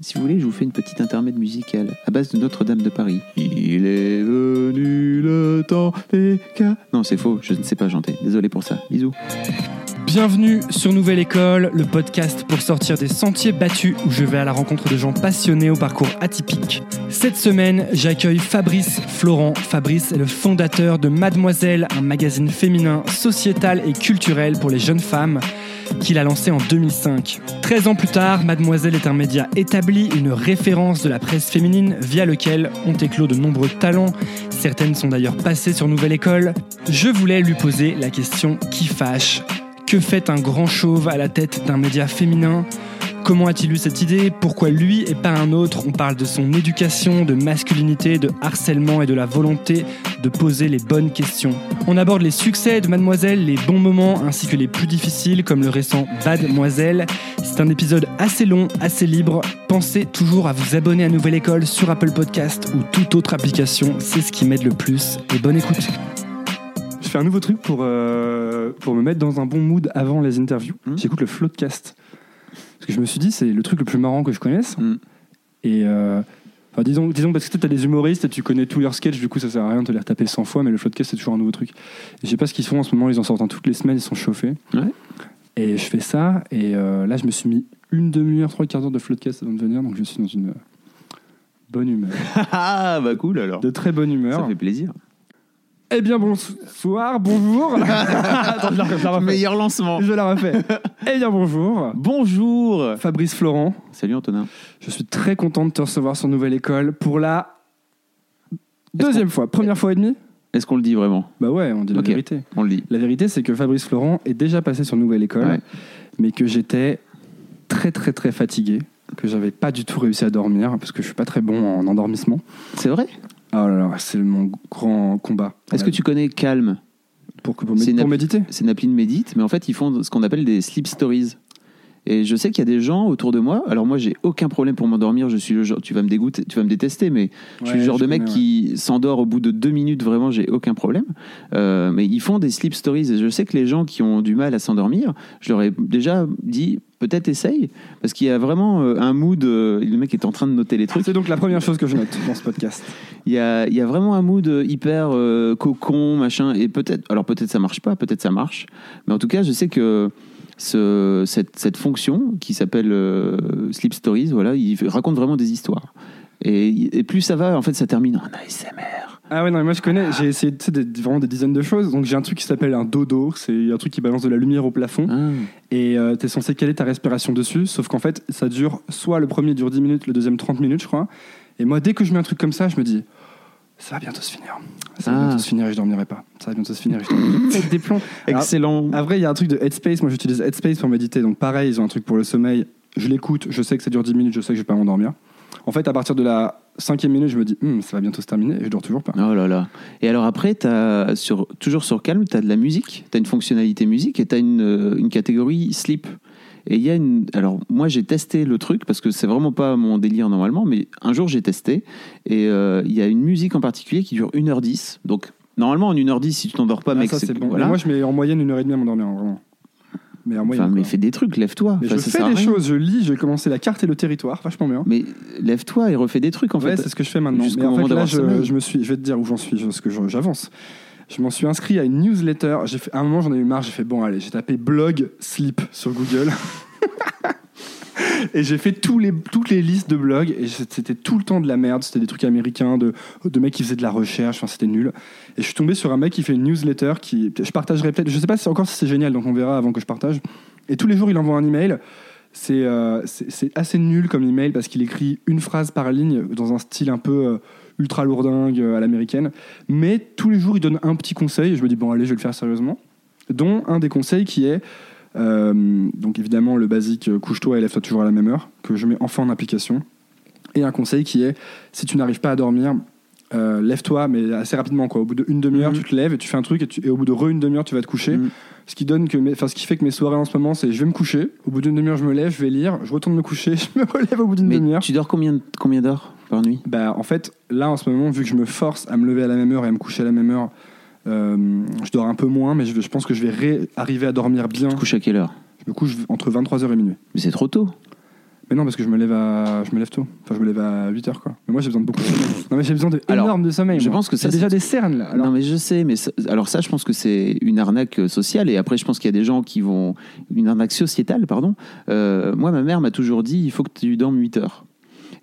Si vous voulez, je vous fais une petite intermède musicale à base de Notre-Dame de Paris. Il est venu le temps des cas. Non, c'est faux, je ne sais pas chanter. Désolé pour ça. Bisous. Bienvenue sur Nouvelle École, le podcast pour sortir des sentiers battus où je vais à la rencontre de gens passionnés au parcours atypique. Cette semaine, j'accueille Fabrice Florent. Fabrice est le fondateur de Mademoiselle, un magazine féminin, sociétal et culturel pour les jeunes femmes qu'il a lancé en 2005. 13 ans plus tard, Mademoiselle est un média établi, une référence de la presse féminine via lequel ont éclos de nombreux talents. Certaines sont d'ailleurs passées sur Nouvelle École. Je voulais lui poser la question qui fâche. Que fait un grand chauve à la tête d'un média féminin? Comment a-t-il eu cette idée? Pourquoi lui et pas un autre? On parle de son éducation, de masculinité, de harcèlement et de la volonté de poser les bonnes questions. On aborde les succès de Mademoiselle, les bons moments ainsi que les plus difficiles comme le récent Mademoiselle. C'est un épisode assez long, assez libre. Pensez toujours à vous abonner à Nouvelle École sur Apple Podcast ou toute autre application, c'est ce qui m'aide le plus. Et bonne écoute je fais un nouveau truc pour, euh, pour me mettre dans un bon mood avant les interviews. Hmm. J'écoute le Floodcast. Parce que je me suis dit, c'est le truc le plus marrant que je connaisse. Hmm. Et euh, enfin, disons, disons, parce que tu as des humoristes et tu connais tous leurs sketchs, du coup ça sert à rien de te les retaper 100 fois, mais le Floodcast c'est toujours un nouveau truc. Et je sais pas ce qu'ils font en ce moment, ils en sortent un toutes les semaines, ils sont chauffés. Ouais. Et je fais ça, et euh, là je me suis mis une demi-heure, trois quarts d'heure de Floodcast avant de venir, donc je suis dans une bonne humeur. Ah, bah cool alors. De très bonne humeur. Ça fait plaisir. Eh bien bonsoir, bonjour. Attends, je la, je la refais. Meilleur lancement. Je la refais. Eh bien bonjour, Bonjour. Fabrice Florent. Salut Antonin. Je suis très content de te recevoir sur Nouvelle École pour la deuxième fois. Première fois et demie Est-ce qu'on le dit vraiment? Bah ouais, on dit la vérité. On le dit. La vérité, c'est que Fabrice Florent est déjà passé sur Nouvelle École, Ouais. mais que j'étais très très très fatigué, que j'avais pas du tout réussi à dormir parce que je suis pas très bon en endormissement. C'est vrai? Oh là là, c'est mon grand combat. Est-ce que tu connais Calm? Pour, pour, méditer C'est une appli de médite, mais en fait, ils font ce qu'on appelle des sleep stories. Et je sais qu'il y a des gens autour de moi. Alors moi, j'ai aucun problème pour m'endormir. Je suis le genre. Tu vas me dégoûter, tu vas me détester, mais je suis Ouais, le genre de mec connais, qui s'endort au bout de deux minutes. Vraiment, j'ai aucun problème. Euh, mais ils font des sleep stories. Et je sais que les gens qui ont du mal à s'endormir, je leur ai déjà dit peut-être essaye, parce qu'il y a vraiment euh, un mood. euh, le mec est en train de noter les trucs. C'est donc la première chose que je note dans ce podcast. Il y a, il y a vraiment un mood hyper euh, cocon, machin. Et peut-être, alors peut-être ça marche pas, peut-être ça marche. Mais en tout cas, je sais que ce, cette, cette fonction qui s'appelle euh, Sleep Stories, voilà, il raconte vraiment des histoires. Et, et plus ça va, en fait, ça termine en ASMR. Ah ouais, non, mais moi je connais, j'ai essayé tu sais, des- vraiment des dizaines de choses. Donc j'ai un truc qui s'appelle un dodo, c'est un truc qui balance de la lumière au plafond. Ah. Et euh, t'es censé caler ta respiration dessus, sauf qu'en fait, ça dure, soit le premier dure 10 minutes, le deuxième 30 minutes, je crois. Et moi, dès que je mets un truc comme ça, je me dis, ça va bientôt se finir. Ça va Ah. bientôt se finir et je dormirai pas. Ça va bientôt se finir et je dormirai pas. Des plombs. Alors, Excellent. à vrai, il y a un truc de Headspace. Moi, j'utilise Headspace pour méditer. Donc, pareil, ils ont un truc pour le sommeil. Je l'écoute, je sais que ça dure 10 minutes, je sais que je vais pas m'endormir. En fait, à partir de la cinquième minute, je me dis, Hum, ça va bientôt se terminer et je dors toujours pas. Oh là là. Et alors après, as sur, toujours sur Calm, tu as de la musique, tu as une fonctionnalité musique et tu as une, euh, une catégorie sleep. Et il y a une. Alors, moi, j'ai testé le truc parce que c'est vraiment pas mon délire normalement, mais un jour, j'ai testé. Et euh, il y a une musique en particulier qui dure 1h10. Donc, normalement, en 1h10, si tu t'endors pas, Ah, mec, c'est bon. voilà. Moi, je mets en moyenne une heure et demie à m'endormir, vraiment. Mais en moyenne. Enfin, mais fais des trucs, lève-toi. Enfin, je fais des choses, je lis, j'ai commencé la carte et le territoire, vachement bien. Mais lève-toi et refais des trucs en ouais, fait. c'est ce que je fais maintenant. Mais en fait, là, je, je me suis, je vais te dire où j'en suis, parce que j'avance. Je m'en suis inscrit à une newsletter. À un moment, j'en ai eu marre. J'ai fait bon, allez, j'ai tapé blog sleep sur Google. et j'ai fait toutes les listes de blogs. Et c'était tout le temps de la merde. C'était des trucs américains, de, de mecs qui faisaient de la recherche. Enfin, c'était nul. Et je suis tombé sur un mec qui fait une newsletter qui. Je partagerai peut-être. Je sais pas encore si c'est génial, donc on verra avant que je partage. Et tous les jours, il envoie un email. C'est euh, assez nul comme email parce qu'il écrit une phrase par ligne dans un style un peu euh, ultra lourdingue euh, à l'américaine. Mais tous les jours, il donne un petit conseil. Et je me dis, bon, allez, je vais le faire sérieusement. Dont un des conseils qui est, euh, donc évidemment, le basique euh, couche-toi et lève-toi toujours à la même heure, que je mets enfin en application. Et un conseil qui est, si tu n'arrives pas à dormir, euh, lève-toi, mais assez rapidement. Quoi. Au bout d'une demi-heure, Mhm. tu te lèves et tu fais un truc, et, tu- et au bout de re une demi-heure, tu vas te coucher. Mhm. Ce qui donne que, mes- ce qui fait que mes soirées en ce moment, c'est je vais me coucher. Au bout d'une demi-heure, je me lève, je vais lire, je retourne me coucher, je me relève au bout d'une demi-heure. tu dors combien, combien d'heures? Par nuit? Bah, en fait, là, en ce moment, vu que je me force à me lever à la même heure et à me coucher à la même heure, euh, je dors un peu moins, mais je, vais- je pense que je vais ré- arriver à dormir bien. Tu te couches à quelle heure? Je me couche entre 23h et minuit. Mais c'est trop tôt. Mais non, parce que je me lève à, je me lève tôt. Enfin, je me lève à 8h, quoi. Mais moi, j'ai besoin de beaucoup de sommeil. Non, mais j'ai besoin de Alors, énorme de sommeil. je moi. pense que ça, J'ai déjà c'est- des cernes, là. Alors, non mais je sais, mais ça- alors ça je pense que c'est une arnaque euh, sociale et après je pense qu'il y a des gens qui vont une arnaque sociétale pardon. Euh, moi ma mère m'a toujours dit il faut que tu dormes 8 heures.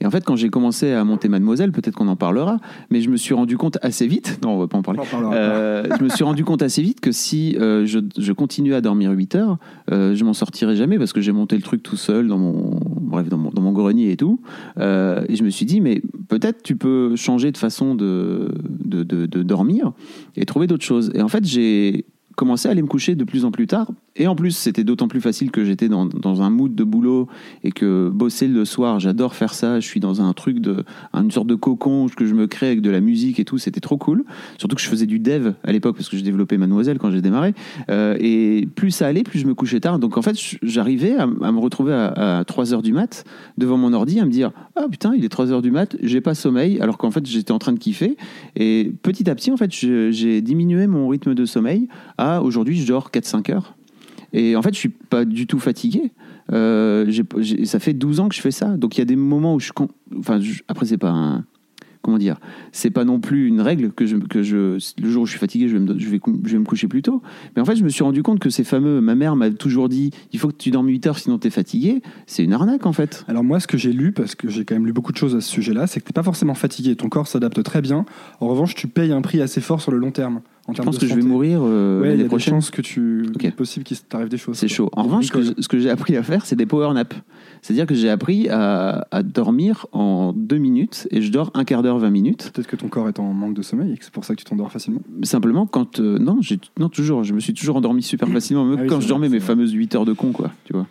Et en fait quand j'ai commencé à monter Mademoiselle, peut-être qu'on en parlera, mais je me suis rendu compte assez vite, non on va pas en parler. on Euh, je me suis rendu compte assez vite que si euh, je, je continuais à dormir 8 heures, euh, je m'en sortirais jamais parce que j'ai monté le truc tout seul dans mon, bref, dans mon, dans mon grenier et tout. Et je me suis dit, mais peut-être tu peux changer de façon de, de, de- de dormir et trouver d'autres choses. Et en fait, j'ai commencé à aller me coucher de plus en plus tard. Et en plus, c'était d'autant plus facile que j'étais dans, dans un mood de boulot et que bosser le soir, j'adore faire ça. Je suis dans un truc de, une sorte de cocon que je me crée avec de la musique et tout. C'était trop cool. Surtout que je faisais du dev à l'époque parce que je développais Mademoiselle quand j'ai démarré. Euh, et plus ça allait, plus je me couchais tard. Donc en fait, j'arrivais à, à me retrouver à, 3 heures du mat devant mon ordi à me dire Ah putain, il est 3 heures du mat, j'ai pas sommeil, alors qu'en fait j'étais en train de kiffer. Et petit à petit, en fait, j'ai diminué mon rythme de sommeil à aujourd'hui, je dors 4-5 heures. Et en fait, je suis pas du tout fatigué. Euh, ça fait 12 ans que je fais ça. Donc il y a des moments où je. Enfin, je- après, c'est pas un. Comment dire C'est pas non plus une règle que je, que je. Le jour où je suis fatigué, je vais, me, je, vais, je vais me coucher plus tôt. Mais en fait, je me suis rendu compte que ces fameux. Ma mère m'a toujours dit il faut que tu dormes 8 heures sinon t'es fatigué. C'est une arnaque en fait. Alors moi, ce que j'ai lu, parce que j'ai quand même lu beaucoup de choses à ce sujet-là, c'est que t'es pas forcément fatigué, ton corps s'adapte très bien. En revanche, tu payes un prix assez fort sur le long terme. En Je pense que je vais mourir euh, Ouais, il y a l'année des prochaine. chances que tu, Ok. il est possible qu'il t'arrive des choses. C'est chaud. En revanche, ce que, ce j'ai appris à faire, c'est des power naps. C'est-à-dire que j'ai appris à, à dormir en deux minutes et je dors un quart d'heure, 20 minutes. Peut-être que ton corps est en manque de sommeil et que c'est pour ça que tu t'endors facilement. Simplement, quand. euh, non, non, toujours. Je me suis toujours endormi super facilement, même Ah oui, quand je dormais mes fameuses 8 heures de con, quoi. Tu vois.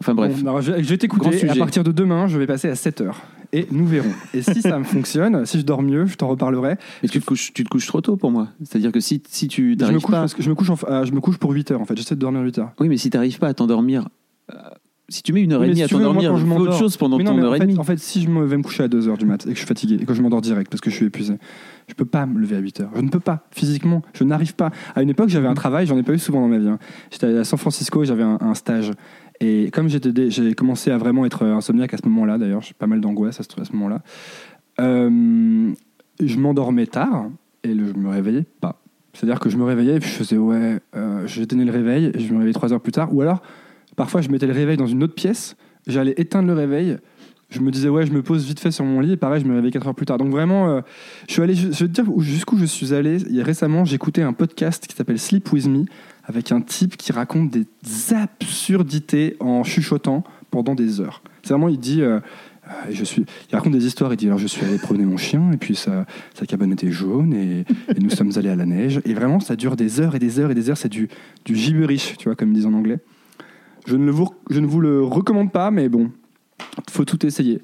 Enfin bref. Bon, alors, je, je vais t'écouter. À partir de demain, je vais passer à 7 heures. Et nous verrons. Et si ça me fonctionne, si je dors mieux, je t'en reparlerai. Mais tu te, couches, tu te couches trop tôt pour moi. C'est-à-dire que si, si tu Je me, couche pas. parce que je, me couche en- euh, je me couche pour 8 heures en fait. J'essaie de dormir 8 heures. Oui, mais si tu n'arrives pas à t'endormir. euh, si tu mets une heure Oui, et demie si à t'endormir, je fais autre chose pendant Mais ton heure en et demie. en fait, si je me vais me coucher à 2 heures du mat et que je suis fatigué et que je m'endors direct parce que je suis épuisé, je peux pas me lever à 8 heures. Je ne peux pas, physiquement. Je n'arrive pas. À une époque, j'avais un travail, j'en ai pas eu souvent dans ma vie. hein. J'étais à San Francisco et j'avais un, un stage. Et comme j'ai commencé à vraiment être insomniaque à ce moment-là, d'ailleurs, j'ai pas mal d'angoisse à ce, moment-là, euh, je m'endormais tard et le- je me réveillais pas. C'est-à-dire que je me réveillais et puis je faisais ouais, euh, j'éteignais le réveil et je me réveillais 3 heures plus tard. Ou alors, parfois, je mettais le réveil dans une autre pièce, j'allais éteindre le réveil. Je me disais, ouais, je me pose vite fait sur mon lit, et pareil, je me réveillais 4 heures plus tard. Donc vraiment, euh, je suis allé, je, vais te dire où- jusqu'où je suis allé. Récemment, j'écoutais un podcast qui s'appelle Sleep With Me, avec un type qui raconte des absurdités en chuchotant pendant des heures. C'est vraiment, il dit, euh, euh, je suis, il raconte des histoires, il dit, alors je suis allé promener mon chien, et puis sa, sa cabane était jaune, et, nous sommes allés à la neige. Et vraiment, ça dure des heures et des heures et des heures, c'est du, du gibberish, tu vois, comme ils disent en anglais. Je ne, le vous, je ne vous le recommande pas, mais bon, faut tout essayer.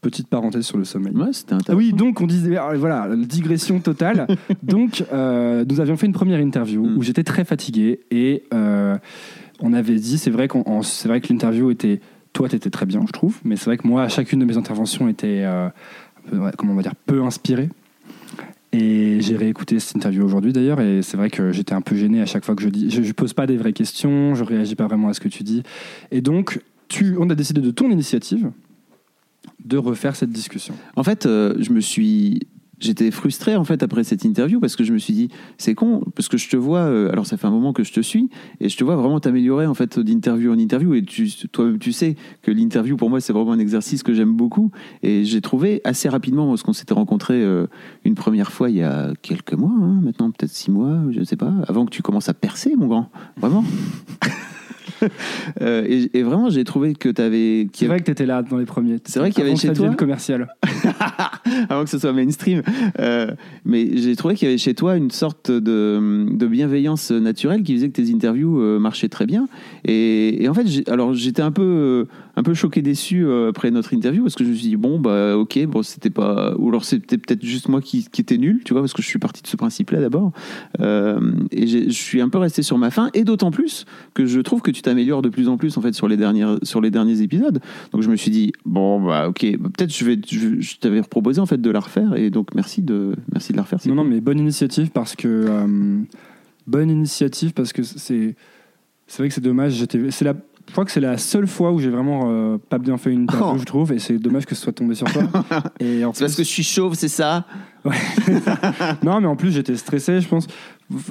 Petite parenthèse sur le sommeil. Ouais, c'était Ah intéressant. oui, donc on disait, ah, voilà, digression totale. donc, euh, nous avions fait une première interview Mm. où j'étais très fatigué et euh, on avait dit, c'est vrai, qu'on, en- c'est vrai que l'interview était, toi, t'étais très bien, je trouve, mais c'est vrai que moi, chacune de mes interventions était, euh, peu, comment on va dire, peu inspirée. Et j'ai réécouté cette interview aujourd'hui d'ailleurs, et c'est vrai que j'étais un peu gêné à chaque fois que je dis. Je, je pose pas des vraies questions, je réagis pas vraiment à ce que tu dis. Et donc, tu, on a décidé de ton initiative de refaire cette discussion. En fait, euh, je me suis. J'étais frustré en fait après cette interview parce que je me suis dit c'est con parce que je te vois euh, alors ça fait un moment que je te suis et je te vois vraiment t'améliorer en fait d'interview en interview et tu toi tu sais que l'interview pour moi c'est vraiment un exercice que j'aime beaucoup et j'ai trouvé assez rapidement parce qu'on s'était rencontrés euh, une première fois il y a quelques mois hein, maintenant peut-être six mois je ne sais pas avant que tu commences à percer mon grand vraiment Euh, et, et vraiment j'ai trouvé que tu avais C'est vrai que tu étais là dans les premiers. C'est vrai qu'il y avait chez toi commercial. avant que ce soit mainstream. Euh, mais j'ai trouvé qu'il y avait chez toi une sorte de, de bienveillance naturelle qui faisait que tes interviews euh, marchaient très bien. Et, et en fait, alors j'étais un peu, un peu choqué, déçu euh, après notre interview parce que je me suis dit bon bah ok, bon c'était pas, ou alors c'était peut-être juste moi qui, qui était nul, tu vois, parce que je suis parti de ce principe-là d'abord. Euh, et je suis un peu resté sur ma fin. Et d'autant plus que je trouve que tu t'améliores de plus en plus en fait sur les dernières, sur les derniers épisodes. Donc je me suis dit bon bah ok, bah, peut-être je vais, je, je t'avais proposé en fait de la refaire et donc merci de, merci de la refaire. Non, non, mais bonne initiative parce que. euh, bonne initiative parce que c'est. C'est vrai que c'est dommage. J'étais, c'est la, je crois que c'est la seule fois où j'ai vraiment euh, pas bien fait une interview, Oh. je trouve, et c'est dommage que ce soit tombé sur toi. et en C'est parce que je suis chauve, c'est ça? Non, mais en plus j'étais stressé, je pense.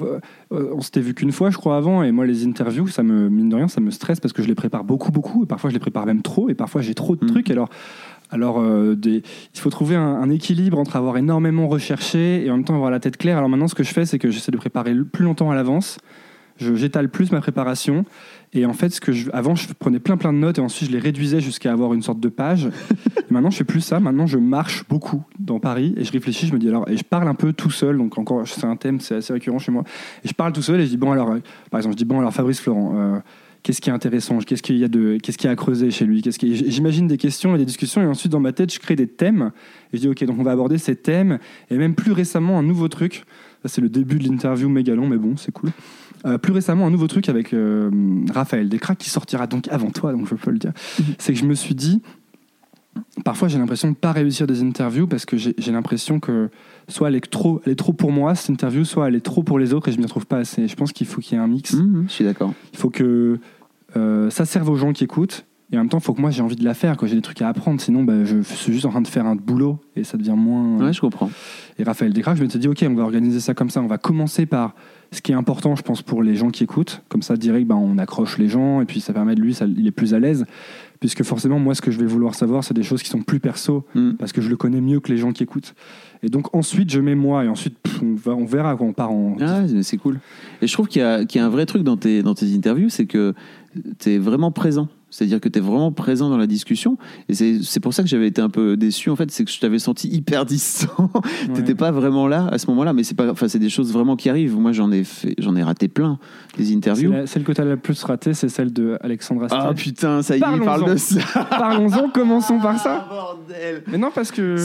Euh, On s'était vu qu'une fois, je crois, avant, et moi les interviews, ça me mine de rien, ça me stresse parce que je les prépare beaucoup, beaucoup, et parfois je les prépare même trop, et parfois j'ai trop de Mm. trucs. Alors, alors euh, des- il faut trouver un, un équilibre entre avoir énormément recherché et en même temps avoir la tête claire. Alors maintenant, ce que je fais, c'est que j'essaie de préparer plus longtemps à l'avance. J'étale plus ma préparation. Et en fait, ce que je, avant, je prenais plein plein de notes et ensuite je les réduisais jusqu'à avoir une sorte de page. Maintenant, je fais plus ça. Maintenant, je marche beaucoup dans Paris et je réfléchis. Je me dis alors, et je parle un peu tout seul. Donc encore, c'est un thème, c'est assez récurrent chez moi. Et je parle tout seul et je dis bon alors, euh, par exemple, je dis bon alors Fabrice Florent. euh, Qu'est-ce qui est intéressant? Qu'est-ce qu'il y a de Qu'est-ce qu'il y a à creuser chez lui? Qu'est-ce. J'imagine des questions et des discussions et ensuite dans ma tête je crée des thèmes et je dis ok donc on va aborder ces thèmes et même plus récemment un nouveau truc. Ça c'est le début de l'interview méga long mais bon c'est cool. Euh, plus récemment, un nouveau truc avec euh, Raphaël Descraques qui sortira donc avant toi, donc je peux le dire. C'est que je me suis dit, parfois j'ai l'impression de pas réussir des interviews parce que j'ai l'impression que soit elle est, trop, elle est trop pour moi, cette interview, soit elle est trop pour les autres et je m'y retrouve pas assez. Je pense qu'il faut qu'il y ait un mix. Mhm, Je suis d'accord. Il faut que euh, ça serve aux gens qui écoutent. Et en même temps, il faut que moi j'ai envie de la faire, quand j'ai des trucs à apprendre. Sinon, bah, je suis juste en train de faire un boulot et ça devient moins. Ouais, je comprends. Et Raphaël Descraques, je m'étais dit, ok, on va organiser ça comme ça. On va commencer par ce qui est important, je pense, pour les gens qui écoutent. Comme ça, direct, ben, on accroche les gens et puis ça permet de lui, ça, il est plus à l'aise. Puisque forcément, moi, ce que je vais vouloir savoir, c'est des choses qui sont plus perso Mm. parce que je le connais mieux que les gens qui écoutent. Et donc, ensuite, je mets moi et ensuite, pff, on, va, on verra quand on part en. Ah, c'est cool. Et je trouve qu'il y, a- qu'il y a un vrai truc dans tes, dans tes interviews, c'est que tu es vraiment présent. C'est-à-dire que tu es vraiment présent dans la discussion. Et c'est pour ça que j'avais été un peu déçu, en fait, c'est que je t'avais senti hyper distant. Ouais. T'étais pas vraiment là à ce moment-là, mais c'est pas, enfin, c'est des choses vraiment qui arrivent. Moi, j'en ai fait, j'en ai raté plein des interviews. la- celle que tu as la plus ratée, c'est celle de Alexandre Astier. Ah putain, ça y est, il parle de ça. Parlons-en, commençons par ça. Ah, bordel. Mais non, parce que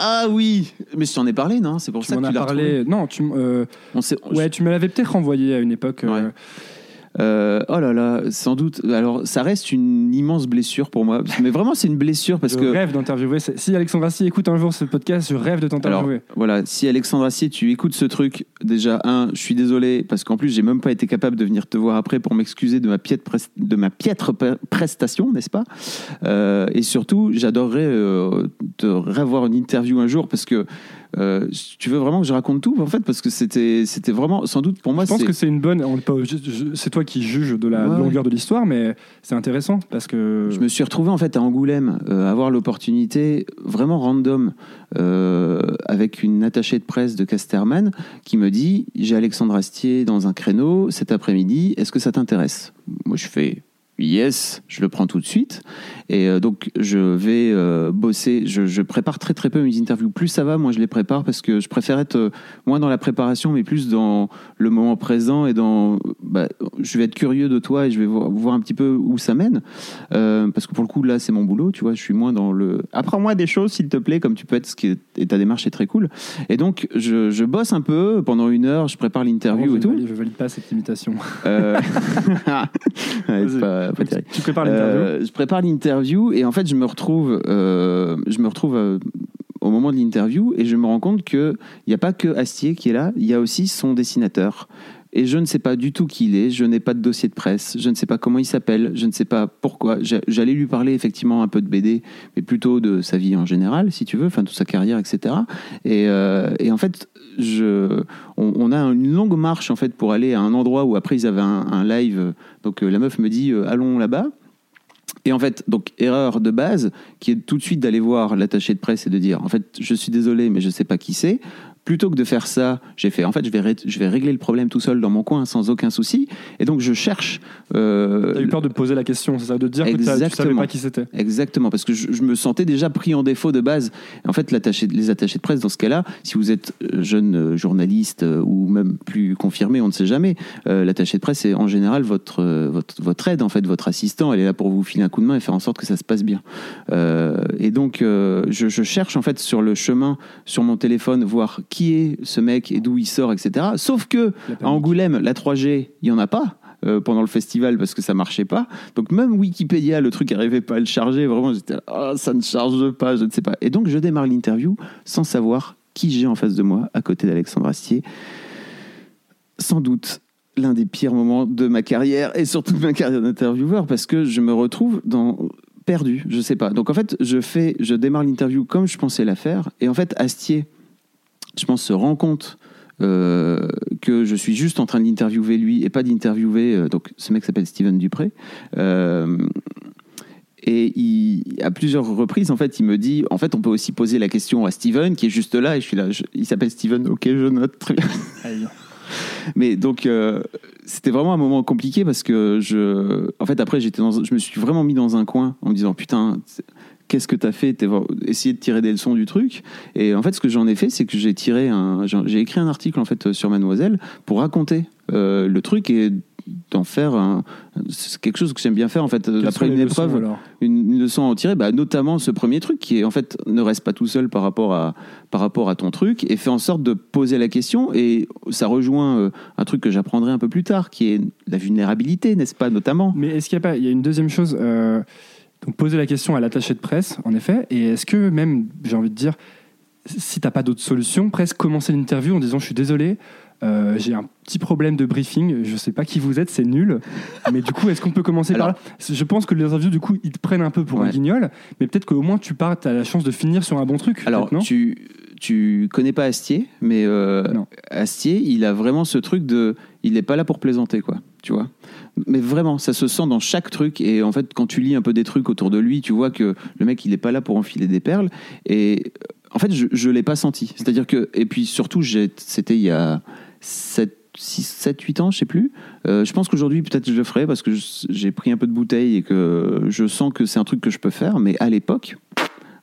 Ah oui, mais je t'en ai parlé, non? C'est pour tu ça que tu as l'as retrouvé. parlé. Non, tu, euh, On ouais, tu me l'avais peut-être renvoyé à une époque. euh, Ouais. Euh, oh là là, sans doute. Alors, ça reste une immense blessure pour moi. Mais vraiment, c'est une blessure parce je que. rêve d'interviewer. Si Alexandre Astier écoute un jour ce podcast, je rêve de t'interviewer. voilà, si Alexandre Assier, tu écoutes ce truc, déjà, un, je suis désolé, parce qu'en plus, j'ai même pas été capable de venir te voir après pour m'excuser de ma piètre, de ma piètre prestation, n'est-ce pas? Euh, Et surtout, j'adorerais euh, te revoir une interview un jour, parce que euh, tu veux vraiment que je raconte tout, en fait, parce que c'était c'était vraiment, sans doute, pour moi, je pense que c'est une bonne. C'est toi qui juges de la Ouais, ouais. longueur de l'histoire, mais c'est intéressant parce que. Je me suis retrouvé en fait à Angoulême, euh, avoir l'opportunité vraiment random euh, avec une attachée de presse de Casterman qui me dit j'ai Alexandre Astier dans un créneau cet après-midi, est-ce que ça t'intéresse? Moi je fais yes, je le prends tout de suite. Et euh, donc, je vais euh, bosser. Je, je prépare très très peu mes interviews. Plus ça va, moins je les prépare parce que je préfère être euh, moins dans la préparation, mais plus dans le moment présent et dans. bah, je vais être curieux de toi et je vais voir, voir un petit peu où ça mène. Parce que pour le coup, là, c'est mon boulot, tu vois. Je suis moins dans le. Apprends-moi des choses, s'il te plaît, comme tu peux être. Ce qui est, et ta démarche est très cool. Et donc, je, je bosse un peu pendant une heure. Je prépare l'interview et tout. valide, je valide pas cette imitation. Ouais, pas, pas terrible. tu prépares l'interview. Euh, je prépare l'interview et en fait je me retrouve, euh, je me retrouve euh, au moment de l'interview et je me rends compte que il n'y a pas que Astier qui est là, il y a aussi son dessinateur. Et je ne sais pas du tout qui il est, je n'ai pas de dossier de presse, je ne sais pas comment il s'appelle, je ne sais pas pourquoi. J'a- J'allais lui parler effectivement un peu de BD, mais plutôt de sa vie en général, si tu veux, enfin de sa carrière, etc. Et, euh, et en fait, on, a une longue marche en fait pour aller à un endroit où après ils avaient un, live. Donc euh, la meuf me dit euh, allons là-bas. Et en fait, donc erreur de base, qui est tout de suite d'aller voir l'attaché de presse et de dire en fait je suis désolé mais je sais pas qui c'est. Plutôt que de faire ça, j'ai fait en fait je vais je vais régler le problème tout seul dans mon coin sans aucun souci. Et donc je cherche. euh, T'as eu peur de poser la question, c'est ça, de dire que t'as- tu savais Exactement. pas qui c'était. Exactement, parce que je, je me sentais déjà pris en défaut de base. En fait, l'attaché, les attachés de presse, dans ce cas-là, si vous êtes euh, jeune euh, journaliste euh, ou même plus confirmé, on ne sait jamais, euh, l'attaché de presse est en général votre, votre, votre aide, en fait, votre assistant. Elle est là pour vous filer un coup de main et faire en sorte que ça se passe bien. Euh, et donc, je, je cherche en fait sur le chemin, sur mon téléphone, voir qui est ce mec et d'où il sort, etc. Sauf que à. Angoulême, la 3G, il y en a pas. euh, pendant le festival parce que ça marchait pas. Donc même Wikipédia, le truc n'arrivait pas à le charger. Vraiment, j'étais là, Ah, ça ne charge pas, je ne sais pas. Et donc je démarre l'interview sans savoir qui j'ai en face de moi, à côté d'Alexandre Astier. Sans doute l'un des pires moments de ma carrière et surtout de ma carrière d'intervieweur parce que je me retrouve dans perdu, je sais pas. Donc en fait, je fais, je démarre l'interview comme je pensais la faire et en fait Astier, je pense se rend compte euh, que je suis juste en train d'interviewer lui et pas d'interviewer euh, donc ce mec s'appelle Steven Dupré. Euh, et il, à plusieurs reprises, en fait, il me dit, en fait, on peut aussi poser la question à Steven, qui est juste là, et je suis là, je- il s'appelle Steven, ok, je note, très bien. Mais donc, c'était vraiment un moment compliqué parce que je, en fait, après, j'étais dans, je me suis vraiment mis dans un coin en me disant, putain, qu'est-ce que t'as fait? T'es vra- essayer de tirer des leçons du truc. Et en fait, ce que j'en ai fait, c'est que j'ai tiré un, j'ai écrit un article en fait sur Mademoiselle pour raconter euh, le truc et d'en faire un, c'est quelque chose que j'aime bien faire en fait Quelles après une leçons, épreuve alors? une, une leçon à en tirer, bah, notamment ce premier truc qui est en fait ne reste pas tout seul par rapport à par rapport à ton truc et fait en sorte de poser la question et ça rejoint euh, un truc que j'apprendrai un peu plus tard qui est la vulnérabilité, n'est-ce pas notamment? Mais est-ce qu'il n'y a pas, il y a une deuxième chose, euh, donc poser la question à l'attaché de presse, en effet, et est-ce que même, j'ai envie de dire, si t'as pas d'autre solution, presque commencer l'interview en disant je suis désolé, euh, j'ai un petit problème de briefing, je sais pas qui vous êtes, c'est nul, mais du coup est-ce qu'on peut commencer Alors- par là? Je pense que les interviews du coup ils te prennent un peu pour un Ouais. guignol, mais peut-être qu'au moins tu pars, t'as la chance de finir sur un bon truc. Alors non? tu tu connais pas Astier, mais euh. Astier, il a vraiment ce truc de, il n'est pas là pour plaisanter quoi, tu vois. Mais vraiment, ça se sent dans chaque truc et en fait, quand tu lis un peu des trucs autour de lui, tu vois que le mec, il n'est pas là pour enfiler des perles et euh, en fait, je, je l'ai pas senti. C'est-à-dire que et puis surtout, c'était il y a 7 6, 7, 8 ans, je sais plus. Euh, je pense qu'aujourd'hui, peut-être je le ferai parce que j'ai pris un peu de bouteille et que je sens que c'est un truc que je peux faire. Mais à l'époque,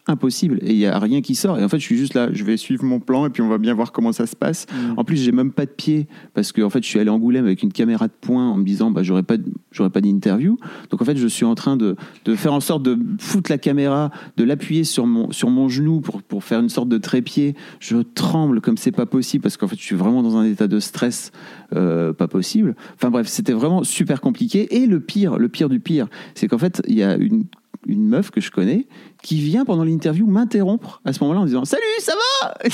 impossible. Et il n'y a rien qui sort. Et en fait, je suis juste là, je vais suivre mon plan et puis on va bien voir comment ça se passe. Mm. En plus, j'ai même pas de pied parce que en fait, je suis allé à Angoulême avec une caméra de poing en me disant, bah, j'aurais pas, j'aurais pas d'interview. Donc en fait, je suis en train de, de faire en sorte de foutre la caméra, de l'appuyer sur mon, sur mon genou pour, pour faire une sorte de trépied. Je tremble comme c'est pas possible parce qu'en fait, je suis vraiment dans un état de stress euh, pas possible. Enfin bref, c'était vraiment super compliqué. Et le pire, le pire du pire, c'est qu'en fait, il y a une, une meuf que je connais qui vient pendant l'interview m'interrompre à ce moment-là en disant Salut, ça va? Et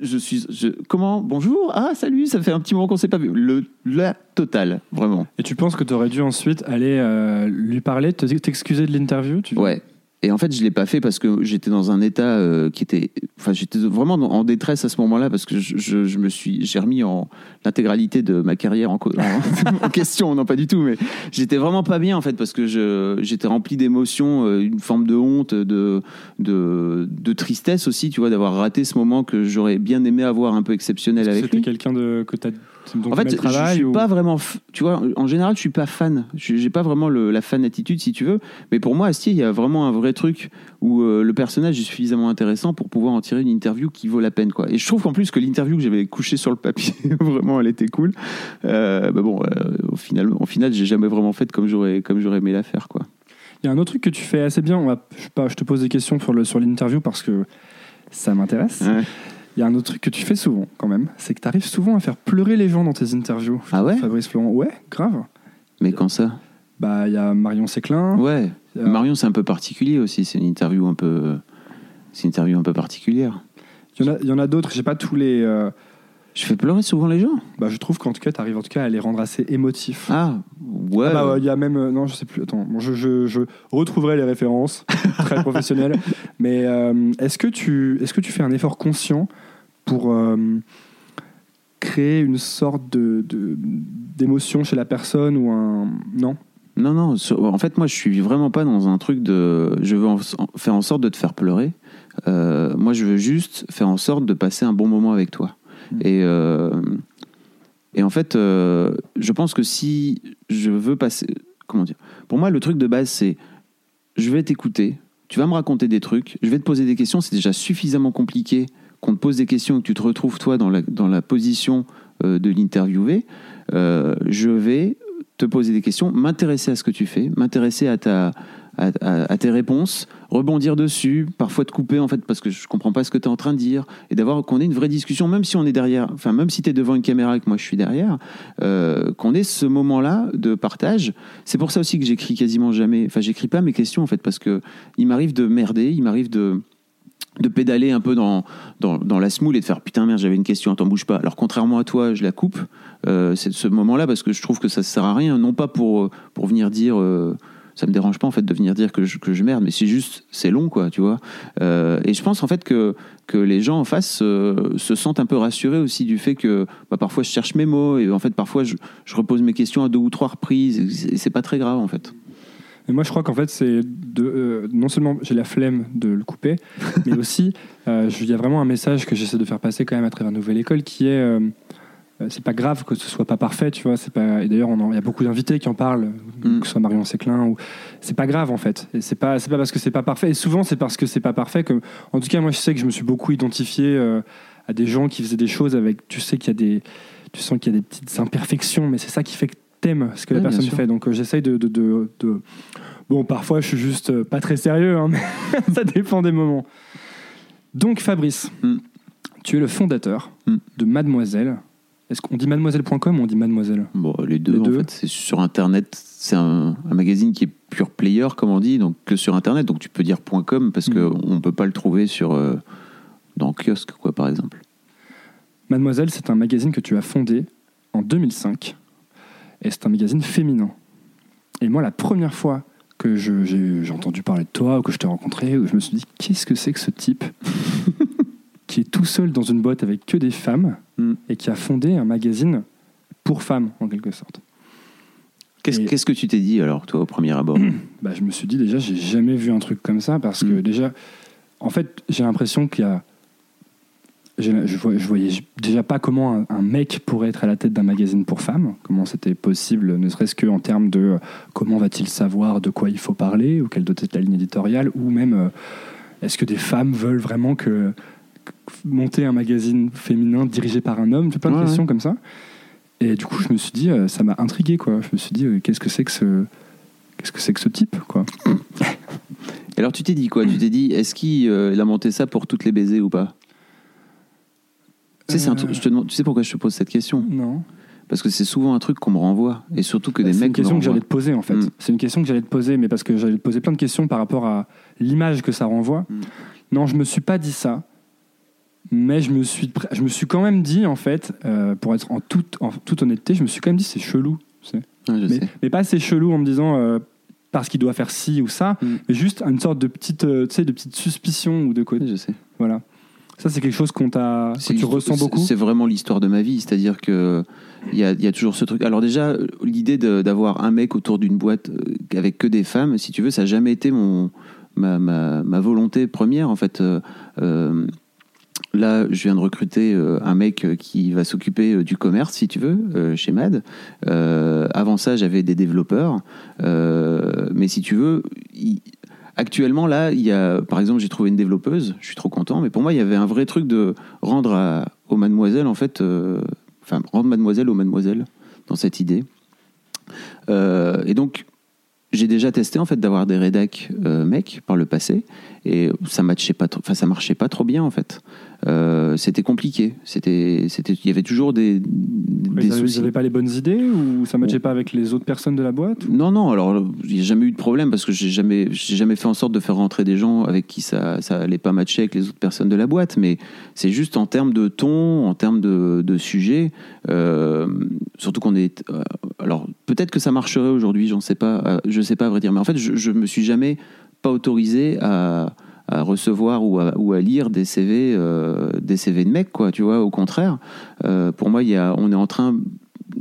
Je suis Je comment? Bonjour? Ah, salut, ça fait un petit moment qu'on s'est pas vu. Le, la totale, vraiment. Et tu penses que tu aurais dû ensuite aller euh, lui parler, te- t'excuser de l'interview tu... Ouais. Et en fait, je l'ai pas fait parce que j'étais dans un état euh, qui était, enfin, j'étais vraiment en détresse à ce moment-là parce que je, je- je me suis, j'ai remis en l'intégralité de ma carrière en, question, non pas du tout, mais j'étais vraiment pas bien en fait parce que je, j'étais rempli d'émotions, euh, une forme de honte, de, de, de tristesse aussi, tu vois, d'avoir raté ce moment que j'aurais bien aimé avoir un peu exceptionnel Est-ce que avec C'était lui. quelqu'un de, que tu as Donc, en fait, je, travail suis ou- pas vraiment. f- Tu vois, en général, je suis pas fan. Je- J'ai pas vraiment le- la fan attitude, si tu veux. Mais pour moi, Astier, il y a vraiment un vrai truc où euh, le personnage est suffisamment intéressant pour pouvoir en tirer une interview qui vaut la peine, quoi. Et je trouve qu'en plus que l'interview que j'avais couchée sur le papier, vraiment, elle était cool. Euh, bah bon, euh, au final, au final, j'ai jamais vraiment fait comme j'aurais, comme j'aurais aimé la faire, quoi. Il y a un autre truc que tu fais assez bien. On va, je, sais pas, je te pose des questions sur l'interview parce que ça m'intéresse. Ouais. Il y a un autre truc que tu fais souvent, quand même. C'est que tu arrives souvent à faire pleurer les gens dans tes interviews. Ah ouais? Fabrice Florent. Ouais, grave. Mais quand ça? Bah, il y a Marion Séclin. Ouais. a- Marion, c'est un peu particulier aussi. C'est une interview un peu. C'est une interview un peu particulière. Il y en a, il y en a d'autres. J'ai pas tous les. euh, Je fais pleurer souvent les gens? bah, je trouve qu'en tout cas, tu arrives en tout cas à les rendre assez émotifs. Ah, ouais. Ah bah, ouais, il y a même. euh, non, je sais plus. Attends, bon, je, je- je retrouverai les références. très professionnelles. Mais euh, est-ce que, tu, est que tu fais un effort conscient pour euh, créer une sorte de, d'émotion chez la personne ou un. Non? Non, non. En fait, moi, je suis vraiment pas dans un truc de. Je veux en- faire en sorte de te faire pleurer. Euh, moi, je veux juste faire en sorte de passer un bon moment avec toi. Mm. Et, euh, et en fait, euh, je pense que si je veux passer. Comment dire Pour moi, le truc de base, c'est je vais t'écouter, tu vas me raconter des trucs, je vais te poser des questions. C'est déjà suffisamment compliqué qu'on te pose des questions et que tu te retrouves, toi, dans la, dans la position euh, de l'interviewé. Euh, je vais te poser des questions, m'intéresser à ce que tu fais, m'intéresser à, ta, à, tes réponses, rebondir dessus, parfois te couper en fait parce que je comprends pas ce que tu es en train de dire, et d'avoir qu'on ait une vraie discussion, même si on est derrière, enfin même si tu es devant une caméra et que moi je suis derrière, euh, qu'on ait ce moment-là de partage. C'est pour ça aussi que j'écris quasiment jamais, enfin j'écris pas mes questions en fait parce que il m'arrive de merder, il m'arrive de de pédaler un peu dans, dans, la smoule et de faire putain merde j'avais une question attends bouge pas. Alors contrairement à toi je la coupe euh, c'est ce moment là parce que je trouve que ça sert à rien non pas pour, pour venir dire euh, ça me dérange pas en fait de venir dire que je, que je merde mais c'est juste c'est long quoi tu vois. Euh, et je pense en fait que, que les gens en face euh, se sentent un peu rassurés aussi du fait que bah, parfois je cherche mes mots et en fait parfois je, je repose mes questions à deux ou trois reprises et c'est pas très grave en fait Et moi, je crois qu'en fait, c'est de, euh, non seulement j'ai la flemme de le couper, mais aussi, euh, il y a vraiment un message que j'essaie de faire passer quand même à travers Nouvelle École qui est. euh, c'est pas grave que ce soit pas parfait, tu vois. C'est pas. Et d'ailleurs, il y a beaucoup d'invités qui en parlent, Mm. que ce soit Marion Séclin ou. C'est pas grave en fait. Et c'est pas. C'est pas parce que c'est pas parfait. Et souvent, c'est parce que c'est pas parfait que. En tout cas, moi, je sais que je me suis beaucoup identifié euh, à des gens qui faisaient des choses avec. Tu sais qu'il y a des. Tu sens qu'il y a des petites imperfections, mais c'est ça qui fait que t'aimes ce que Ouais, la personne fait. Donc, euh, j'essaye de, de, de- de- Bon, parfois, je suis juste euh, pas très sérieux, hein, mais ça dépend des moments. Donc, Fabrice, Mm. tu es le fondateur Mm. de Mademoiselle. Est-ce qu'on dit mademoiselle.com ou on dit mademoiselle Bon, les deux, Les en deux. fait, c'est sur Internet. C'est un, un magazine qui est pure player, comme on dit, donc que sur Internet. Donc tu peux dire .com parce qu'on ne peut pas le trouver sur, euh, dans kiosque, quoi, par exemple. Mademoiselle, c'est un magazine que tu as fondé en 2005. Et c'est un magazine féminin. Et moi, la première fois que j'ai entendu parler de toi, ou que je t'ai rencontré, je me suis dit, qu'est-ce que c'est que ce type qui est tout seul dans une boîte avec que des femmes Mm. et qui a fondé un magazine pour femmes, en quelque sorte Qu'est-ce que tu t'es dit alors, toi, au premier abord bah, je me suis dit déjà, j'ai jamais vu un truc comme ça parce que Mm. déjà, en fait, j'ai l'impression qu'il y a. Je, je voyais déjà pas comment un, un mec pourrait être à la tête d'un magazine pour femmes, comment c'était possible, ne serait-ce qu'en termes de euh, comment va-t-il savoir de quoi il faut parler, ou quelle doit être la ligne éditoriale, ou même euh, est-ce que des femmes veulent vraiment que, que- monter un magazine féminin dirigé par un homme, plein de Ouais, questions ouais. comme ça. Et du coup, je me suis dit, euh, ça m'a intrigué, quoi. Je me suis dit, qu'est-ce que c'est que ce. Qu'est-ce que c'est que ce type, quoi? Et alors tu t'es dit quoi? Tu t'es dit, est-ce qu'il euh, il a monté ça pour toutes les baisers ou pas? Sais, c'est un truc- je te demande- tu sais pourquoi je te pose cette question? Non. Parce que c'est souvent un truc qu'on me renvoie, et surtout que des Bah, C'est mecs une question que j'allais te poser en fait. Mm. C'est une question que j'allais te poser, mais parce que j'allais te poser plein de questions par rapport à l'image que ça renvoie. Mm. Non, je me suis pas dit ça, mais je me suis, je me suis quand même dit en fait, euh, pour être en toute, en toute honnêteté, je me suis quand même dit c'est chelou. tu sais. Ouais, je Mais, sais. mais pas c'est chelou en me disant euh, parce qu'il doit faire ci ou ça, Mm. mais juste une sorte de petite, euh, tu sais, de petite suspicion ou de quoi. Ouais, je sais. Voilà. Ça c'est quelque chose qu'on t'a, que tu ressens beaucoup. C'est vraiment l'histoire de ma vie, c'est-à-dire que il y a, il y a toujours ce truc. Alors déjà, l'idée d'avoir un mec autour d'une boîte euh, avec que des femmes, si tu veux, ça n'a jamais été mon ma, ma, ma volonté première en fait. Euh, euh, Là, je viens de recruter un mec qui va s'occuper du commerce, si tu veux, chez MAD. Euh, avant ça, j'avais des développeurs. Euh, mais si tu veux, il- actuellement, là, il y a, par exemple, j'ai trouvé une développeuse. Je suis trop content. Mais pour moi, il y avait un vrai truc de rendre à, aux mademoiselles, en fait, euh, enfin, rendre mademoiselle aux mademoiselles dans cette idée. Euh, et donc, j'ai déjà testé en fait d'avoir des rédacs euh, mecs par le passé et ça matchait pas ça marchait pas trop bien en fait Euh, c'était compliqué. C'était c'était il y avait toujours des, des Ils soucis. n'avaient pas les bonnes idées ou ça matchait pas avec les autres personnes de la boîte non, non, alors il n'y a jamais eu de problème parce que j'ai jamais, j'ai jamais fait en sorte de faire rentrer des gens avec qui ça, ça allait pas matcher avec les autres personnes de la boîte, mais c'est juste en termes de ton, en termes de, de sujet, euh, surtout qu'on est. euh, alors peut-être que ça marcherait aujourd'hui, j'en sais pas, je sais pas à vrai dire, mais en fait je, je me suis jamais pas autorisé à à recevoir ou à, lire des CV, euh, des CV de mecs, quoi, tu vois, au contraire. Euh, pour moi, y a, on est en train,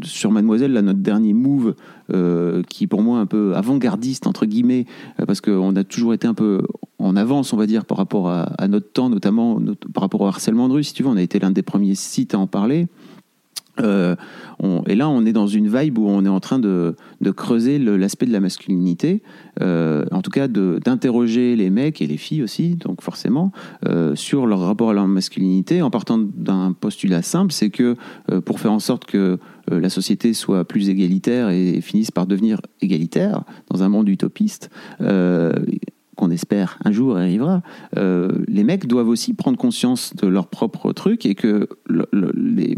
sur Mademoiselle, là, notre dernier move, euh, qui pour moi un peu avant-gardiste, entre guillemets, euh, parce qu'on a toujours été un peu en avance, on va dire, par rapport à, notre temps, notamment par rapport au harcèlement de rue, si tu veux, on a été l'un des premiers sites à en parler. Euh, et là, on est dans une vibe où on est en train de, creuser l'aspect de la masculinité, euh, en tout cas d'interroger les mecs et les filles aussi, donc forcément, euh, sur leur rapport à leur masculinité, en partant d'un postulat simple, c'est que pour faire en sorte que la société soit plus égalitaire et, finisse par devenir égalitaire dans un monde utopiste, qu'on espère un jour arrivera, les mecs doivent aussi prendre conscience de leur propre truc et que le- le- les,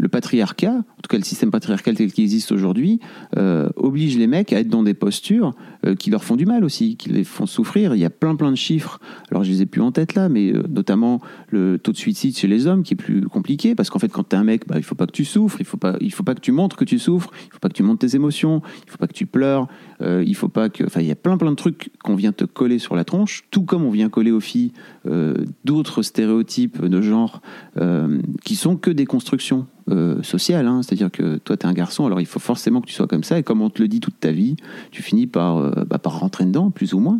le patriarcat, en tout cas le système patriarcal tel qu'il existe aujourd'hui, euh, oblige les mecs à être dans des postures euh, qui leur font du mal aussi, qui les font souffrir. Il y a plein plein de chiffres. Alors je les ai plus en tête là, mais euh, notamment le taux de suicide chez les hommes qui est plus compliqué parce qu'en fait quand tu es un mec, bah, il faut pas que tu souffres, il faut faut pas que tu montres que tu souffres, il faut pas que tu montres tes émotions, il faut pas que tu pleures, euh, il faut pas que, enfin il y a plein plein de trucs qu'on vient te coller sur la tronche, tout comme on vient coller aux filles euh, d'autres stéréotypes de genre euh, qui sont que des constructions sociales. hein. C'est-à-dire que toi, tu es un garçon, alors il faut forcément que tu sois comme ça. Et comme on te le dit toute ta vie, tu finis par, bah, par rentrer dedans, plus ou moins.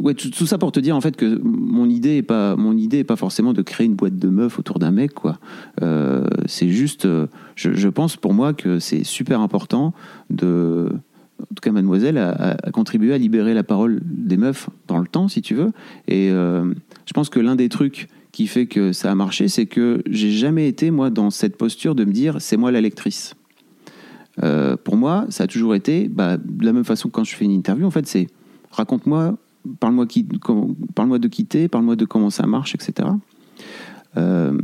Ouais, tout, ça pour te dire en fait que mon idée est pas mon idée est pas forcément de créer une boîte de meufs autour d'un mec quoi. Euh, c'est juste, euh, je, pense pour moi que c'est super important de en tout cas, Mademoiselle a, a- contribué à libérer la parole des meufs dans le temps, si tu veux. Et euh, je pense que l'un des trucs qui fait que ça a marché, c'est que j'ai jamais été, moi, dans cette posture de me dire c'est moi la lectrice. Pour moi, ça a toujours été, bah, de la même façon que quand je fais une interview, en fait, c'est raconte-moi, parle-moi de quitter, parle-moi de comment ça marche, etc. Euh,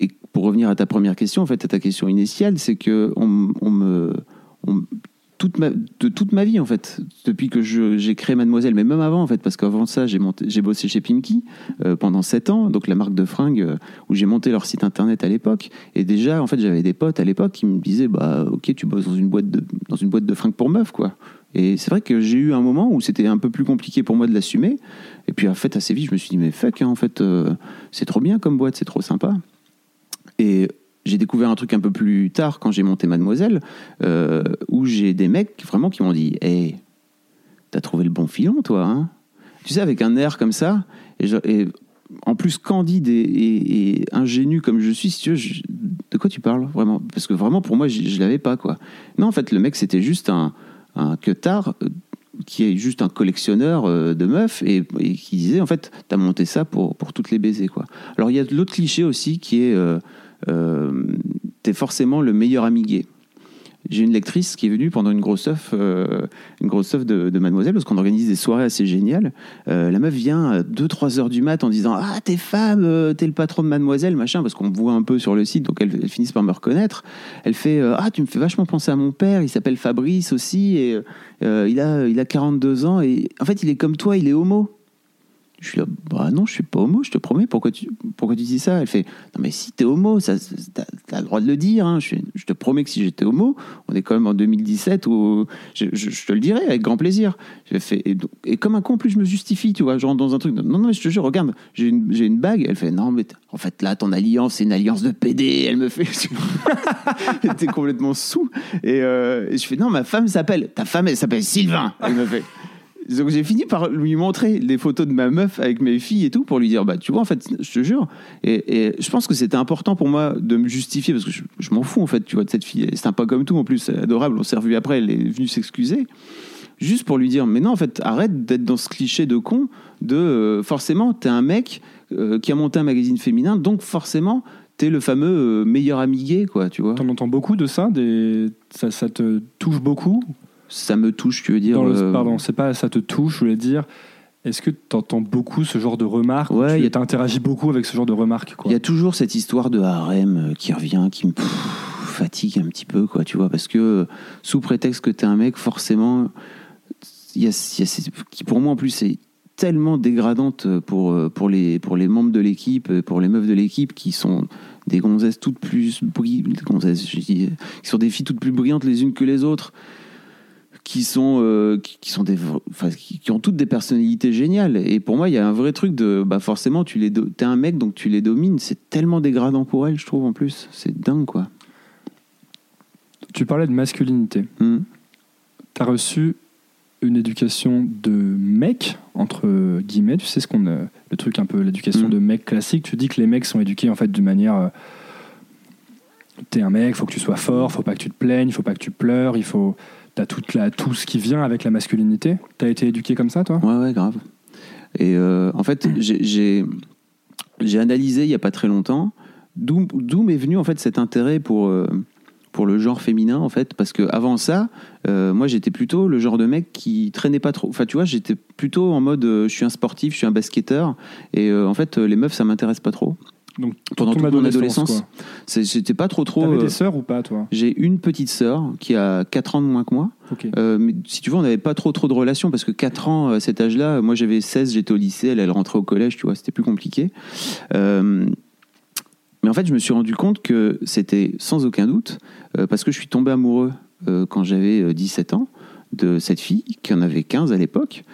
et pour revenir à ta première question, en fait, à ta question initiale, c'est que on, on me, on- de toute ma vie, en fait, depuis que j'ai créé Mademoiselle, mais même avant, en fait, parce qu'avant ça, j'ai bossé chez Pimki euh, pendant sept ans, donc la marque de fringues euh, où j'ai monté leur site internet à l'époque. Et déjà, en fait, j'avais des potes à l'époque qui me disaient, bah, ok, tu bosses dans une boîte de, dans une boîte de fringues pour meufs, quoi. Et c'est vrai que j'ai eu un moment où c'était un peu plus compliqué pour moi de l'assumer. Et puis, en fait, assez vite, je me suis dit, mais fuck, hein, en fait, euh, c'est trop bien comme boîte, c'est trop sympa. Et j'ai découvert un truc un peu plus tard quand j'ai monté Mademoiselle, euh, où j'ai des mecs vraiment qui m'ont dit Hey, t'as trouvé le bon filon, toi, hein? Tu sais, avec un air comme ça, et, en plus candide et, et- ingénu comme je suis, si tu veux, de quoi tu parles vraiment? Parce que vraiment, pour moi, je, je l'avais pas, quoi. Non, en fait, le mec, c'était juste un, un queutard euh, qui est juste un collectionneur euh, de meufs et, qui disait, en fait, t'as monté ça pour, pour toutes les baiser, quoi. Alors, il y a l'autre cliché aussi qui est. euh, t'es forcément le meilleur ami. J'ai une lectrice qui est venue pendant une grosse œuf, euh, une grosse de, de Mademoiselle, parce qu'on organise des soirées assez géniales. Euh, la meuf vient à 2-3 heures du mat en disant Ah, t'es femme, euh, t'es le patron de Mademoiselle, machin, parce qu'on me voit un peu sur le site, donc elles, elles finissent par me reconnaître. Elle fait Ah, tu me fais vachement penser à mon père, il s'appelle Fabrice aussi, et il, a, il a 42 ans, et en fait, il est comme toi, il est homo. Je suis là, bah non, je suis pas homo, je te promets. Pourquoi tu, pourquoi tu dis ça? Elle fait, non mais si t'es homo, ça, t'as, le droit de le dire. hein. Je, je te promets que si j'étais homo, on est quand même en 2017 où je, je- je te le dirais avec grand plaisir. Fait, et, comme un con, plus je me justifie, tu vois, genre dans un truc. non non, mais je te jure, regarde, j'ai une, une bague. Elle fait, non mais en fait là, ton alliance, c'est une alliance de PD. Elle me fait, était complètement sous. Et, euh, et je fais, non, ma femme s'appelle, ta femme, elle s'appelle Sylvain. Elle me fait. Donc j'ai fini par lui montrer des photos de ma meuf avec mes filles et tout pour lui dire bah tu vois en fait je te jure. Et, je pense que c'était important pour moi de me justifier parce que je, m'en fous en fait tu vois de cette fille. Elle est sympa comme tout en plus adorable. On s'est revu après elle est venue s'excuser. Juste pour lui dire mais non en fait arrête d'être dans ce cliché de con de euh, forcément t'es un mec euh, qui a monté un magazine féminin donc forcément t'es le fameux euh, meilleur ami gay quoi tu vois. T'en entends beaucoup de ça, ça te touche beaucoup? Ça me touche tu veux dire Dans le- euh, Pardon, c'est pas ça te touche, je voulais dire. Est-ce que tu entends beaucoup ce genre de remarques ou Ouais, Tu a- interagis beaucoup avec ce genre de remarques. Il y a toujours cette histoire de harem euh, qui revient, qui me pff, fatigue un petit peu, quoi, tu vois, parce que euh, sous prétexte que t'es un mec, forcément, il y a, il y a ces- qui pour moi en plus est tellement dégradante pour, pour, les, pour les membres de l'équipe, pour les meufs de l'équipe qui sont des gonzesses toutes plus brillantes, qui sont des filles toutes plus brillantes les unes que les autres qui sont euh, qui, qui sont des enfin, qui, qui ont toutes des personnalités géniales et pour moi il y a un vrai truc de bah forcément tu les t'es un mec donc tu les domines c'est tellement dégradant pour elles je trouve en plus c'est dingue quoi Tu parlais de masculinité. Hmm. Tu as reçu une éducation de mec, entre guillemets, tu sais ce qu'on a, le truc un peu, l'éducation Mm. de mec classique. Tu dis que les mecs sont éduqués en fait d'une manière. euh, T'es un mec, faut que tu sois fort, faut pas que tu te plaignes, faut pas que tu pleures, il faut. T'as toute tout ce qui vient avec la masculinité. T'as été éduqué comme ça, toi? Ouais ouais grave. Et euh, en fait j'ai- analysé il y a pas très longtemps d'où m'est venu en fait cet intérêt pour euh, pour le genre féminin en fait. Parce que avant ça euh, moi j'étais plutôt le genre de mec qui traînait pas trop. Enfin tu vois j'étais plutôt en mode je suis un sportif je suis un basketteur. Et en fait les meufs ça m'intéresse pas trop Donc, pendant toute mon adolescence, j'étais pas trop trop T'avais euh, des sœurs ou pas, toi j'ai une petite sœur qui a 4 ans de moins que moi Ok. euh, mais si tu veux, on n'avait pas trop trop de relations parce que 4 ans à cet âge-là, moi j'avais 16, j'étais au lycée, elle, elle rentrait au collège, tu vois, c'était plus compliqué. Euh, mais en fait, je me suis rendu compte que c'était sans aucun doute euh, parce que je suis tombé amoureux euh, quand j'avais euh, 17 ans de cette fille qui en avait 15 à l'époque.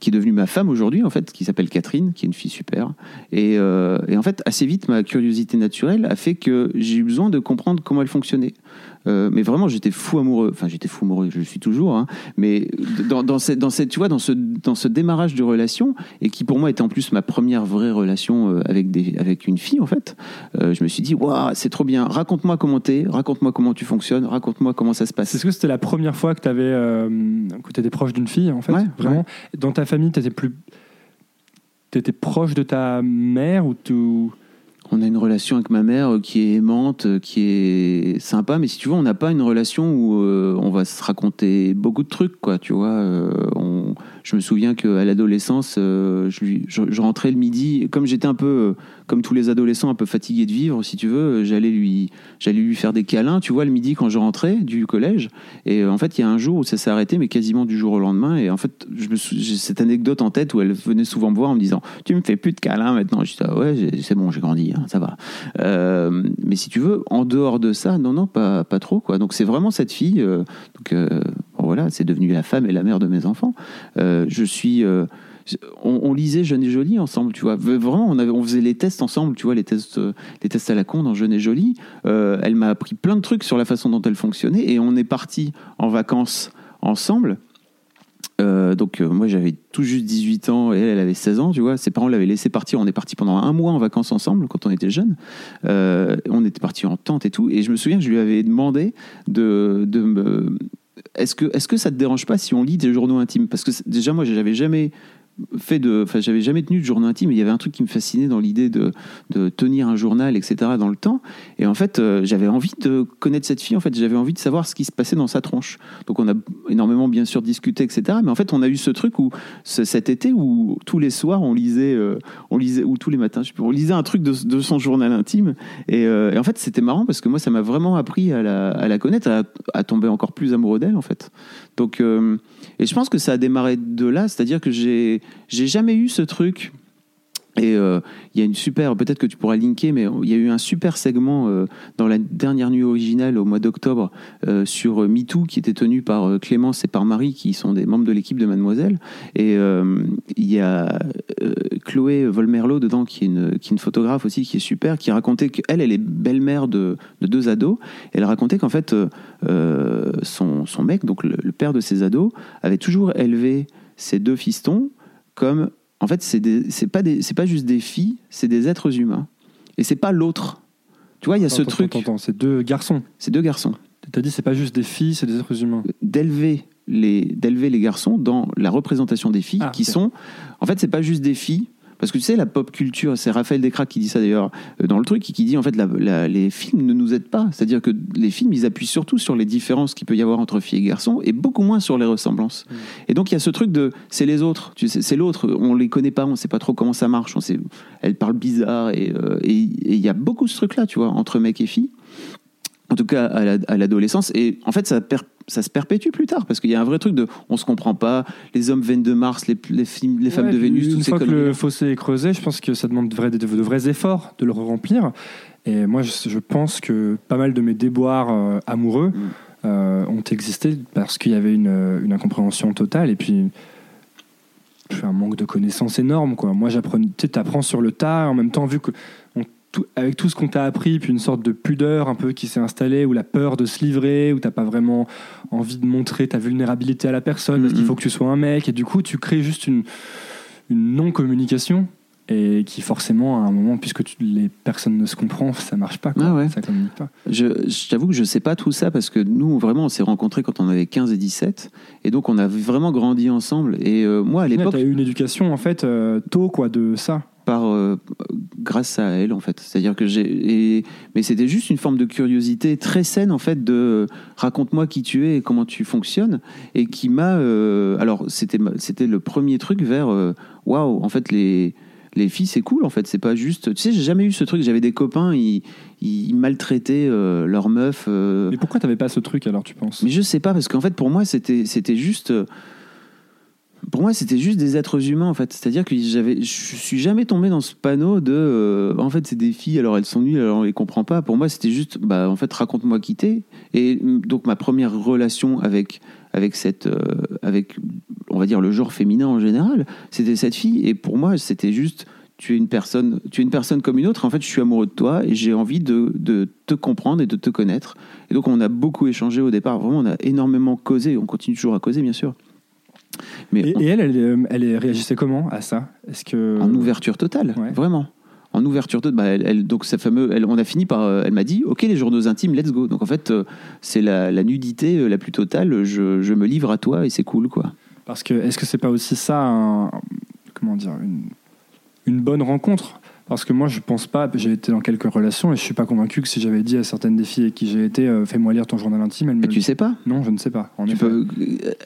Qui est devenue ma femme aujourd'hui, en fait, qui s'appelle Catherine, qui est une fille super. Et, euh, et en fait, assez vite, ma curiosité naturelle a fait que j'ai eu besoin de comprendre comment elle fonctionnait. Euh, mais vraiment, j'étais fou amoureux. Enfin, j'étais fou amoureux, je le suis toujours. hein. Mais dans, dans, cette, dans cette, tu vois, dans ce, dans ce démarrage de relation, et qui pour moi était en plus ma première vraie relation euh, avec, des, avec une fille, en fait, euh, je me suis dit, waouh, c'est trop bien. Raconte-moi comment t'es, raconte-moi comment tu fonctionnes, raconte-moi comment ça se passe. Est-ce que c'était la première fois que tu avais que t'étais proche d'une fille en fait Ouais, Vraiment Dans ta famille, t'étais plus t'étais proche de ta mère ou tu On a une relation avec ma mère euh, qui est aimante, euh, qui est sympa, mais si tu veux, on n'a pas une relation où euh, on va se raconter beaucoup de trucs, quoi. Tu vois, on- je me souviens qu'à l'adolescence, euh, je, lui- je- rentrais le midi, comme j'étais un peu, euh, comme tous les adolescents, un peu fatigué de vivre, si tu veux, j'allais lui, j'allais lui faire des câlins, tu vois, le midi quand je rentrais du collège. Et euh, en fait, il y a un jour où ça s'est arrêté, mais quasiment du jour au lendemain. Et en fait, j'ai cette anecdote en tête où elle venait souvent me voir en me disant Tu me fais plus de câlins maintenant. Je dis ah Ouais, c'est bon, j'ai grandi, hein, ça va. Mais si tu veux, en dehors de ça, non, non, pas, pas trop. Quoi. Donc c'est vraiment cette fille. Bon, voilà, c'est devenu la femme et la mère de mes enfants. Euh, je suis. euh, on, lisait Jeune et Jolie ensemble, tu vois. Vraiment, on, avait, on faisait les tests ensemble, tu vois, les tests, euh, les tests à la con dans Jeune et Jolie. Elle m'a appris plein de trucs sur la façon dont elle fonctionnait et on est parti en vacances ensemble. Donc moi j'avais tout juste 18 ans et elle, elle avait 16 ans, tu vois. Ses parents l'avaient laissé partir. On est parti pendant un mois en vacances ensemble quand on était jeunes. On était parti en tente et tout. Et je me souviens que je lui avais demandé de, de me. Est-ce que, est-ce que ça te dérange pas si on lit des journaux intimes? Parce que déjà moi j'avais jamais fait de, enfin j'avais jamais tenu de journal intime. Et il y avait un truc qui me fascinait dans l'idée de, de tenir un journal, etc. dans le temps. Et en fait euh, j'avais envie de connaître cette fille. En fait j'avais envie de savoir ce qui se passait dans sa tronche. Donc on a énormément bien sûr discuté, etc. Mais en fait on a eu ce truc où ce- cet été où tous les soirs on lisait, euh, on lisait ou tous les matins, je sais plus, on lisait un truc de, son journal intime. Et, euh, et en fait c'était marrant parce que moi ça m'a vraiment appris à la, à la connaître, à, à tomber encore plus amoureux d'elle en fait. Donc et je pense que ça a démarré de là, c'est-à-dire que j'ai j'ai jamais eu ce truc Et euh, il y a une super, peut-être que tu pourras linker, mais il y a eu un super segment euh, dans la dernière nuit originale au mois d'octobre euh, sur MeToo qui était tenu par Clémence et par Marie, qui sont des membres de l'équipe de Mademoiselle. Et il y a Chloé Volmerlo dedans, qui est, une, qui est une photographe aussi, qui est super, qui racontait qu'elle, elle est belle-mère de, de deux ados. Elle racontait qu'en fait, son, son mec, donc le père de ses ados, avait toujours élevé ses deux fistons comme en fait, c'est pas, des- pas juste des filles, c'est des êtres humains. Et c'est pas l'autre. Tu vois, il y a ce Attends, truc. attends, c'est deux garçons. C'est deux garçons. T'as dit c'est pas juste des filles, c'est des êtres humains. D'élever les, d'élever les garçons dans la représentation des filles Ah, qui sont. En fait, c'est pas juste des filles. Parce que tu sais, la pop culture, c'est Raphaël Descraques qui dit ça d'ailleurs euh, dans le truc, qui dit en fait la- la- les films ne nous aident pas. C'est-à-dire que les films, ils appuient surtout sur les différences qu'il peut y avoir entre filles et garçons et beaucoup moins sur les ressemblances. Mm. Et donc il y a ce truc de c'est les autres, tu sais, c'est l'autre, on les connaît pas, on sait pas trop comment ça marche, on sait, elles parlent bizarre et euh, il y a beaucoup ce truc-là, tu vois, entre mecs et filles. En tout cas, à l'adolescence. Et en fait, ça, per- ça se perpétue plus tard, parce qu'il y a un vrai truc de on se comprend pas, les hommes viennent de Mars, les, les, films- les femmes Ouais, de puis Vénus, Une toutes ces fois que le fossé est creusé, je pense que ça demande de vrais, de, de vrais efforts de le remplir. Et moi, je, je pense que pas mal de mes déboires euh, amoureux Mm. euh, ont existé parce qu'il y avait une, euh, une incompréhension totale et puis un manque de connaissances énorme. Quoi. Moi, j'apprenais, tu apprends sur le tas, en même temps, vu que tout- avec tout ce qu'on t'a appris, puis une sorte de pudeur un peu qui s'est installée, ou la peur de se livrer, où t'as pas vraiment envie de montrer ta vulnérabilité à la personne, parce qu'il Mhm. faut que tu sois un mec, et du coup, tu crées juste une, une non-communication. Et qui forcément, à un moment, puisque tu- les personnes ne se comprennent, ça marche pas, quoi. Ah ouais. ça communique pas. Je, je t'avoue que je sais pas tout ça parce que nous, vraiment, on s'est rencontrés quand on avait 15 et 17. Et donc, on a vraiment grandi ensemble. Et euh, moi, à Tu l'époque, as eu une éducation, en fait, euh, tôt, quoi, de ça. Par euh, grâce à elle en fait. C'est à dire que j'ai et- mais c'était juste une forme de curiosité très saine en fait de euh, raconte-moi qui tu es et comment tu fonctionnes et qui m'a euh, alors c'était c'était le premier truc vers euh, waouh en fait les les filles c'est cool en fait. C'est pas juste tu sais j'ai jamais eu ce truc. J'avais des copains ils, ils maltraitaient leurs meufs Mais pourquoi t'avais pas ce truc, alors, tu penses? Mais je sais pas parce qu'en fait pour moi c'était c'était juste pour moi c'était juste des êtres humains en fait. C'est-à-dire que j'avais je suis jamais tombé dans ce panneau de euh, en fait c'est des filles alors elles sont nulles alors on les comprend pas. Pour moi c'était juste bah en fait raconte-moi qui t'es. Et donc ma première relation avec avec cette euh, avec on va dire le genre féminin en général c'était cette fille. Et pour moi c'était juste tu es une personne tu es une personne comme une autre. En fait je suis amoureux de toi et j'ai envie de, de te comprendre et de te connaître. Et donc on a beaucoup échangé au départ. Vraiment on a énormément causé. On continue toujours à causer bien sûr mais Et, on- et elle, elle, euh, elle réagissait comment à ça? Est-ce que en ouverture totale, Ouais. vraiment. En ouverture totale, bah, elle, elle- donc sa fameux, elle, on a fini par, euh, elle m'a dit, ok les journaux intimes, let's go. Donc en fait, euh, c'est la, la nudité la plus totale. Je, je me livre à toi et c'est cool quoi. Parce que est-ce que c'est pas aussi ça, un- comment dire, une, une bonne rencontre? Parce que moi, je pense pas. J'ai été dans quelques relations et je suis pas convaincu que si j'avais dit à certaines des filles avec qui j'ai été, euh, fais-moi lire ton journal intime, elles me. Mais tu sais pas. Non, je ne sais pas. En Tu peux,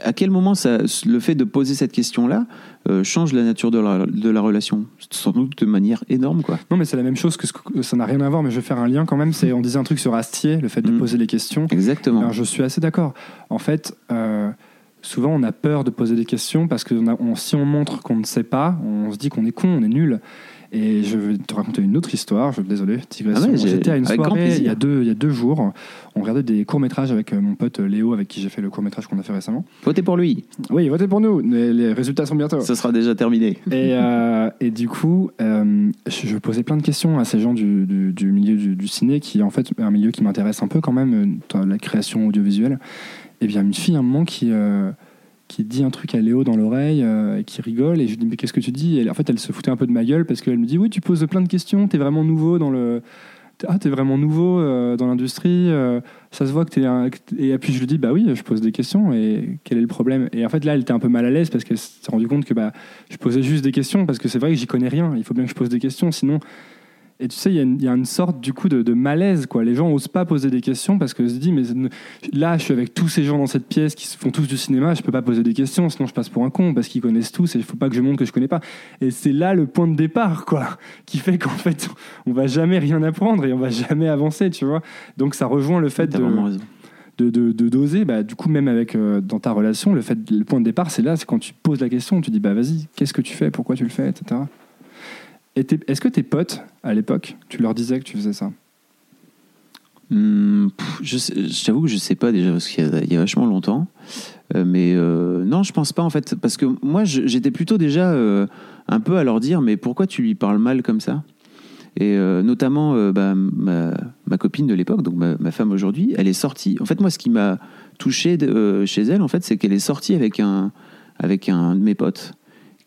à quel moment ça, le fait de poser cette question-là euh, change la nature de la, de la relation? Sans doute de manière énorme quoi. Non, mais c'est la même chose que ce que- ça n'a rien à voir. Mais je vais faire un lien quand même. C'est on disait un truc sur Astier, le fait de Mm. poser les questions. Exactement. Alors, je suis assez d'accord. En fait, euh, souvent on a peur de poser des questions parce que on a- on- si on montre qu'on ne sait pas, on se dit qu'on est con, on est nul. Et je vais te raconter une autre histoire. Je, désolé, digression. Ah ouais, J'étais à une soirée il y, a deux, il y a deux jours. On regardait des courts-métrages avec euh, mon pote Léo, avec qui j'ai fait le court-métrage qu'on a fait récemment. Votez pour lui. Oui, votez pour nous. Les, les résultats sont bientôt. Ça sera déjà terminé. Et, euh, et du coup, euh, je, je posais plein de questions à ces gens du, du- du milieu du, du ciné, qui en fait est un milieu qui m'intéresse un peu quand même, euh, la création audiovisuelle. Et bien, une fille, à un moment, qui, euh, qui dit un truc à Léo dans l'oreille, euh, qui rigole, et je lui dis, mais qu'est-ce que tu dis? Et en fait, elle se foutait un peu de ma gueule, parce qu'elle me dit, oui, tu poses plein de questions, t'es vraiment nouveau dans le... Ah, t'es vraiment nouveau euh, dans l'industrie, euh, ça se voit que t'es un... Et puis je lui dis, bah oui, je pose des questions, et quel est le problème? Et en fait, là, elle était un peu mal à l'aise, parce qu'elle s'est rendue compte que bah, je posais juste des questions, parce que c'est vrai que j'y connais rien, il faut bien que je pose des questions, sinon... Et tu sais, il y a une- il y, a une sorte du coup de, de malaise, quoi. Les gens osent pas poser des questions parce que se disent, mais là, je suis avec tous ces gens dans cette pièce qui font tous du cinéma, je peux pas poser des questions, sinon je passe pour un con parce qu'ils connaissent tous et il faut pas que je montre que je connais pas. Et c'est là le point de départ, quoi, qui fait qu'en fait, on va jamais rien apprendre et on va jamais avancer, tu vois. Donc ça rejoint le fait de, de doser, bah, du coup, même avec euh, dans ta relation, le, fait, le point de départ, c'est là, c'est quand tu poses la question, tu dis, bah vas-y, qu'est-ce que tu fais, pourquoi tu le fais, etc. Est-ce que tes potes, à l'époque, tu leur disais que tu faisais ça Hmm, je t'avoue que je sais pas déjà parce qu'il y, a- vachement longtemps. Euh, mais euh, non, je pense pas en fait parce que moi j'étais plutôt déjà euh, un peu à leur dire mais pourquoi tu lui parles mal comme ça? Et notamment bah, ma, copine de l'époque, donc ma, femme aujourd'hui, elle est sortie. En fait, moi, ce qui m'a touché chez elle, en fait, c'est qu'elle est sortie avec un avec un de mes potes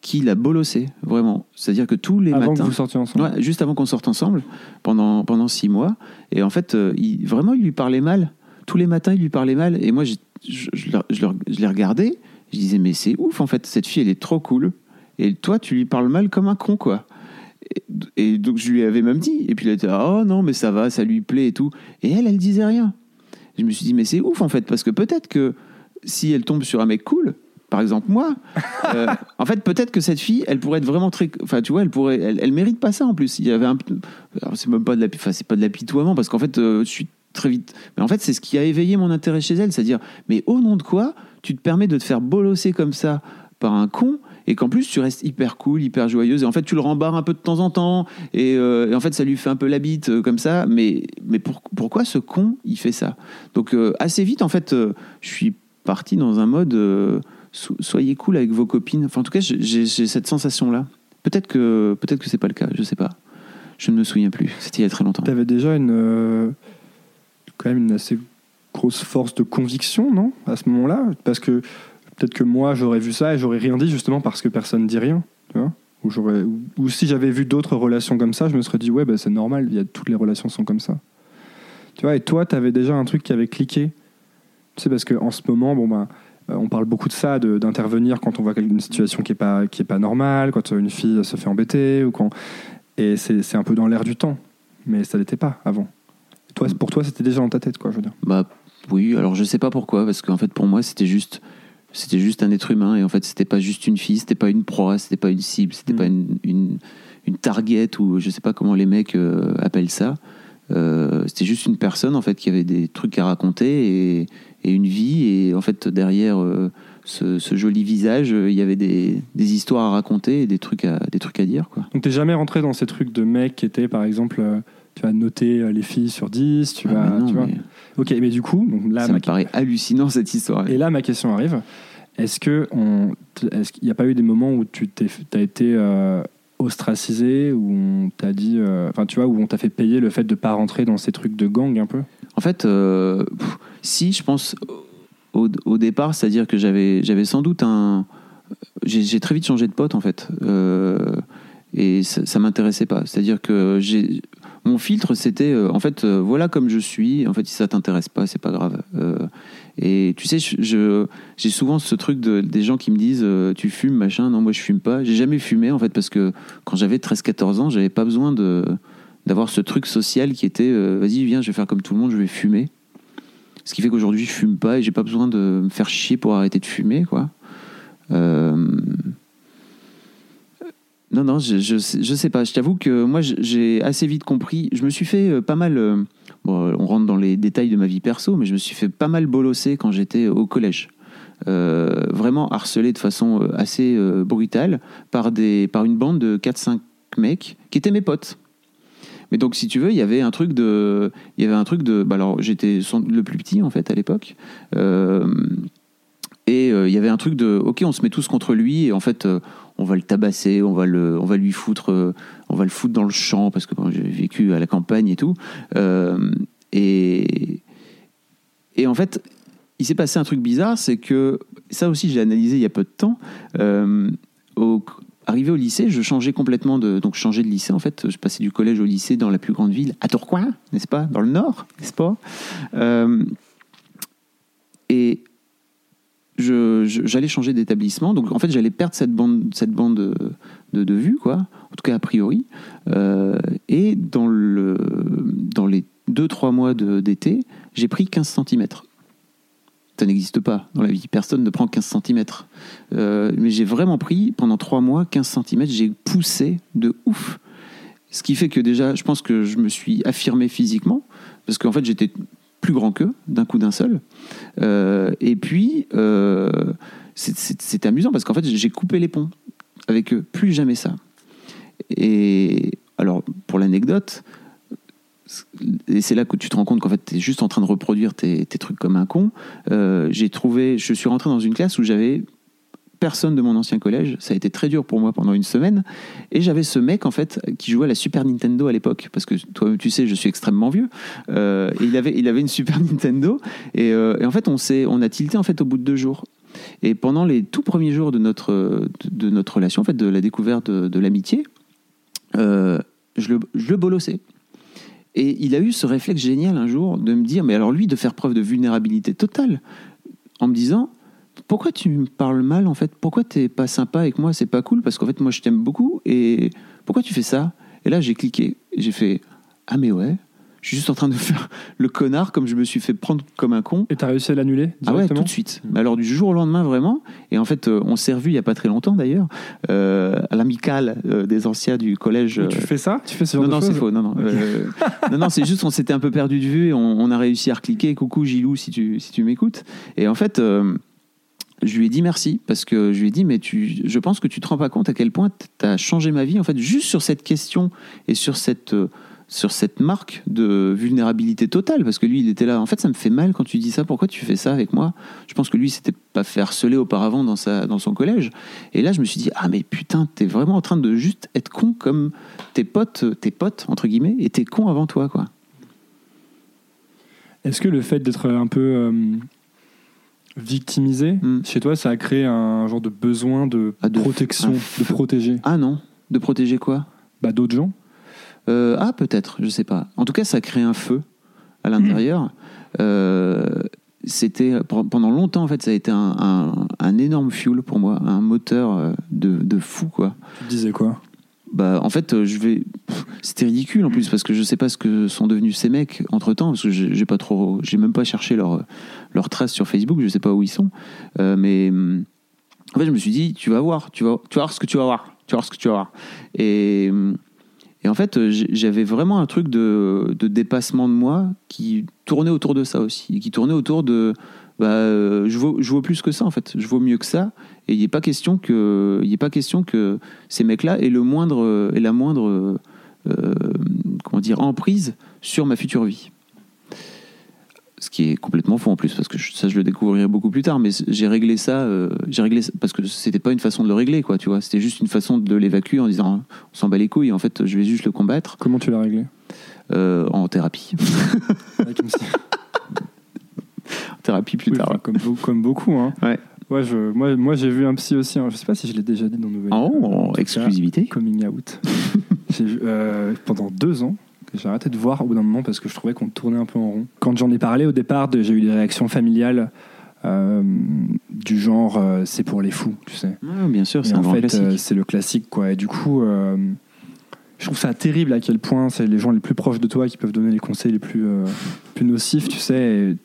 qui l'a bolossé vraiment. C'est-à-dire que tous les Avant que matins. vous sortiez ensemble Ouais, juste avant qu'on sorte ensemble, pendant, pendant six mois. Et en fait, euh, il, vraiment, il lui parlait mal. Tous les matins, il lui parlait mal. Et moi, je, je, je l'ai regardé. Je disais, mais c'est ouf, en fait, cette fille, elle est trop cool. Et toi, tu lui parles mal comme un con, quoi. Et, et donc, je lui avais même dit. Et puis, il était, oh non, mais ça va, ça lui plaît et tout. Et elle, elle disait rien. Je me suis dit, mais c'est ouf, en fait, parce que peut-être que si elle tombe sur un mec cool, par exemple moi, euh, en fait, peut-être que cette fille, elle pourrait être vraiment très. Enfin, tu vois, elle pourrait. Elle, elle mérite pas ça en plus. Il y avait un. C'est même pas de la. Enfin, c'est pas de l'apitoiement parce qu'en fait, euh, je suis très vite. Mais en fait, c'est ce qui a éveillé mon intérêt chez elle, c'est-à-dire, mais au nom de quoi tu te permets de te faire bolosser comme ça par un con et qu'en plus tu restes hyper cool, hyper joyeuse et en fait tu le rembarres un peu de temps en temps et, euh, en fait ça lui fait un peu la bite comme ça mais mais pour- pourquoi ce con il fait ça? Donc assez vite en fait je suis parti dans un mode so- soyez cool avec vos copines enfin en tout cas j'ai- cette sensation là peut-être que peut-être que c'est pas le cas je sais pas je ne me souviens plus c'était il y a très longtemps Tu avais déjà une, euh, quand même une assez grosse force de conviction, non À ce moment-là? Parce que peut-être que moi, j'aurais vu ça et j'aurais rien dit justement parce que personne ne dit rien. Ou, j'aurais, ou, si j'avais vu d'autres relations comme ça, je me serais dit, ouais, bah, c'est normal, toutes les relations sont comme ça. Tu vois, et toi, tu avais déjà un truc qui avait cliqué? Tu sais, parce qu'en ce moment, bon, bah, on parle beaucoup de ça, d'intervenir quand on voit une situation qui n'est pas, qui est pas normale, quand une fille se fait embêter, ou quand... et c'est un peu dans l'air du temps. Mais ça l'était pas avant. Toi, pour toi, c'était déjà dans ta tête, quoi, je veux dire. Bah oui, alors je sais pas pourquoi, parce qu'en fait pour moi c'était juste, c'était juste un être humain et en fait c'était pas juste une fille, c'était pas une proie, c'était pas une cible, c'était Mm. pas une, une, une target ou je sais pas comment les mecs euh, appellent ça. Euh, c'était juste une personne en fait qui avait des trucs à raconter et, et une vie et en fait derrière euh, ce, ce joli visage euh, il y avait des, des histoires à raconter et des trucs à, des trucs à dire quoi. Donc, t'es jamais rentré dans ces trucs de mecs qui étaient, par exemple, euh, tu vas noter les filles sur 10, tu Ah, vas. mais non, tu vois. mais Ok, mais du coup, donc là, ça ma me paraît hallucinant cette histoire. Et là, ma question arrive. Est-ce que on, est-ce qu'il n'y a pas eu des moments où tu t'es, as été euh, ostracisé, où on t'a dit, euh, enfin, tu vois, où on t'a fait payer le fait de pas rentrer dans ces trucs de gang un peu En fait, euh, si, je pense au, départ, c'est-à-dire que j'avais, sans doute un. J'ai, j'ai très vite changé de pote, en fait. Euh, et ça, ça m'intéressait pas. C'est-à-dire que j'ai, mon filtre, c'était, euh, en fait, euh, voilà comme je suis. En fait, si ça t'intéresse pas, c'est pas grave. Euh, et tu sais, j'ai souvent ce truc de, des gens qui me disent Tu fumes, machin. Non, moi, je fume pas. J'ai jamais fumé, en fait, parce que quand j'avais 13-14 ans, j'avais pas besoin d'avoir ce truc social qui était Vas-y, viens, je vais faire comme tout le monde, je vais fumer. Ce qui fait qu'aujourd'hui, je fume pas et j'ai pas besoin de me faire chier pour arrêter de fumer, quoi. Non, non, je, je, sais- pas. Je t'avoue que moi, j'ai assez vite compris. Je me suis fait euh, pas mal. euh, Bon, on rentre dans les détails de ma vie perso, mais je me suis fait pas mal bolosser quand j'étais au collège. Euh, vraiment harcelé de façon euh, assez euh, brutale par, des, par une bande de 4-5 mecs qui étaient mes potes. Mais donc, si tu veux, il y avait un truc de. Il y avait un truc de. Bah alors, j'étais le plus petit, en fait, à l'époque. Euh, et euh, il y avait un truc de. Ok, on se met tous contre lui, et en fait, euh, on va le tabasser, on va, le, on va lui foutre. euh, on va le foutre dans le champ, parce que j'ai vécu à la campagne et tout. Euh, et. Et en fait, il s'est passé un truc bizarre, c'est que. Ça aussi, j'ai analysé il y a peu de temps. Euh, au, arrivé au lycée, je changeais complètement de. Donc, de lycée, en fait. Je passais du collège au lycée dans la plus grande ville, à Tourcoing, n'est-ce pas Dans le nord, n'est-ce pas? Et j'allais changer d'établissement. Donc, en fait, j'allais perdre cette bande, cette bande de, de, de vue, quoi. En tout cas, a priori. Euh, et dans, le, dans les 2-3 mois d'été, j'ai pris 15 cm. Ça n'existe pas dans la vie. Personne ne prend 15 cm. mais j'ai vraiment pris, pendant 3 mois, 15 cm. J'ai poussé de ouf. Ce qui fait que déjà, je pense que je me suis affirmé physiquement. Parce qu'en fait, j'étais plus grand qu'eux, d'un coup d'un seul. Euh, et puis, euh, c'est- amusant parce qu'en fait, j'ai coupé les ponts avec eux. Plus jamais ça. Et alors, pour l'anecdote, et c'est là que tu te rends compte qu'en fait, tu es juste en train de reproduire tes, tes trucs comme un con. Euh, j'ai trouvé, je suis rentré dans une classe où j'avais personne de mon ancien collège. Ça a été très dur pour moi pendant une semaine. Et j'avais ce mec, en fait, qui jouait à la Super Nintendo à l'époque. Parce que toi, tu sais, je suis extrêmement vieux. Euh, et il avait, il avait une Super Nintendo. Et, euh, en fait, on, on a tilté en fait, au bout de deux jours. Et pendant les tout premiers jours de notre, de, notre relation, en fait, de la découverte de, de l'amitié, euh, je, le, je le bolossais. Et il a eu ce réflexe génial un jour de me dire, mais alors lui, de faire preuve de vulnérabilité totale, en me disant, pourquoi tu me parles mal en fait? Pourquoi t'es pas sympa avec moi? C'est pas cool parce qu'en fait moi je t'aime beaucoup et pourquoi tu fais ça? Et là j'ai cliqué j'ai fait, ah mais ouais, je suis juste en train de faire le connard comme je me suis fait prendre comme un con. Et t'as réussi à l'annuler Ah ouais, tout de suite. Mais alors du jour au lendemain vraiment. Et en fait, euh, on s'est revu il y a pas très longtemps d'ailleurs, euh, à l'amicale euh, des anciens du collège. Tu euh, fais ça? Tu fais ce genre non, de non, c'est faux. Non, non. Non, non, c'est juste, on s'était un peu perdu de vue et on, on a réussi à recliquer. Coucou Gilou, si tu, si tu m'écoutes. Et en fait, je lui ai dit merci parce que je lui ai dit, mais tu, je pense que tu te rends pas compte à quel point tu as changé ma vie. En fait, juste sur cette question et sur cette. euh, sur cette marque de vulnérabilité totale, parce que lui, il était là. En fait, ça me fait mal quand tu dis ça. Pourquoi tu fais ça avec moi? Je pense que lui, s'était pas fait harceler auparavant dans, sa, dans son collège. Et là, je me suis dit, ah, mais putain, t'es vraiment en train de juste être con comme tes potes, tes potes, entre guillemets, étaient cons avant toi, quoi. Est-ce que le fait d'être un peu euh, victimisé Mm. chez toi, ça a créé un genre de besoin de Ah, de- protection, de protéger Ah non De protéger quoi? Bah, d'autres gens Euh, Ah, peut-être, je sais pas. En tout cas, ça crée un feu à l'intérieur. Euh, c'était pendant longtemps en fait ça a été un, un- un énorme fuel pour moi un moteur euh, de, de fou quoi Tu disais quoi? Bah en fait je vais c'était ridicule en plus parce que je sais pas ce que sont devenus ces mecs entre temps parce que j'ai pas trop j'ai même pas cherché leur leurs traces sur Facebook je sais pas où ils sont Euh, mais en fait je me suis dit tu vas voir tu vas voir ce que tu vas voir tu vas voir ce que tu vas voir. Et et en fait, j'avais vraiment un truc de, de dépassement de moi qui tournait autour de ça aussi, et qui tournait autour de bah, euh, je, vaux, plus que ça en fait, je vaux mieux que ça, et il n'est pas question que pas question que ces mecs-là aient le moindre aient la moindre euh, comment dire emprise sur ma future vie. Ce qui est complètement faux en plus, parce que je- ça je le découvrirai beaucoup plus tard, mais j'ai réglé ça, euh, j'ai réglé ça- parce que c'était pas une façon de le régler, quoi, tu vois, c'était juste une façon de l'évacuer en disant on s'en bat les couilles, en fait je vais juste le combattre Comment tu l'as réglé? Euh, en thérapie. Ouais, comme si- En thérapie plus Oui, tard. enfin, comme, beau- comme beaucoup. Hein. Ouais. Ouais, je, moi, moi j'ai vu un psy aussi. hein. Je sais pas si je l'ai déjà dit dans Nouvelle. Oh, En tout cas, exclusivité. coming out. J'ai vu, euh, pendant deux ans, j'ai arrêté de voir au bout d'un moment parce que je trouvais qu'on tournait un peu en rond. Quand j'en ai parlé au départ, j'ai eu des réactions familiales euh, du genre euh, c'est pour les fous, tu sais. Ouais, bien sûr, c'est un en grand fait, classique. euh, c'est le classique, quoi. Et du coup, euh, je trouve ça terrible à quel point c'est les gens les plus proches de toi qui peuvent donner les conseils les plus, euh, plus nocifs, tu sais.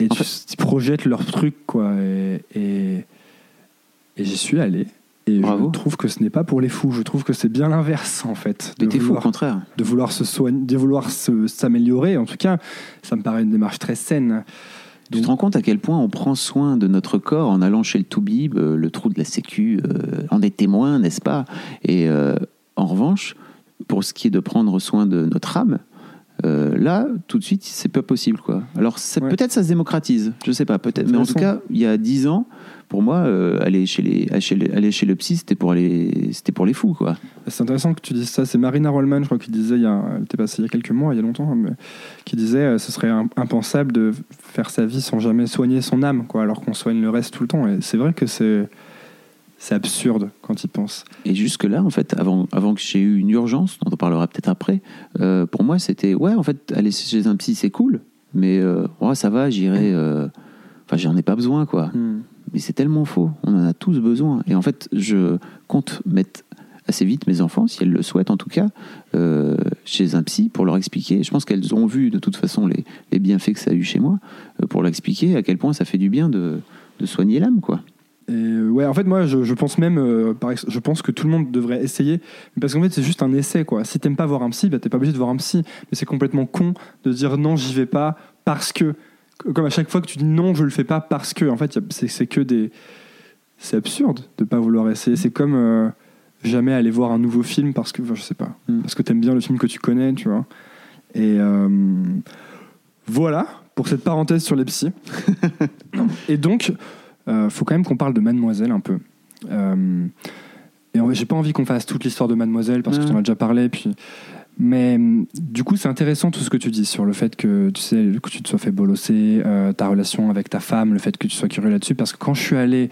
Et, et tu, tu projettes leur truc, quoi. Et, et, et j'y suis allé. Et Bravo. je trouve que ce n'est pas pour les fous. Je trouve que c'est bien l'inverse, en fait. Mais t'es fou, au contraire. de vouloir se soigner, de vouloir se- s'améliorer. En tout cas, ça me paraît une démarche très saine. Tu te rends compte à quel point on prend soin de notre corps en allant chez le Toubib, euh, le trou de la Sécu, euh, en est témoin, n'est-ce pas? Et euh, en revanche, pour ce qui est de prendre soin de notre âme, euh, là, tout de suite, c'est pas possible, quoi. Alors Ouais. peut-être ça se démocratise, je sais pas, peut-être. Mais en tout cas, il y a dix ans, pour moi, euh, aller chez les, aller le psy, c'était pour aller, c'était pour les fous, quoi. C'est intéressant que tu dises ça. C'est Marina Rollman, je crois, qui disait, il y a, elle était passée il y a quelques mois, il y a longtemps, mais qui disait euh, ce serait im- impensable de faire sa vie sans jamais soigner son âme, quoi, alors qu'on soigne le reste tout le temps. Et c'est vrai que c'est c'est absurde quand il pense. Et jusque-là, en fait, avant, avant que j'ai eu une urgence, dont on parlera peut-être après, euh, pour moi, c'était ouais, en fait, aller chez un psy, c'est cool, mais euh, ouais, ça va, j'irai. euh, Enfin, j'en ai pas besoin, quoi. Mais c'est tellement faux. On en a tous besoin. Et en fait, je compte mettre assez vite mes enfants, si elles le souhaitent en tout cas, euh, chez un psy pour leur expliquer. Je pense qu'elles ont vu de toute façon les, les bienfaits que ça a eu chez moi, euh, pour leur expliquer à quel point ça fait du bien de, de soigner l'âme, quoi. Euh, ouais, en fait, moi, je, je pense même, je pense que tout le monde devrait essayer, parce qu'en fait, c'est juste un essai, quoi. Si t'aimes pas voir un psy, bah, t'es pas obligé de voir un psy. Mais c'est complètement con de dire non, j'y vais pas parce que, comme à chaque fois que tu dis non, je le fais pas parce que, en fait, c'est que des, c'est absurde de pas vouloir essayer. C'est comme euh, jamais aller voir un nouveau film parce que, enfin, je sais pas, Mm. parce que t'aimes bien le film que tu connais, tu vois. Et euh, voilà pour cette parenthèse sur les psys. et donc, euh, faut quand même qu'on parle de Mademoiselle un peu. Euh, et j'ai pas envie qu'on fasse toute l'histoire de Mademoiselle parce que tu en as déjà parlé. Puis, mais hum, du coup, c'est intéressant tout ce que tu dis sur le fait que tu sais que tu te sois fait bolosser, euh, ta relation avec ta femme, le fait que tu sois curieux là-dessus. Parce que quand je suis allé,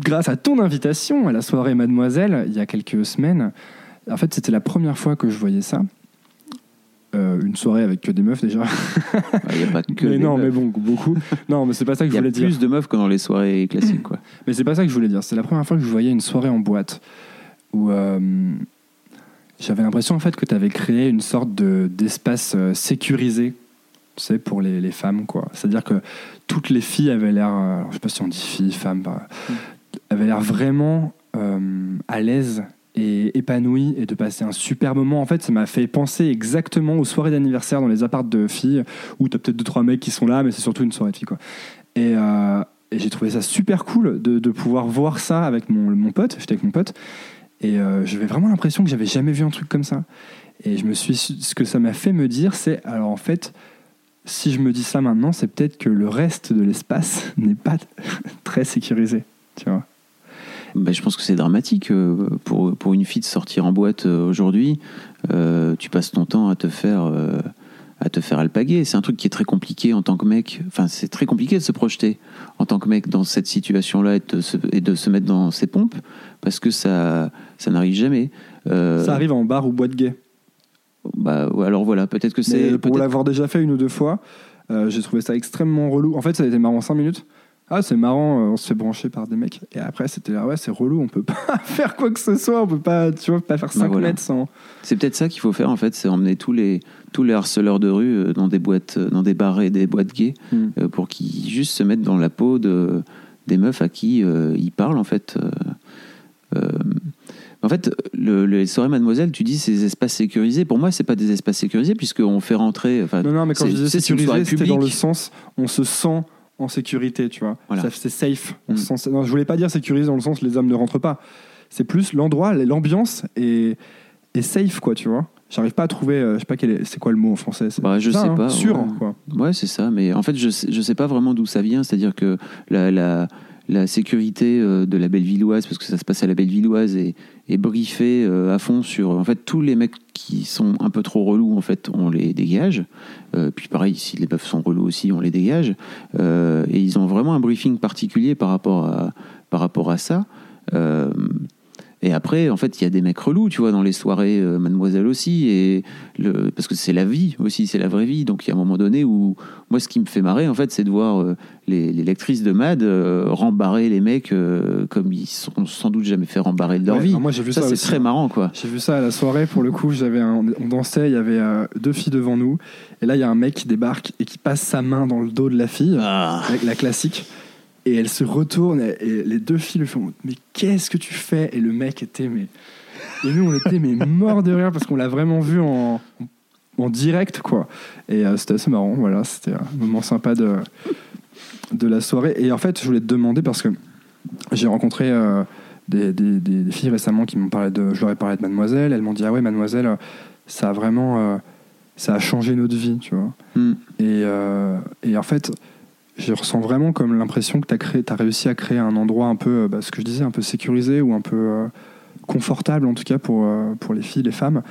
grâce à ton invitation à la soirée Mademoiselle il y a quelques semaines, en fait, c'était la première fois que je voyais ça. Euh, une soirée avec que des meufs déjà. Il n'y a pas que mais des non, mais meufs. bon, beaucoup. Non, mais c'est pas ça que Il je y a voulais dire. plus de meufs que dans les soirées classiques, quoi. Mais c'est pas ça que je voulais dire. C'est la première fois que je voyais une soirée en boîte où euh, j'avais l'impression en fait que tu avais créé une sorte de, d'espace euh, sécurisé, sais, pour les, les femmes, quoi. C'est-à-dire que toutes les filles avaient l'air, euh, alors, je sais pas si on dit filles, femmes, bah, avaient l'air vraiment euh, à l'aise et épanouies et de passer un super moment. En fait, ça m'a fait penser exactement aux soirées d'anniversaire dans les appartes de filles où t'as peut-être deux trois mecs qui sont là, mais c'est surtout une soirée de filles, quoi. Et, euh, et j'ai trouvé ça super cool de, de pouvoir voir ça avec mon, mon pote. J'étais avec mon pote. Et euh, j'avais vraiment l'impression que j'avais jamais vu un truc comme ça. Et je me suis, ce que ça m'a fait me dire, c'est alors en fait, si je me dis ça maintenant, c'est peut-être que le reste de l'espace n'est pas très sécurisé. Tu vois. Ben, je pense que c'est dramatique euh, pour, pour une fille de sortir en boîte euh, aujourd'hui. Tu passes ton temps à te faire à te faire alpaguer. C'est un truc qui est très compliqué en tant que mec. Enfin, c'est très compliqué de se projeter en tant que mec dans cette situation-là et, de se- et de se mettre dans ses pompes parce que ça ça n'arrive jamais. Euh, Ça arrive en bar ou boîte gay. Bah, alors voilà, peut-être que c'est pour l'avoir déjà fait une ou deux fois, euh, j'ai trouvé ça extrêmement relou. En fait, ça a été marrant 5 minutes. Ah, c'est marrant, euh, on se fait brancher par des mecs. Et après, c'était là, ouais, c'est relou, on peut pas faire quoi que ce soit, on peut pas, tu vois, pas faire 5 Bah voilà. mètres sans. C'est peut-être ça qu'il faut faire en fait, c'est emmener tous les tous les harceleurs de rue euh, dans des boîtes, euh, dans des bars et des boîtes gays, Mm. euh, pour qu'ils juste se mettent dans la peau de des meufs à qui euh, ils parlent en fait. euh, euh, en fait, le, les soirées Mademoiselle, tu dis c'est des espaces sécurisés. Pour moi, c'est pas des espaces sécurisés puisqu'on fait rentrer. Non, non, mais quand je disais sécurisé, c'était dans le sens, on se sent en sécurité, tu vois. Voilà. C'est safe. On Mm. se sent- non, je voulais pas dire sécurisé dans le sens les hommes ne rentrent pas. C'est plus l'endroit, l'ambiance est, est safe, quoi, tu vois. J'arrive pas à trouver, euh, je sais pas quel est- c'est quoi le mot en français. Bah, je ça, sais hein, pas, Sûr, ouais. quoi. Ouais, c'est ça. Mais en fait, je sais, je sais pas vraiment d'où ça vient. C'est-à-dire que la, la, la sécurité euh, de la Bellevilloise, parce que ça se passe à la Bellevilloise, est, est briefée euh, à fond sur. En fait, tous les mecs qui sont un peu trop relous, en fait, on les dégage. Euh, puis pareil, si les meufs sont relous aussi, on les dégage. Euh, et ils ont vraiment un briefing particulier par rapport à, par rapport à ça. Et après, en fait, il y a des mecs relous, tu vois, dans les soirées euh, Mademoiselle aussi, et le, parce que c'est la vie aussi, c'est la vraie vie. Donc il y a un moment donné où, moi, ce qui me fait marrer, en fait, c'est de voir euh, les, les lectrices de Mad euh, rembarrer les mecs comme ils sont sans doute jamais fait rembarrer de leur Ouais, vie. moi, j'ai vu ça c'est très marrant, quoi. J'ai vu ça à la soirée pour le coup. J'avais un- on dansait, il y avait deux filles devant nous, et là il y a un mec qui débarque et qui passe sa main dans le dos de la fille, Ah. avec la classique, et elle se retourne et, les deux filles lui font mais qu'est-ce que tu fais? Et le mec était mais et nous on était mais morts de rire parce qu'on l'a vraiment vu en, en direct quoi. Et euh, c'était assez marrant. Voilà, c'était un moment sympa de de la soirée. Et en fait, je voulais te demander parce que j'ai rencontré euh, des, des- filles récemment qui m'ont parlé de. Je leur ai parlé de Mademoiselle. Elles m'ont dit Ah ouais, Mademoiselle, ça a vraiment. euh, ça a changé notre vie, tu vois. Hmm. Et, euh, et en fait, je ressens vraiment comme l'impression que tu as, réussi à créer un endroit un peu, euh, bah, ce que je disais, un peu sécurisé ou un peu euh, confortable en tout cas pour, euh, pour les filles, les femmes.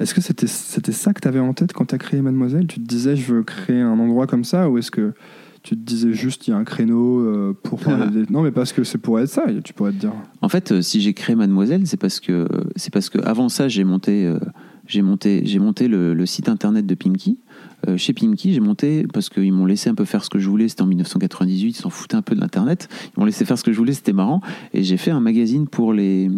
Est-ce que c'était ça que tu avais en tête quand tu as créé Mademoiselle? Tu te disais je veux créer un endroit comme ça ou est-ce que tu te disais juste il y a un créneau euh, pour parler des- Non mais parce que c'est pour être ça, tu pourrais te dire. En fait, si j'ai créé Mademoiselle, c'est parce que c'est parce que avant ça, j'ai monté, j'ai monté, j'ai monté le, le site internet de Pimki. Euh, chez Pimki, j'ai monté parce qu'ils m'ont laissé un peu faire ce que je voulais. C'était en 1998, ils s'en foutaient un peu de l'internet. Ils m'ont laissé faire ce que je voulais, c'était marrant. Et j'ai fait un magazine pour les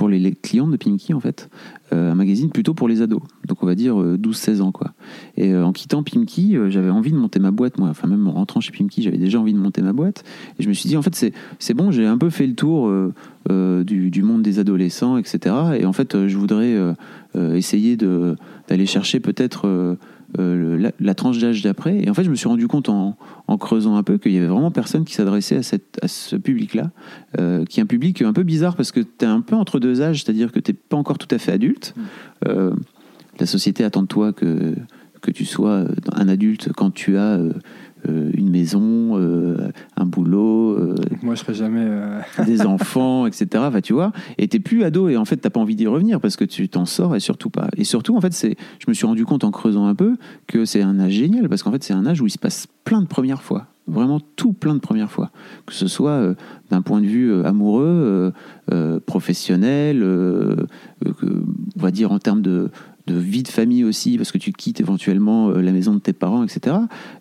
pour les, clients de Pimki en fait, Euh, un magazine plutôt pour les ados. Donc on va dire euh, 12-16 ans quoi. Et euh, en quittant Pimki, euh, j'avais envie de monter ma boîte moi. Enfin même en rentrant chez Pimki, j'avais déjà envie de monter ma boîte. Et je me suis dit en fait c'est bon, j'ai un peu fait le tour euh, euh, du, du monde des adolescents, etc. Et en fait, euh, je voudrais euh, euh, essayer de d'aller chercher peut-être euh, euh, la, la tranche d'âge d'après. Et en fait, je me suis rendu compte en, en creusant un peu qu'il y avait vraiment personne qui s'adressait à, cette, à ce public-là, euh, qui est un public un peu bizarre parce que tu es un peu entre deux âges, c'est-à-dire que tu n'es pas encore tout à fait adulte. Euh, la société attend de toi que, que tu sois un adulte quand tu as euh, euh, une maison, euh, un boulot, euh, Moi, je serais jamais. euh, des enfants, etc. Enfin, tu vois, et t'es plus ado et en fait t'as pas envie d'y revenir parce que tu t'en sors et surtout pas. Et surtout, en fait, c'est, je me suis rendu compte en creusant un peu que c'est un âge génial parce qu'en fait c'est un âge où il se passe plein de premières fois, vraiment tout plein de premières fois, que ce soit euh, d'un point de vue euh, amoureux, euh, euh, professionnel, euh, euh, on va dire en termes de vie de famille aussi parce que tu quittes éventuellement euh, la maison de tes parents etc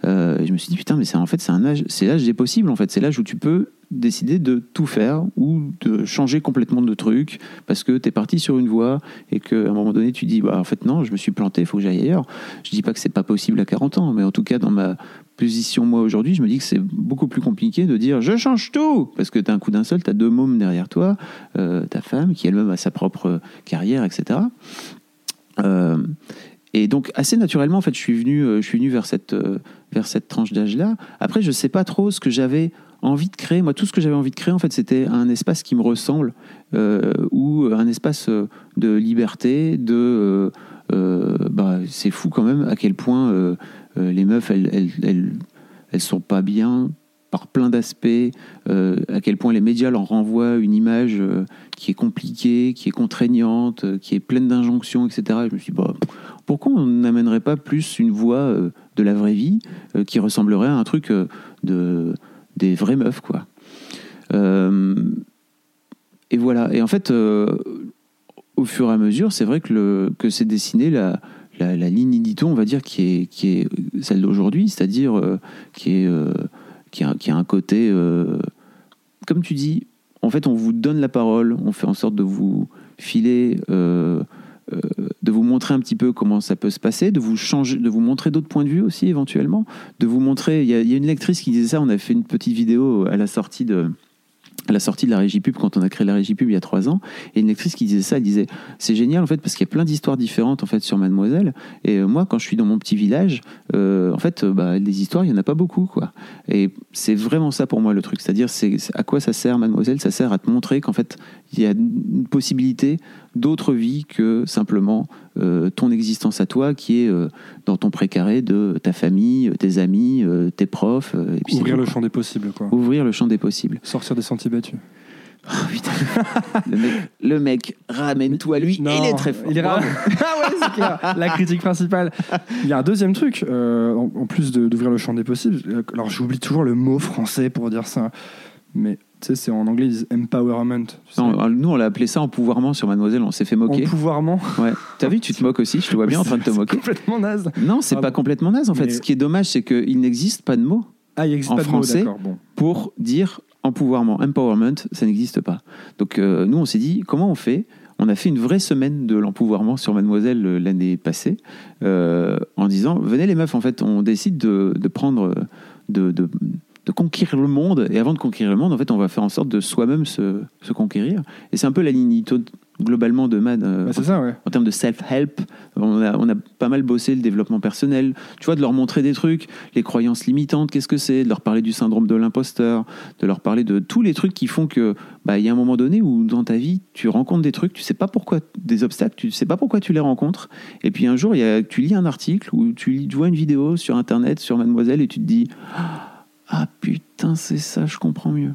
Euh, et je me suis dit putain mais c'est en fait c'est un âge c'est l'âge des possibles en fait. C'est l'âge où tu peux décider de tout faire ou de changer complètement de truc parce que tu es parti sur une voie et qu'à un moment donné tu dis bah en fait non je me suis planté il faut que j'aille ailleurs. Je dis pas que c'est pas possible à 40 ans mais en tout cas dans ma position moi aujourd'hui je me dis que c'est beaucoup plus compliqué de dire je change tout! Parce que tu un coup d'un seul tu as deux mômes derrière toi euh, ta femme qui elle-même a sa propre carrière etc et donc assez naturellement, en fait, je suis venu, euh, je suis venu vers cette euh, vers cette tranche d'âge-là. Après, je sais pas trop ce que j'avais envie de créer. Moi, tout ce que j'avais envie de créer, en fait, c'était un espace qui me ressemble, euh, ou un espace euh, de liberté, de euh, euh, bah, c'est fou quand même à quel point euh, euh, les meufs, elles, elles, elles, elles sont pas bien par plein d'aspects, euh, à quel point les médias leur renvoient une image euh, qui est compliquée, qui est contraignante, euh, qui est pleine d'injonctions, etc. Et je me suis dit, pourquoi on n'amènerait pas plus une voix euh, de la vraie vie euh, qui ressemblerait à un truc de, des vraies meufs, quoi. Et voilà. Et en fait, au fur et à mesure, c'est vrai que, que c'est dessiné la, la, ligne édito, on va dire, qui est, qui est celle d'aujourd'hui, c'est-à-dire qui, qui, a, qui a un côté, comme tu dis, en fait, on vous donne la parole, on fait en sorte de vous filer, euh, euh, de vous montrer un petit peu comment ça peut se passer, de vous changer, de vous montrer d'autres points de vue aussi éventuellement, de vous montrer. Il y, y a une lectrice qui disait ça. On a fait une petite vidéo à la sortie de à la sortie de la régie pub quand on a créé la régie pub il y a trois ans et une lectrice qui disait ça elle disait c'est génial en fait parce qu'il y a plein d'histoires différentes en fait sur Mademoiselle et euh, moi quand je suis dans mon petit village euh, en fait euh, bah, des histoires il y en a pas beaucoup quoi. Et c'est vraiment ça pour moi le truc. C'est à dire c'est c'est- à quoi ça sert Mademoiselle? Ça sert à te montrer qu'en fait il y a une possibilité d'autres vies que simplement euh, ton existence à toi qui est euh, dans ton précaré de ta famille tes amis euh, tes profs euh, et puis c'est Ouvrir le quoi. champ des possibles, quoi. ouvrir le champ des possibles Sortir des sentiers battus. Oh, putain. le, mec, le mec ramène tout à lui. Non, il est très fort. Il est ah ouais, c'est clair. La critique principale. Il y a un deuxième truc, euh, en, en plus d'ouvrir le champ des possibles. euh, Alors j'oublie toujours le mot français pour dire ça, mais tu sais, c'est en anglais ils disent empowerment. tu sais. Non, nous, on l'a appelé ça empouvoirment sur Mademoiselle. On s'est fait moquer. Empouvoirment. Ouais. T'as vu, tu te moques aussi. Je te vois bien en train de te C'est moquer. complètement naze. Non, c'est Ah pas bon. complètement naze en fait. Mais- Ce qui est dommage, c'est qu'il n'existe pas de mot Ah, il En pas de mot, français. Bon. pour dire empouvoirment. Empowerment, ça n'existe pas. Donc euh, nous, on s'est dit, comment on fait? On a fait une vraie semaine de l'empouvoirment sur Mademoiselle euh, l'année passée, euh, en disant, venez les meufs, en fait, on décide de, de prendre, euh, de, de- de conquérir le monde. Et avant de conquérir le monde, en fait, on va faire en sorte de soi-même se, se conquérir. Et c'est un peu la ligne globalement de Mad. euh, Bah, c'est ça, ouais. en termes de self-help, on a, on a pas mal bossé le développement personnel. Tu vois, de leur montrer des trucs, les croyances limitantes, qu'est-ce que c'est, de leur parler du syndrome de l'imposteur, de leur parler de tous les trucs qui font que, bah, il y a un moment donné où dans ta vie, tu rencontres des trucs, tu sais pas pourquoi, des obstacles, tu sais pas pourquoi tu les rencontres. Et puis un jour, y a, tu lis un article ou tu, lis- tu vois une vidéo sur Internet, sur Mademoiselle, et tu te dis, ah putain, c'est ça, je comprends mieux.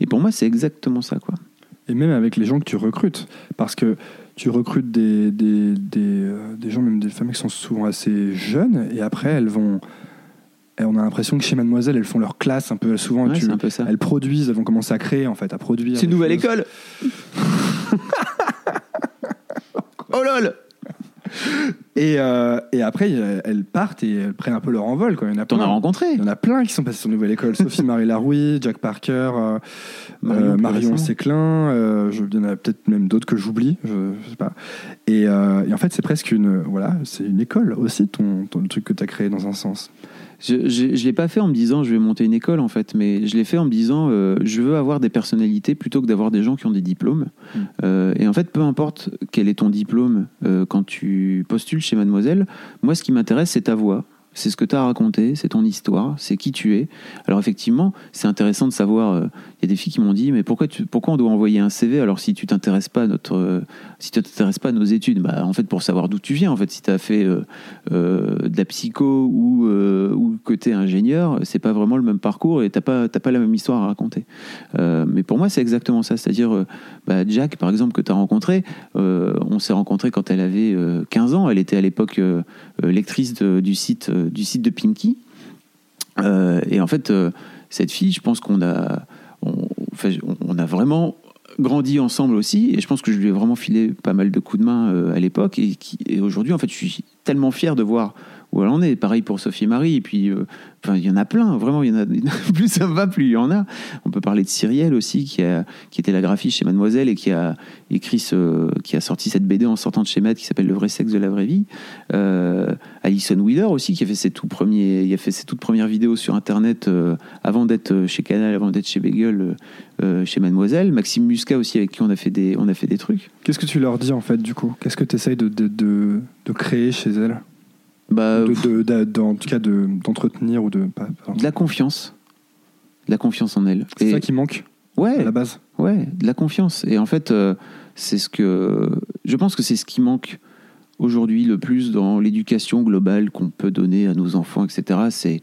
Et pour moi, c'est exactement ça, quoi. Et même avec les gens que tu recrutes. Parce que tu recrutes des, des, des, euh, des gens, même des femmes qui sont souvent assez jeunes, et après elles vont. et on a l'impression que chez Mademoiselle, elles font leur classe un peu souvent. Ouais, tu- c'est un peu ça. Elles produisent, elles vont commencer à créer en fait, à produire. C'est une nouvelle choses. école Oh lol Et, euh, et après, elles partent et elles prennent un peu leur envol. Quoi. Il y en a T'en as rencontré Il y en a plein qui sont passés sur Nouvelle École. Sophie Marie Larouille, Jack Parker, euh, Marion, euh, Marion. Séclin. je- il y en a peut-être même d'autres que j'oublie. Je, je sais pas. Et, et en fait, c'est presque une, voilà, c'est une école aussi, ton, ton- le truc que tu as créé dans un sens. Je, je l'ai pas fait en me disant je vais monter une école en fait, mais je l'ai fait en me disant euh, je veux avoir des personnalités plutôt que d'avoir des gens qui ont des diplômes. Mm. Euh, et en fait, peu importe quel est ton diplôme euh, quand tu postules chez Mademoiselle, moi ce qui m'intéresse c'est ta voix. C'est ce que tu as raconté, c'est ton histoire, c'est qui tu es. Alors effectivement, c'est intéressant de savoir. euh, Il y a des filles qui m'ont dit, mais pourquoi, tu, pourquoi on doit envoyer un CV alors si tu t'intéresses pas à notre, euh, si tu t'intéresses pas à nos études, bah en fait pour savoir d'où tu viens. En fait, si tu as fait euh, de la psycho ou tu es ingénieur, c'est pas vraiment le même parcours et t'as pas t'as pas la même histoire à raconter. Mais pour moi, c'est exactement ça. C'est-à-dire, bah, Jack, par exemple, que tu as rencontré, on s'est rencontré quand elle avait euh, 15 ans. Elle était à l'époque lectrice de- du, site, euh, du site de Pinky. Euh, et en fait, euh, cette fille, je pense qu'on a, on, a vraiment grandi ensemble aussi. Et je pense que je lui ai vraiment filé pas mal de coups de main euh, à l'époque. Et, et aujourd'hui, en fait, je suis tellement fier de voir où elle en est. Pareil pour Sophie Marie. Et puis, euh, enfin, il y en a plein. Vraiment, il y en a. plus ça va, plus il y en a. On peut parler de Cyrielle aussi, qui, a, qui était la graphiste chez Mademoiselle et qui a écrit ce, qui a sorti cette BD en sortant de chez Maître qui s'appelle Le vrai sexe de la vraie vie. Euh, Alison Wheeler aussi, qui a fait ses tout premiers, il a fait ses toutes premières vidéos sur Internet euh, avant d'être chez Canal, avant d'être chez Bagel, euh, euh, chez Mademoiselle. Maxime Muscat aussi, avec qui on a fait des, on a fait des trucs. Qu'est-ce que tu leur dis en fait du coup? Qu'est-ce que tu essayes de, de, de, de créer chez elles Bah, de, de- de- En tout cas de- d'entretenir ou de. pas- de la confiance, de la confiance en elle. C'est ça qui manque ouais, à la base. Ouais, de la confiance. Et en fait, euh, c'est ce que. Je pense que c'est ce qui manque aujourd'hui le plus dans l'éducation globale qu'on peut donner à nos enfants, etc. C'est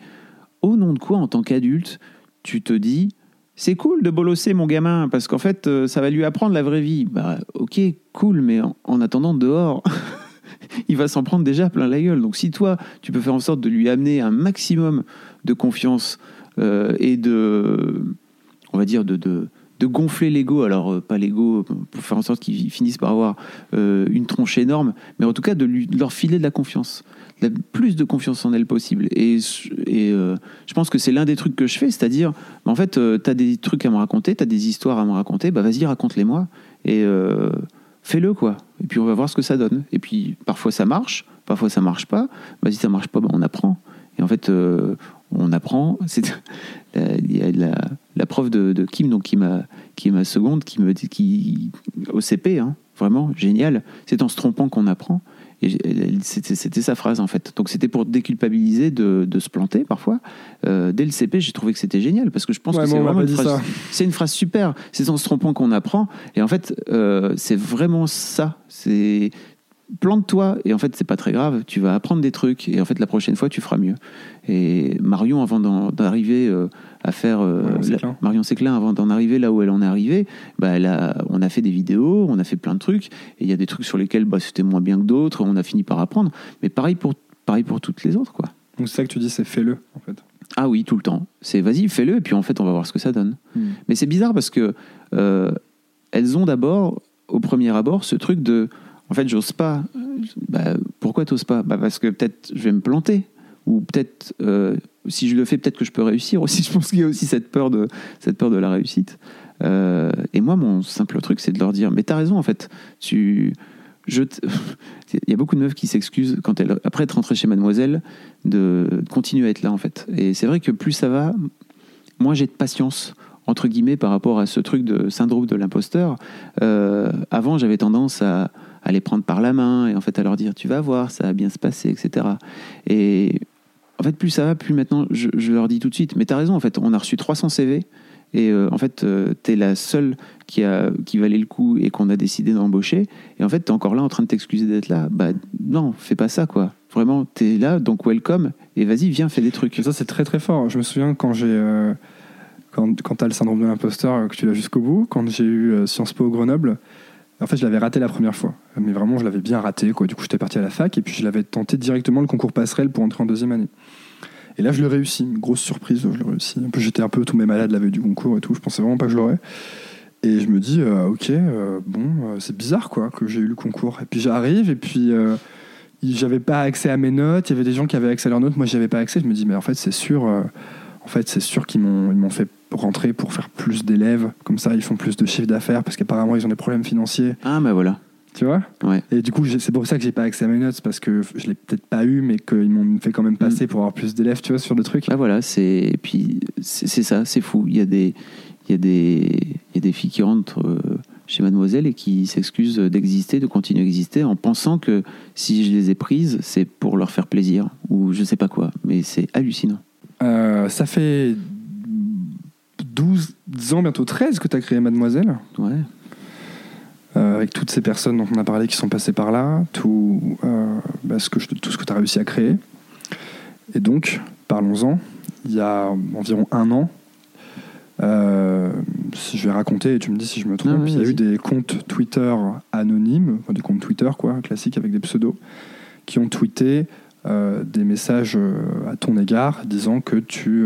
au nom de quoi, en tant qu'adulte, tu te dis c'est cool de bolosser mon gamin parce qu'en fait, euh, ça va lui apprendre la vraie vie. Bah, ok, cool, mais en, en attendant, dehors. Il va s'en prendre déjà plein la gueule. Donc, si toi, tu peux faire en sorte de lui amener un maximum de confiance euh, et de, on va dire, de, gonfler l'ego. Alors, euh, pas l'ego pour faire en sorte qu'ils finissent par avoir euh, une tronche énorme, mais en tout cas de, leur filer de la confiance. La- plus de confiance en elle possible. Et, je pense que c'est l'un des trucs que je fais, c'est-à-dire, bah, en fait, tu as des trucs à me raconter, tu as des histoires à me raconter, bah vas-y, raconte-les-moi. Et fais-le, quoi. Et puis on va voir ce que ça donne. Et puis parfois ça marche, parfois ça marche pas. Bah, si ça marche pas, bah, on apprend. Et en fait, euh, on apprend. Il y a la, la prof de, de Kim, donc qui m'a qui est ma seconde, qui me dit qui au CP, hein, vraiment génial. C'est en se trompant qu'on apprend. C'était sa phrase en fait. Donc c'était pour déculpabiliser de, de se planter parfois. Euh, dès le CP, j'ai trouvé que c'était génial parce que je pense Ouais, que c'est vraiment une phrase, une phrase super. C'est en se trompant qu'on apprend. Et en fait, euh, c'est vraiment ça. C'est plante-toi. Et en fait c'est pas très grave. Tu vas apprendre des trucs. Et en fait la prochaine fois tu feras mieux. Et Marion avant d'arriver euh, à faire euh, Marion la- Séclin. Marion Séclin avant d'en arriver là où elle en est arrivée bah, elle a, on a fait des vidéos on a fait plein de trucs. Et il y a des trucs sur lesquels bah, c'était moins bien que d'autres. On a fini par apprendre. Mais pareil pour pareil pour toutes les autres quoi. Donc c'est ça que tu dis, c'est fais-le en fait. ah oui, tout le temps. C'est vas-y, fais-le, et puis en fait, on va voir ce que ça donne. Mais c'est bizarre parce que euh, elles ont d'abord, au premier abord, ce truc de en fait, j'ose pas. Bah, pourquoi t'oses pas? Bah, Parce que peut-être je vais me planter. Ou peut-être, euh, si je le fais, peut-être que je peux réussir aussi. Je pense qu'il y a aussi cette peur de, cette peur de la réussite. Euh, et moi, mon simple truc, c'est de leur dire Mais t'as raison, en fait. Tu. Je Il y a beaucoup de meufs qui s'excusent quand elles, après être rentrées chez Mademoiselle, de continuer à être là, en fait. Et c'est vrai que plus ça va, moins j'ai de patience entre guillemets par rapport à ce truc de syndrome de l'imposteur. Euh, avant, j'avais tendance à, à les prendre par la main et en fait à leur dire tu vas voir, ça va bien se passer, etc. Et en fait, plus ça va, plus maintenant je, je leur dis tout de suite mais t'as raison, en fait, on a reçu 300 CV. Et euh, en fait, euh, t'es la seule qui, a, qui valait le coup et qu'on a décidé d'embaucher. Et en fait, t'es encore là en train de t'excuser d'être là. Bah non, fais pas ça, quoi. Vraiment, t'es là, donc welcome. Et vas-y, viens, fais des trucs. Et ça, c'est très très fort. Je me souviens quand j'ai. euh, quand quand tu as le syndrome de l'imposteur, euh, que tu l'as jusqu'au bout, quand j'ai eu Sciences Po au Grenoble, en fait, je l'avais raté la première fois. Mais vraiment, je l'avais bien raté. Quoi. Du coup, j'étais parti à la fac et puis je l'avais tenté directement le concours passerelle pour entrer en deuxième année. Et là, je le réussis. Grosse surprise, je le réussis. Un peu, j'étais un peu tombé malade la veille du concours et tout. Je pensais vraiment pas que je l'aurais. Et je me dis, euh, ok, euh, bon, euh, c'est bizarre quoi que j'ai eu le concours. Et puis j'arrive et puis j'avais pas accès à mes notes. Il y avait des gens qui avaient accès à leurs notes. Moi, j'avais pas accès. Je me dis, mais en fait, c'est sûr. En fait, c'est sûr qu'ils m'ont ils m'ont fait rentrer pour faire plus d'élèves. Comme ça, ils font plus de chiffre d'affaires parce qu'apparemment, ils ont des problèmes financiers. Ah, bah voilà. Tu vois? Ouais. Et du coup, c'est pour ça que j'ai pas accès à mes notes, parce que je l'ai peut-être pas eu, mais qu'ils m'ont fait quand même passer Mm. pour avoir plus d'élèves, tu vois, sur le truc. Ah voilà, c'est et puis c'est c'est ça, c'est fou. Il y a des il y a des il y a des filles qui rentrent euh, chez Mademoiselle et qui s'excusent d'exister, de continuer à exister en pensant que si je les ai prises, c'est pour leur faire plaisir ou je sais pas quoi. Mais c'est hallucinant. Euh, ça fait 12 ans, bientôt 13 que tu as créé Mademoiselle, Ouais. euh, avec toutes ces personnes dont on a parlé qui sont passées par là, tout, euh, bah, ce que je- tout ce que tu as réussi à créer. Et donc, parlons-en. Il y a environ un an, si je vais raconter et tu me dis si je me trompe, Ah il y a eu des comptes Twitter anonymes, enfin, des comptes Twitter quoi, classiques avec des pseudos, qui ont tweeté des messages euh, à ton égard disant que tu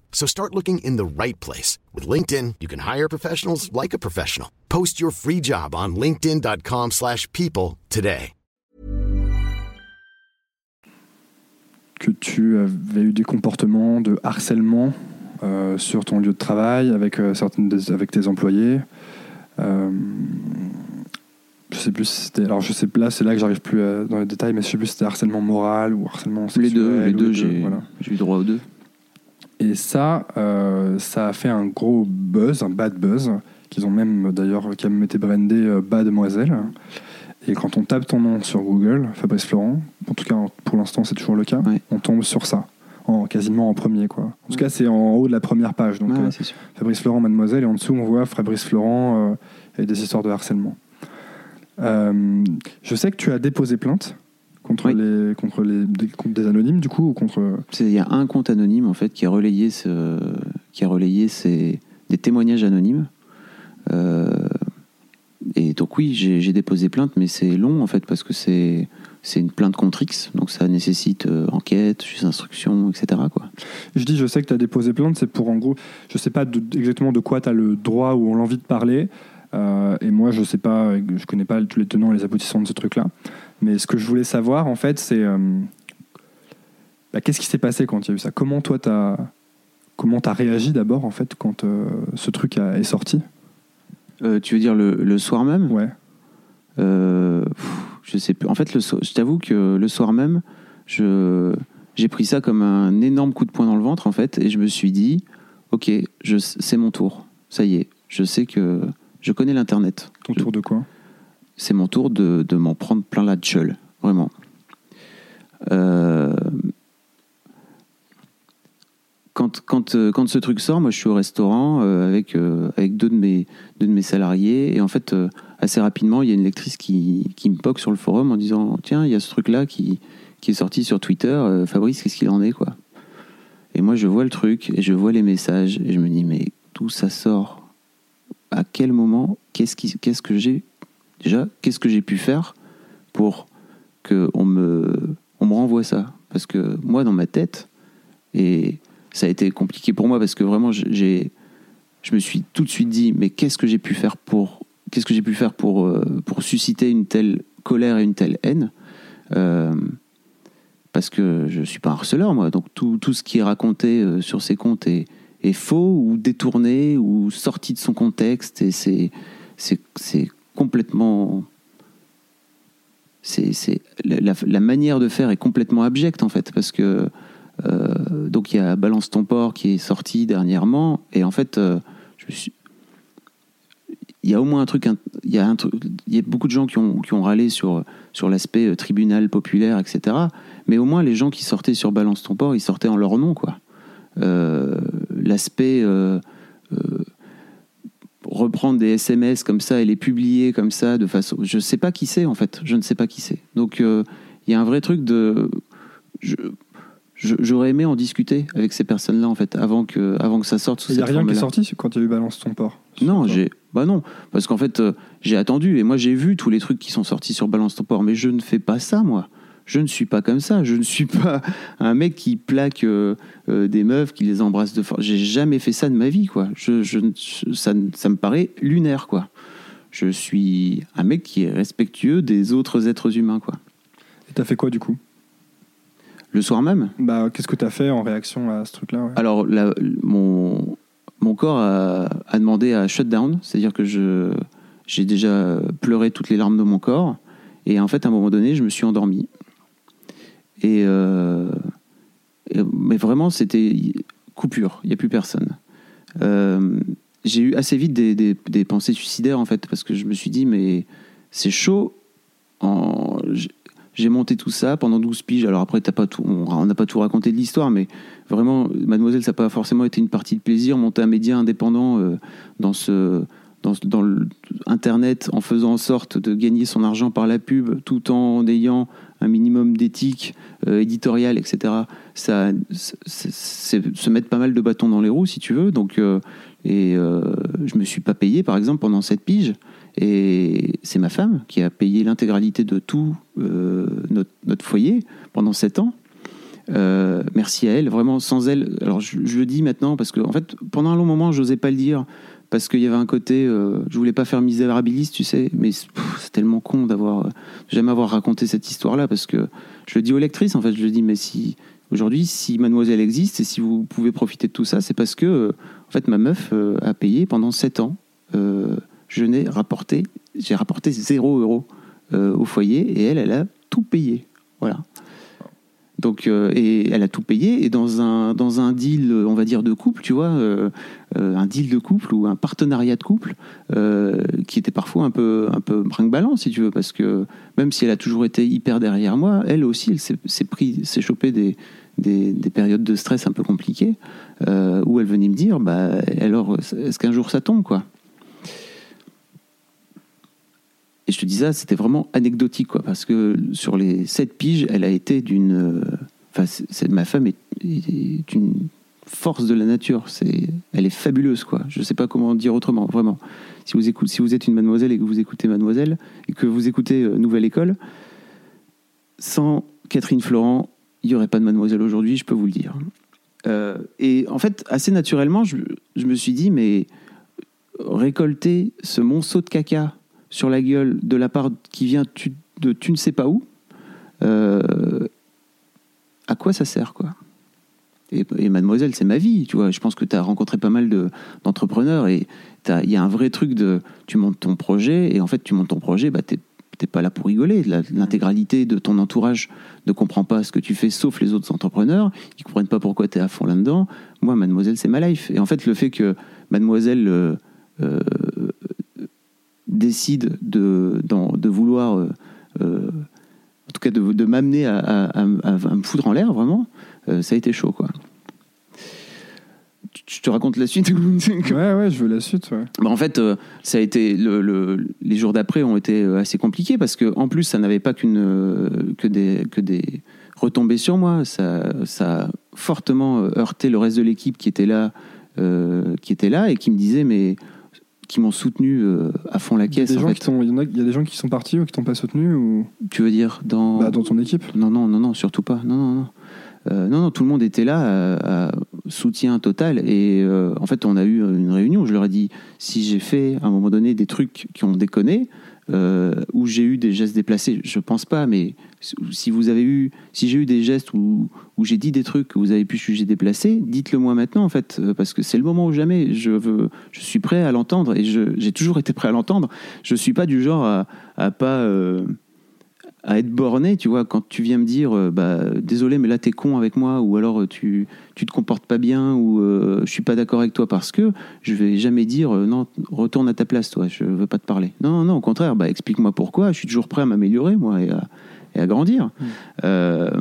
So start looking in the right place. With LinkedIn, you can hire professionals like a professional. Post your free job on linkedin.com/people slash people today. que tu avais eu des comportements de harcèlement euh, sur ton lieu de travail avec, euh, certaines des- avec tes employés. Euh, je sais plus si c'était. Alors, je sais là, c'est là que j'arrive plus à- dans les détails, mais je sais plus si c'était harcèlement moral ou harcèlement sexuel. Les deux, les ou deux, j'ai voilà. j'ai eu droit aux deux. Et ça, euh, ça a fait un gros buzz, un bad buzz, qu'ils ont même d'ailleurs, qui a même été brandé euh, Bademoiselle. Et quand on tape ton nom sur Google, Fabrice Florent, en tout cas pour l'instant c'est toujours le cas, Ouais. on tombe sur ça, en, quasiment en premier. Quoi. En tout cas c'est en haut de la première page. Donc Ouais, euh. Fabrice Florent, Mademoiselle, et en dessous on voit Fabrice Florent euh, et des histoires de harcèlement. Euh, je sais que tu as déposé plainte contre, Oui. les, contre, les, des, contre des anonymes du coup, ou contre... C'est- Il y a un compte anonyme en fait qui a relayé, ce, qui a relayé ces, des témoignages anonymes. Euh, et donc oui, j'ai déposé plainte, mais c'est long en fait parce que c'est c'est une plainte contre X, donc ça nécessite euh, enquête, juge d'instruction, etc. Quoi. Je dis, je sais que tu as déposé plainte, c'est pour en gros, je sais pas de- exactement de quoi tu as le droit ou l'envie de parler. euh, et moi, je sais pas, je connais pas tous les tenants et les aboutissants de ce truc-là. Mais ce que je voulais savoir, en fait, c'est euh, bah, qu'est-ce qui s'est passé quand il y a eu ça? Comment toi, tu as, comment as réagi d'abord, en fait, quand euh, ce truc a- est sorti? Euh, tu veux dire le, le soir même? Ouais. Pff, Je sais plus. En fait, le so- je t'avoue que le soir même, je j'ai pris ça comme un énorme coup de poing dans le ventre en fait, et je me suis dit, ok, c'est mon tour. Ça y est, je sais que je connais l'internet. Ton Je- tour de quoi? C'est mon tour de, m'en prendre plein la gueule, vraiment. Euh, euh, quand ce truc sort, moi je suis au restaurant euh, avec, deux, de mes, salariés, et en fait, assez rapidement, il y a une lectrice qui, me poque sur le forum en disant Tiens, il y a ce truc-là qui, qui est sorti sur Twitter, Fabrice, qu'est-ce qu'il en est quoi? Et moi je vois le truc, et je vois les messages, et je me dis Mais d'où ça sort? À quel moment? Qu'est-ce que j'ai déjà, qu'est-ce que j'ai pu faire pour qu'on me, on me renvoie ça? Parce que moi, dans ma tête, et ça a été compliqué pour moi parce que vraiment, j'ai, je me suis tout de suite dit, mais qu'est-ce que j'ai pu faire pour, qu'est-ce que j'ai pu faire pour, euh, pour susciter une telle colère et une telle haine? Euh, Parce que je suis pas un harceleur, moi. Donc tout, tout ce qui est raconté euh, sur ces comptes est, est faux ou détourné ou sorti de son contexte et c'est, c'est, c'est complètement c'est, la, la manière de faire est complètement abjecte en fait parce que euh, donc il y a Balance ton port qui est sorti dernièrement et en fait euh, je suis il y a au moins un truc, il y a un truc, il y a beaucoup de gens qui ont, qui ont râlé sur, sur l'aspect euh, tribunal populaire, etc. Mais au moins les gens qui sortaient sur Balance ton port, ils sortaient en leur nom, quoi. L'aspect reprendre des SMS comme ça et les publier comme ça de façon, je sais pas qui c'est en fait, je ne sais pas qui c'est. Donc euh, il y a un vrai truc de, j'aurais aimé en discuter avec ces personnes-là en fait avant que, avant que ça sorte Il n'y a rien qui est sorti quand il y a eu Balance ton port. Non, j'ai bah non, parce qu'en fait euh, j'ai attendu et moi j'ai vu tous les trucs qui sont sortis sur Balance ton port, mais je ne fais pas ça moi. Je ne suis pas comme ça. Je ne suis pas un mec qui plaque euh, euh, des meufs, qui les embrasse de force. J'ai jamais fait ça de ma vie, quoi. Je, je, je- ça, ça me paraît lunaire, quoi. Je suis un mec qui est respectueux des autres êtres humains, quoi. Et t'as fait quoi du coup? Le soir même, Bah, qu'est-ce que t'as fait en réaction à ce truc-là ouais? Alors, la- mon, mon corps a, a demandé à shut down, c'est-à-dire que je, j'ai déjà pleuré toutes les larmes de mon corps. Et en fait, à un moment donné, je me suis endormi. Euh, et- mais vraiment, c'était coupure, il n'y a plus personne. Euh, j'ai eu assez vite des, des- pensées suicidaires, en fait, parce que je me suis dit, mais c'est chaud. J'ai- monté tout ça pendant 12 piges. Alors après, t'as pas tout, on n'a pas tout raconté de l'histoire, mais vraiment, Mademoiselle, ça n'a pas forcément été une partie de plaisir. Monter un média indépendant euh, dans ce dans, dans Internet en faisant en sorte de gagner son argent par la pub tout en ayant un minimum d'éthique euh, éditoriale, etc. Ça, se mettre pas mal de bâtons dans les roues, si tu veux. Donc, euh, et euh, je me suis pas payé, par exemple, pendant cette pige. Et c'est ma femme qui a payé l'intégralité de tout euh, notre, foyer pendant sept ans. Merci à elle, vraiment sans elle. Alors je, je le dis maintenant parce que en fait pendant un long moment j'osais pas le dire parce qu'il y avait un côté, euh, je voulais pas faire misérabiliste, tu sais, mais c'est tellement con d'avoir euh, jamais avoir raconté cette histoire-là parce que je le dis aux lectrices en fait, je le dis mais si aujourd'hui si Mademoiselle existe et si vous pouvez profiter de tout ça, c'est parce que euh, en fait ma meuf euh, a payé pendant sept ans. Je n'ai rapporté, j'ai rapporté zéro euro euh, au foyer et elle, elle a tout payé. Voilà. Donc, euh, et elle a tout payé. Et dans un, dans un deal, on va dire, de couple, tu vois, euh, euh, un deal de couple ou un partenariat de couple qui était parfois un peu, un peu brinque-ballant, si tu veux, parce que même si elle a toujours été hyper derrière moi, elle aussi, elle s'est pris, s'est chopé des, des, des périodes de stress un peu compliquées où elle venait me dire, bah, alors, est-ce qu'un jour ça tombe, quoi? Et je te dis ça, c'était vraiment anecdotique, quoi, parce que sur les sept piges, elle a été d'une. euh, Enfin, ma femme est, une force de la nature. Elle est fabuleuse, quoi. Je sais pas comment dire autrement, vraiment. Si vous si vous êtes une mademoiselle et que vous écoutez Mademoiselle et que vous écoutez euh, Nouvelle École, sans Catherine Florent, il n'y aurait pas de Mademoiselle aujourd'hui, je peux vous le dire. Euh, et en fait, assez naturellement, je me suis dit, mais récolter ce monceau de caca sur la gueule de la part qui vient tu- de tu ne sais pas où, euh, à quoi ça sert, quoi? Et, mademoiselle, c'est ma vie, tu vois. Je pense que tu as rencontré pas mal de- d'entrepreneurs et il y a un vrai truc de tu montes ton projet et en fait, tu montes ton projet, bah, t'es t'es pas là pour rigoler. L'intégralité de ton entourage ne comprend pas ce que tu fais, sauf les autres entrepreneurs. Ils comprennent pas pourquoi tu es à fond là-dedans. Moi, mademoiselle, c'est ma life. Et en fait, le fait que mademoiselle euh, euh, décide de, vouloir, euh, euh, en tout cas de, de m'amener à, à- à- à- à me foutre en l'air, vraiment, euh, ça a été chaud, quoi. Je te raconte la suite Ouais, ouais, je veux la suite, ouais. bah, en fait, ça a été le, le- les jours d'après ont été assez compliqués parce que en plus, ça n'avait pas qu'une que des que des retombées sur moi. Ça, ça a fortement heurté le reste de l'équipe qui était là, qui était là et qui me disait mais qui m'ont soutenu euh, à fond la Il y a caisse. des en gens fait. qui t'ont- il y en a- il y a des gens qui sont partis ou qui t'ont pas soutenu ou? Tu veux dire dans bah, dans ton équipe Non, non, non, non, surtout pas. Non, non, non. Euh, non, non, tout le monde était là, à, à soutien total. Et euh, en fait, on a eu une réunion. Je leur ai dit si j'ai fait à un moment donné des trucs qui ont déconné, euh, où j'ai eu des gestes déplacés, je pense pas, mais si vous avez eu, si j'ai eu des gestes où, où j'ai dit des trucs que vous avez pu juger déplacés, dites-le moi maintenant en fait, euh, parce que c'est le moment ou jamais. Je veux, je suis prêt à l'entendre et j'ai toujours été prêt à l'entendre. Je suis pas du genre à, à pas. euh, à être borné, tu vois, quand tu viens me dire, euh, bah, désolé, mais là t'es con avec moi, ou alors euh, tu, tu te comportes pas bien, ou euh, je suis pas d'accord avec toi parce que, je vais jamais dire, euh, non, retourne à ta place, toi, je veux pas te parler. Non, non, non, au contraire, bah, explique-moi pourquoi, je suis toujours prêt à m'améliorer, moi, et à, et à grandir. Euh,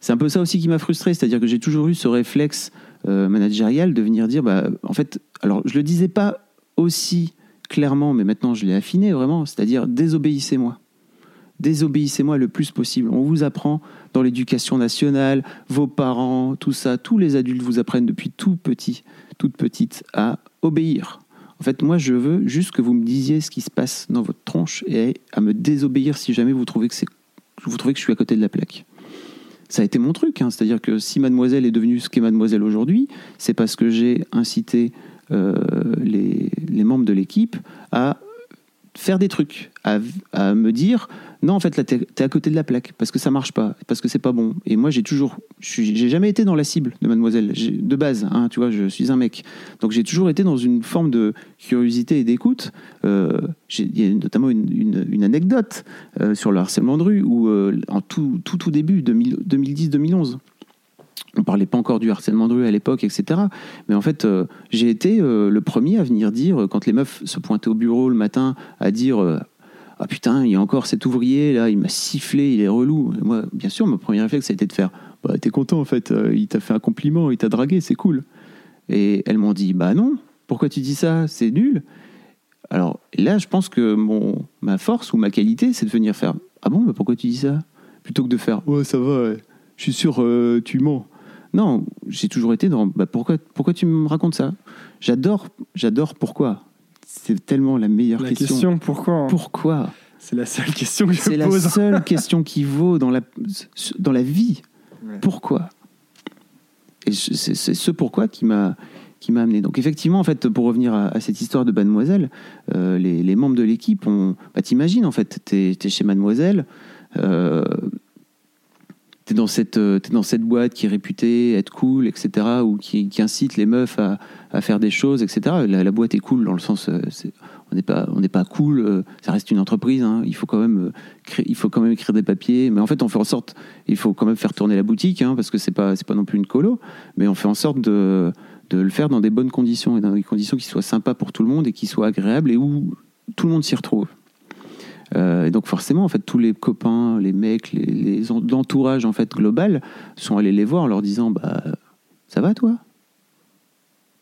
c'est un peu ça aussi qui m'a frustré, c'est-à-dire que j'ai toujours eu ce réflexe managérial de venir dire, bah, en fait, alors je le disais pas aussi clairement, mais maintenant je l'ai affiné vraiment, c'est-à-dire désobéissez-moi désobéissez-moi le plus possible. On vous apprend dans l'éducation nationale, vos parents, tout ça, tous les adultes vous apprennent depuis tout petit, toute petite, à obéir. En fait, moi, je veux juste que vous me disiez ce qui se passe dans votre tronche et à me désobéir si jamais vous trouvez que, vous trouvez que je suis à côté de la plaque. Ça a été mon truc, hein. c'est-à-dire que si Mademoiselle est devenue ce qu'est Mademoiselle aujourd'hui, c'est parce que j'ai incité euh, les, membres de l'équipe à faire des trucs, à me dire non, en fait, là, t'es es à côté de la plaque parce que ça marche pas, parce que c'est pas bon. Et moi, j'ai toujours, j'ai jamais été dans la cible de Mademoiselle, de base, hein, tu vois, je suis un mec. Donc, j'ai toujours été dans une forme de curiosité et d'écoute. Euh, Il y a notamment une, anecdote euh, sur le harcèlement de rue où, euh, en tout, tout, tout début, 2000 2010-2011, on parlait pas encore du harcèlement de rue à l'époque, etc. Mais en fait, j'ai été le premier à venir dire, quand les meufs se pointaient au bureau le matin, à dire Ah putain, il y a encore cet ouvrier là, il m'a sifflé, il est relou. Moi, bien sûr, mon premier réflexe, ça a été de faire Bah, t'es content en fait, euh, il t'a fait un compliment, il t'a dragué, c'est cool. Et elles m'ont dit Bah non, pourquoi tu dis ça C'est nul. Alors là, je pense que ma force ou ma qualité, c'est de venir faire Ah bon, bah, pourquoi tu dis ça? Plutôt que de faire Ouais, ça va, je suis sûr, euh, tu mens. Non, j'ai toujours été dans bah, pourquoi, pourquoi tu me racontes ça? J'adore, j'adore pourquoi. C'est tellement la meilleure La question. question, pourquoi hein Pourquoi C'est la seule question que je C'est la seule question qui vaut dans la, dans la vie. Ouais. Pourquoi Et c'est ce pourquoi qui m'a qui m'a amené. Donc effectivement, en fait, pour revenir à, à cette histoire de Mademoiselle, euh, les, les membres de l'équipe ont... Bah, T'imagines, en fait, t'es es chez Mademoiselle, euh, t'es dans, cette, euh, t'es dans cette boîte qui est réputée être cool, etc., ou qui, qui incite les meufs à, à faire des choses, etc. La, boîte est cool dans le sens... euh, c'est- on n'est pas, on n'est pas cool, euh, ça reste une entreprise, hein, il, faut quand même, euh, il faut quand même écrire des papiers, mais en fait on fait en sorte, il faut quand même faire tourner la boutique, hein, parce que c'est pas, c'est pas non plus une colo, mais on fait en sorte de, de le faire dans des bonnes conditions, et dans des conditions qui soient sympas pour tout le monde et qui soient agréables et où tout le monde s'y retrouve. Et donc forcément, en fait, tous les copains, les mecs, les, les en- l'entourage en fait global sont allés les voir en leur disant, bah, ça va toi?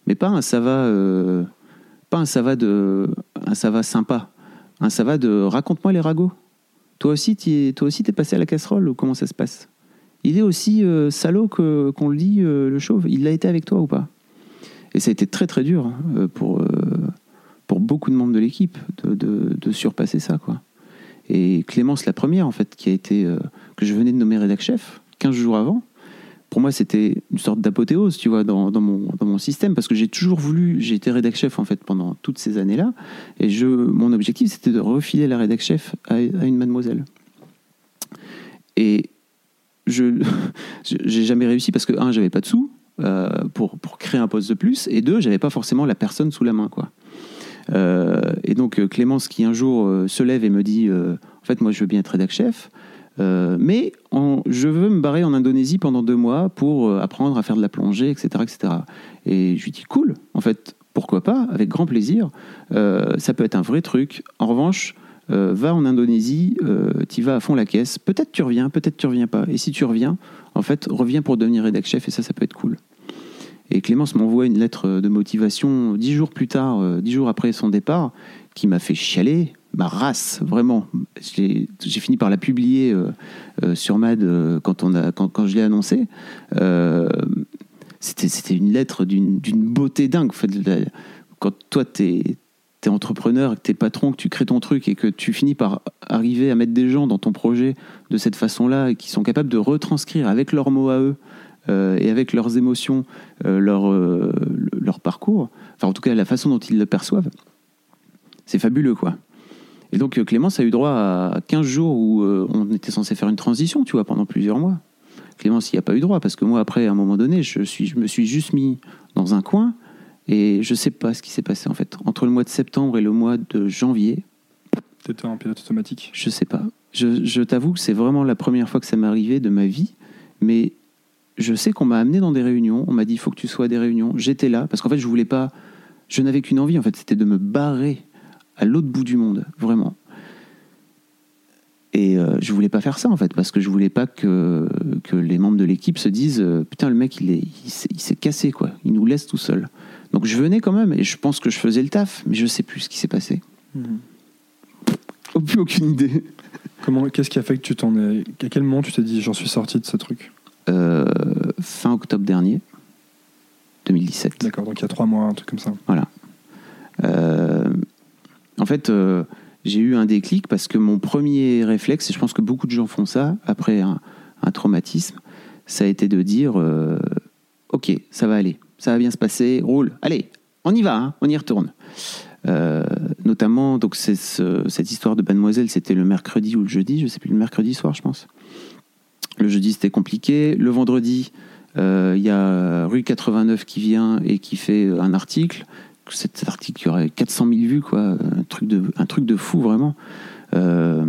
Mais pas un ça va, euh, pas un ça de, un ça sympa, un ça va de raconte-moi les ragots. Toi aussi, es- toi aussi, t'es passé à la casserole ou comment ça se passe? Il est aussi euh, salaud que qu'on le dit, euh, le chauve. Il l'a été avec toi ou pas? Et ça a été très très dur pour pour beaucoup de membres de l'équipe de, de- de surpasser ça, quoi. Et Clémence, la première, en fait, qui a été que je venais de nommer rédac chef 15 jours avant. Pour moi, c'était une sorte d'apothéose, tu vois, dans, mon, dans mon système, parce que j'ai toujours voulu, j'ai été rédac chef en fait pendant toutes ces années-là, et je, mon objectif c'était de refiler la rédac chef à, une mademoiselle. Et je j'ai jamais réussi parce que un, j'avais pas de sous euh, pour pour créer un poste de plus, et deux, j'avais pas forcément la personne sous la main, quoi. Euh, et donc Clémence qui un jour euh, se lève et me dit, en fait, moi je veux bien être rédac chef. Euh, mais je veux me barrer en Indonésie pendant deux mois pour euh, apprendre à faire de la plongée, etc., etc. Et je lui dis cool, en fait, pourquoi pas, avec grand plaisir. Euh, ça peut être un vrai truc. En revanche, va en Indonésie, tu vas à fond la caisse. Peut-être tu reviens, peut-être tu reviens pas. Et si tu reviens, en fait, reviens pour devenir rédac chef et ça, ça peut être cool. Et Clémence m'envoie une lettre de motivation dix jours plus tard, dix jours après son départ, qui m'a fait chialer ma race, vraiment. J'ai fini par la publier euh, euh, sur Mad euh, quand, on a, quand, quand je l'ai annoncé. C'était une lettre d'une beauté dingue. Quand toi, t'es es entrepreneur, que t'es patron, que tu crées ton truc et que tu finis par arriver à mettre des gens dans ton projet de cette façon-là qui sont capables de retranscrire avec leurs mots à eux et avec leurs émotions leur, leur parcours, enfin en tout cas la façon dont ils le perçoivent, c'est fabuleux quoi. Et donc euh, Clémence a eu droit à 15 jours où euh, on était censé faire une transition, tu vois, pendant plusieurs mois. Clémence n'y a pas eu droit parce que moi après, à un moment donné, je, suis, je me suis juste mis dans un coin et je sais pas ce qui s'est passé en fait. Entre le mois de septembre et le mois de janvier, T'étais en pilote automatique. je sais pas. je, je t'avoue que c'est vraiment la première fois que ça m'est arrivé de ma vie, mais je sais qu'on m'a amené dans des réunions, on m'a dit il faut que tu sois à des réunions, j'étais là, parce qu'en fait je voulais pas, je n'avais qu'une envie en fait, c'était de me barrer à l'autre bout du monde, vraiment. Et euh, je voulais pas faire ça en fait, parce que je voulais pas que, que les membres de l'équipe se disent euh, putain le mec il est il s'est, cassé quoi, il nous laisse tout seul. Donc je venais quand même et je pense que je faisais le taf, mais je sais plus ce qui s'est passé. Plus aucune idée. Comment, qu'est-ce qui a fait que tu t'en es. À quel moment tu t'es dit j'en suis sorti de ce truc? Euh, fin octobre dernier, 2017. D'accord, donc il y a trois mois, un truc comme ça. Voilà. Euh, en fait, euh, j'ai eu un déclic parce que mon premier réflexe, et je pense que beaucoup de gens font ça après un, traumatisme, ça a été de dire euh, Ok, ça va aller, ça va bien se passer, roule, allez, on y va, hein, on y retourne. Euh, notamment, donc cette histoire de Mademoiselle, c'était le mercredi ou le jeudi, je sais plus, le mercredi soir, je pense. Le jeudi, c'était compliqué. Le vendredi, il y a Rue 89 qui vient et qui fait un article. Cet article qui aurait 400 000 vues, quoi. Un truc de, un truc de fou, vraiment. Euh,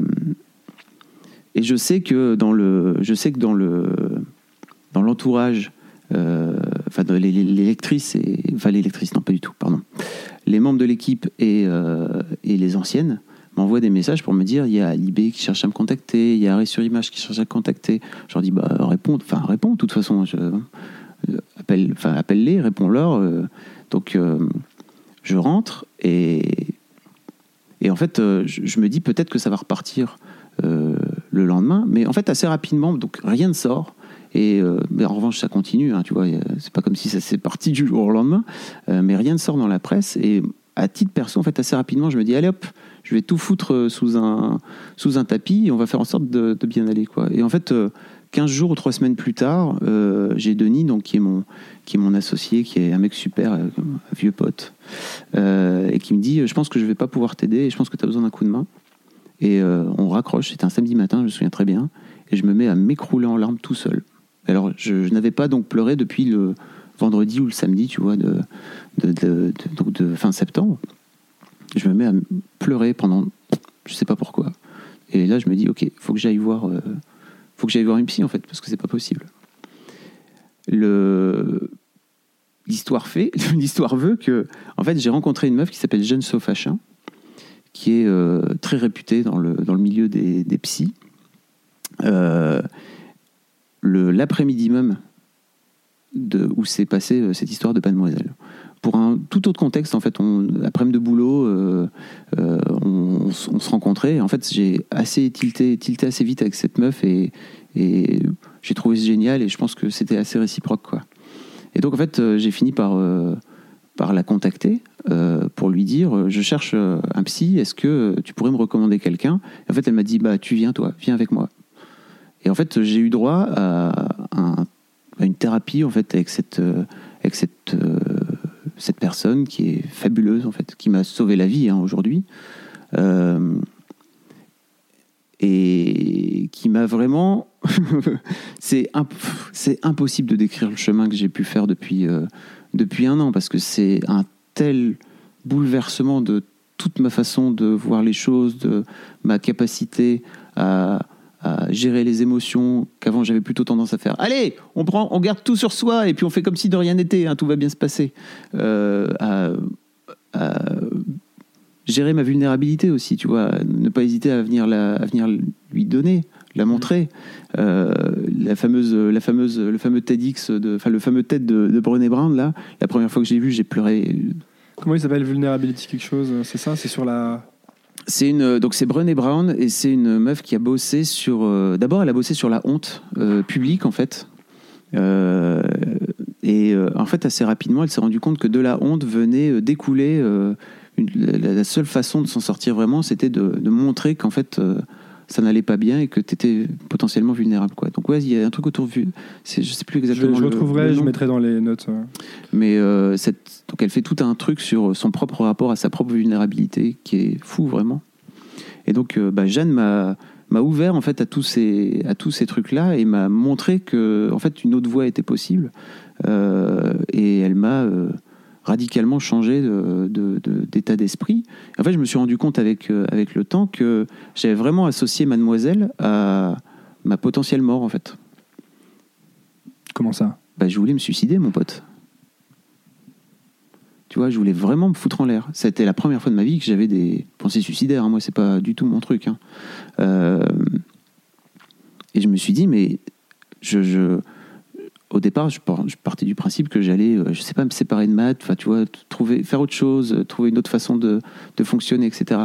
et je sais que dans le, je sais que dans le, dans l'entourage, euh, enfin l'électrice et, enfin l'électrice, non pas du tout, pardon. Les membres de l'équipe et, euh, et les anciennes m'envoient des messages pour me dire il y a Libé qui cherche à me contacter, il y a Arrêt sur Image qui cherche à me contacter. Je leur dis bah réponds, enfin réponds de toute façon. Je, appelle, enfin appelle-les, réponds-leur. donc je rentre et et en fait euh, je, me dis peut-être que ça va repartir euh, le lendemain, mais en fait assez rapidement donc rien ne sort. Et euh, mais en revanche, ça continue, hein, tu vois. C'est pas comme si ça s'est parti du jour au lendemain, mais rien ne sort dans la presse. Et à titre perso, en fait, assez rapidement, je me dis allez hop, je vais tout foutre sous un sous un tapis et on va faire en sorte de, de bien aller, quoi. Et en fait, 15 jours ou 3 semaines plus tard, euh, j'ai Denis, donc qui est mon qui est mon associé, qui est un mec super, euh, un vieux pote, euh, et qui me dit je pense que je vais pas pouvoir t'aider, et je pense que tu as besoin d'un coup de main. Et on raccroche, c'était un samedi matin, je me souviens très bien, et je me mets à m'écrouler en larmes tout seul. Alors, je, n'avais pas donc pleuré depuis le vendredi ou le samedi, tu vois, de, de, de- de- fin septembre. Je me mets à pleurer pendant, je sais pas pourquoi. Et là, je me dis, ok, faut que j'aille voir, faut que j'aille voir une psy en fait, parce que c'est pas possible. Le l'histoire fait, l'histoire veut que, en fait, j'ai rencontré une meuf qui s'appelle Jeanne Sofachin, qui est euh, très réputée dans le, dans le milieu des, des psys. Euh, l'après-midi même de, où s'est passée euh, cette histoire de Mademoiselle. Pour un tout autre contexte, en fait, après-midi de boulot, euh, euh, on, se rencontrait. En fait, j'ai assez tilté, tilté assez vite avec cette meuf et, j'ai trouvé ce génial et je pense que c'était assez réciproque, quoi. Et donc, en fait, euh, j'ai fini par, par la contacter pour lui dire Je cherche un psy, est-ce que tu pourrais me recommander quelqu'un? En fait, elle m'a dit Bah, tu viens, toi, viens avec moi. Et en fait, j'ai eu droit à, un- à une thérapie en fait avec cette, avec cette, cette personne qui est fabuleuse en fait, qui m'a sauvé la vie hein, aujourd'hui. Euh, et qui m'a vraiment. c'est imp- c'est impossible de décrire le chemin que j'ai pu faire depuis, euh, depuis un an, parce que c'est un tel bouleversement de toute ma façon de voir les choses, de ma capacité à, à gérer les émotions qu'avant j'avais plutôt tendance à faire. Allez, on prend, on garde tout sur soi et puis on fait comme si de rien n'était, hein, tout va bien se passer. Euh, à- à gérer ma vulnérabilité aussi, tu vois, ne pas hésiter à venir, la, à venir lui donner, la montrer. Euh, la fameuse, la fameuse, le fameux TEDx, de, enfin le fameux TED de, de Brené Brown là, la première fois que j'ai vu, j'ai pleuré. Comment il s'appelle Vulnerability quelque chose C'est ça? C'est sur la. C'est une, donc c'est Brené Brown et c'est une meuf qui a bossé sur. euh, D'abord, elle a bossé sur la honte euh, publique en fait. Euh, et en fait, assez rapidement, elle s'est rendue compte que de la honte venait découler. la, seule façon de s'en sortir vraiment, c'était de, montrer qu'en fait, ça n'allait pas bien et que tu étais potentiellement vulnérable. Quoi. Donc, ouais, il y a un truc autour c'est- Je sais plus Je, exactement. je le- retrouverai, le je nom. mettrai dans les notes. Mais euh, cette, donc elle fait tout un truc sur son propre rapport à sa propre vulnérabilité qui est fou vraiment. Et donc euh, bah, Jeanne m'a m'a ouvert en fait à tous ces à tous ces trucs là et m'a montré que en fait une autre voie était possible Euh, et elle m'a radicalement changé de- de- de- d'état d'esprit. En fait, je me suis rendu compte avec, euh, avec le temps que j'avais vraiment associé Mademoiselle à ma potentielle mort, en fait. Comment ça? Bah, je voulais me suicider, mon pote. Tu vois, je voulais vraiment me foutre en l'air. C'était la première fois de ma vie que j'avais des pensées suicidaires. hein. Moi, c'est pas du tout mon truc. hein. Euh, et je me suis dit, mais je, je- au départ, je, par- je partais du principe que j'allais, euh, je sais pas, me séparer de maths, enfin, tu vois, trouver, faire autre chose, euh, trouver une autre façon de, de fonctionner, etc.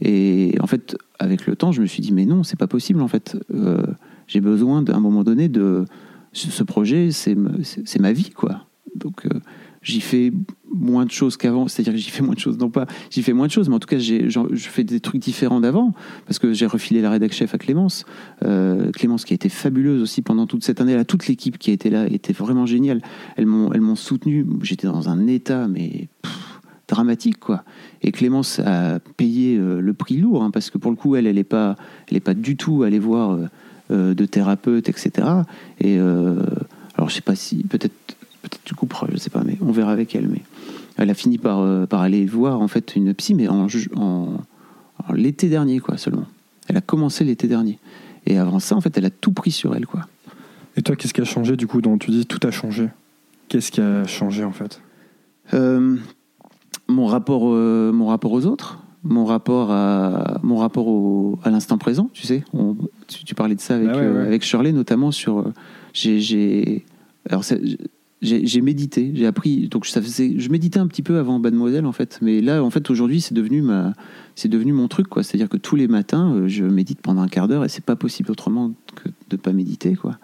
Et en fait, avec le temps, je me suis dit, mais non, c'est pas possible, en fait. Euh, J'ai besoin, d'un moment donné, de. Ce projet, c'est ma vie, quoi. Donc, j'y fais moins de choses qu'avant. C'est-à-dire que j'y fais moins de choses, non pas, j'y fais moins de choses, mais en tout cas, j'ai- je fais des trucs différents d'avant, parce que j'ai refilé la rédac chef à Clémence. Euh, Clémence qui a été fabuleuse aussi pendant toute cette année-là. Toute l'équipe qui a été là était vraiment géniale. Elles m'ont, elles m'ont soutenu. J'étais dans un état, mais dramatique, quoi. Et Clémence a payé euh, le prix lourd, hein, parce que pour le coup, elle, elle n'est pas, elle est pas du tout allée voir euh, de thérapeute, etc. Et alors, je sais pas si, peut-être, peut-être tu couperas, je sais pas, mais on verra avec elle. Mais elle a fini par, euh, par aller voir en fait une psy, mais en, ju- en, en l'été dernier, quoi, seulement. Elle a commencé l'été dernier. Et avant ça, en fait, elle a tout pris sur elle, quoi. Et toi, qu'est-ce qui a changé du coup dans, Tu dis tout a changé. Qu'est-ce qui a changé en fait? Euh, mon rapport, euh, mon rapport aux autres, mon rapport à, mon rapport au- à l'instant présent, tu sais. On- tu, tu parlais de ça avec, Ah ouais, euh, ouais. avec Shirley, notamment sur. j'ai, alors j'ai, médité, j'ai appris. Donc ça faisait, je méditais un petit peu avant Mademoiselle en fait, mais là en fait aujourd'hui c'est devenu ma, c'est devenu mon truc quoi. C'est-à-dire que tous les matins euh, je médite pendant un quart d'heure et c'est pas possible autrement que de pas méditer quoi.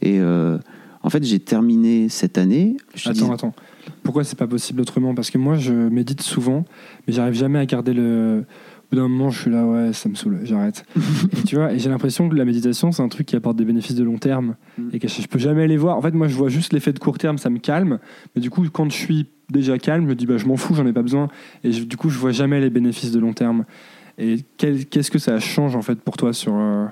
Et euh, en fait j'ai terminé cette année. je te Attends, dis- attends. Pourquoi c'est pas possible autrement? Parce que moi, je médite souvent, mais j'arrive jamais à garder le. Bout d'un moment, je suis là, ouais, ça me saoule, j'arrête. et tu vois, et j'ai l'impression que la méditation, c'est un truc qui apporte des bénéfices de long terme Mm. et que je je peux jamais les voir. En fait, moi, je vois juste l'effet de court terme, ça me calme. Mais du coup, quand je suis déjà calme, je me dis, bah, je m'en fous, j'en ai pas besoin. Et je- du coup, je vois jamais les bénéfices de long terme. Et qu'est-ce que ça change en fait pour toi sur. euh,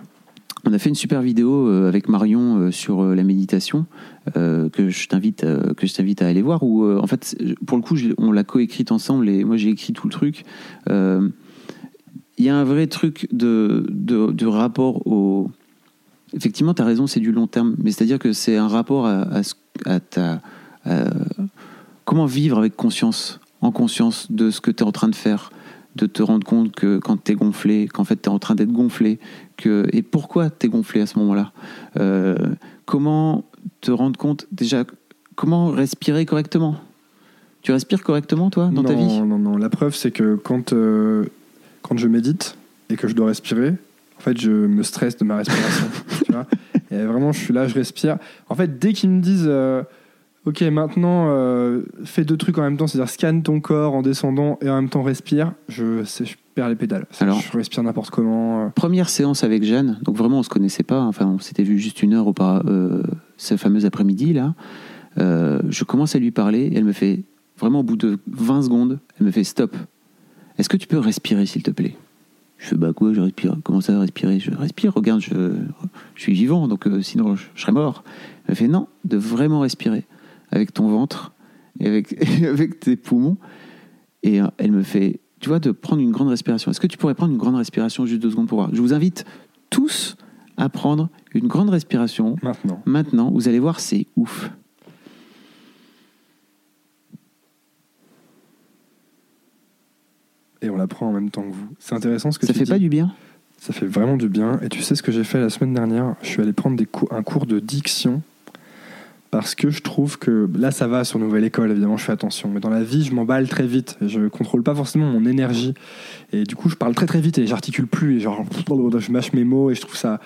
On a fait une super vidéo euh, avec Marion euh, sur euh, la méditation euh, que je t'invite que je t'invite à aller voir où en fait pour le coup on l'a coécrite ensemble et moi j'ai écrit tout le truc. Euh, Il y a un vrai truc de, de, de rapport au effectivement tu as raison c'est du long terme mais c'est-à-dire que c'est un rapport à, à, ta à- comment vivre avec conscience en conscience de ce que tu es en train de faire de te rendre compte que quand tu es gonflé qu'en fait tu es en train d'être gonflé que, et pourquoi tu es gonflé à ce moment-là Euh, Comment te rendre compte déjà Comment respirer correctement? Tu respires correctement toi dans non, ta vie? Non, non, La preuve, c'est que quand, euh, quand je médite et que je dois respirer, en fait, je me stresse de ma respiration. tu vois et vraiment, je suis là, je respire. En fait, dès qu'ils me disent, euh, OK, maintenant, euh, fais deux trucs en même temps, c'est-à-dire scanne ton corps en descendant et en même temps respire, je, perds les pédales. Alors- je respire n'importe comment. euh. Première séance avec Jeanne, donc vraiment on se connaissait pas, enfin on s'était vu juste une heure auparavant, euh, ce fameux après-midi là. Je commence à lui parler et elle me fait, vraiment au bout de 20 secondes, elle me fait stop. Est-ce que tu peux respirer s'il te plaît? Je fais bah quoi, je respire? Comment ça respirer? Je respire, regarde, je, je suis vivant donc euh, sinon je, je serais mort. Elle me fait non, de vraiment respirer avec ton ventre et avec, avec tes poumons. Et euh, elle me fait, tu vois, de prendre une grande respiration. Est-ce que tu pourrais prendre une grande respiration juste deux secondes pour voir? Je vous invite tous à prendre une grande respiration Maintenant. maintenant. Vous allez voir, c'est ouf. Et on la prend en même temps que vous. C'est intéressant ce que Ça tu fait dis. pas du bien Ça fait vraiment du bien. Et tu sais ce que j'ai fait la semaine dernière? Je suis allé prendre des cours- un cours de diction parce que je trouve que là ça va sur Nouvelle École, évidemment je fais attention, mais dans la vie je m'emballe très vite, je contrôle pas forcément mon énergie et du coup je parle très très vite et j'articule plus et genre je mâche mes mots et je trouve ça.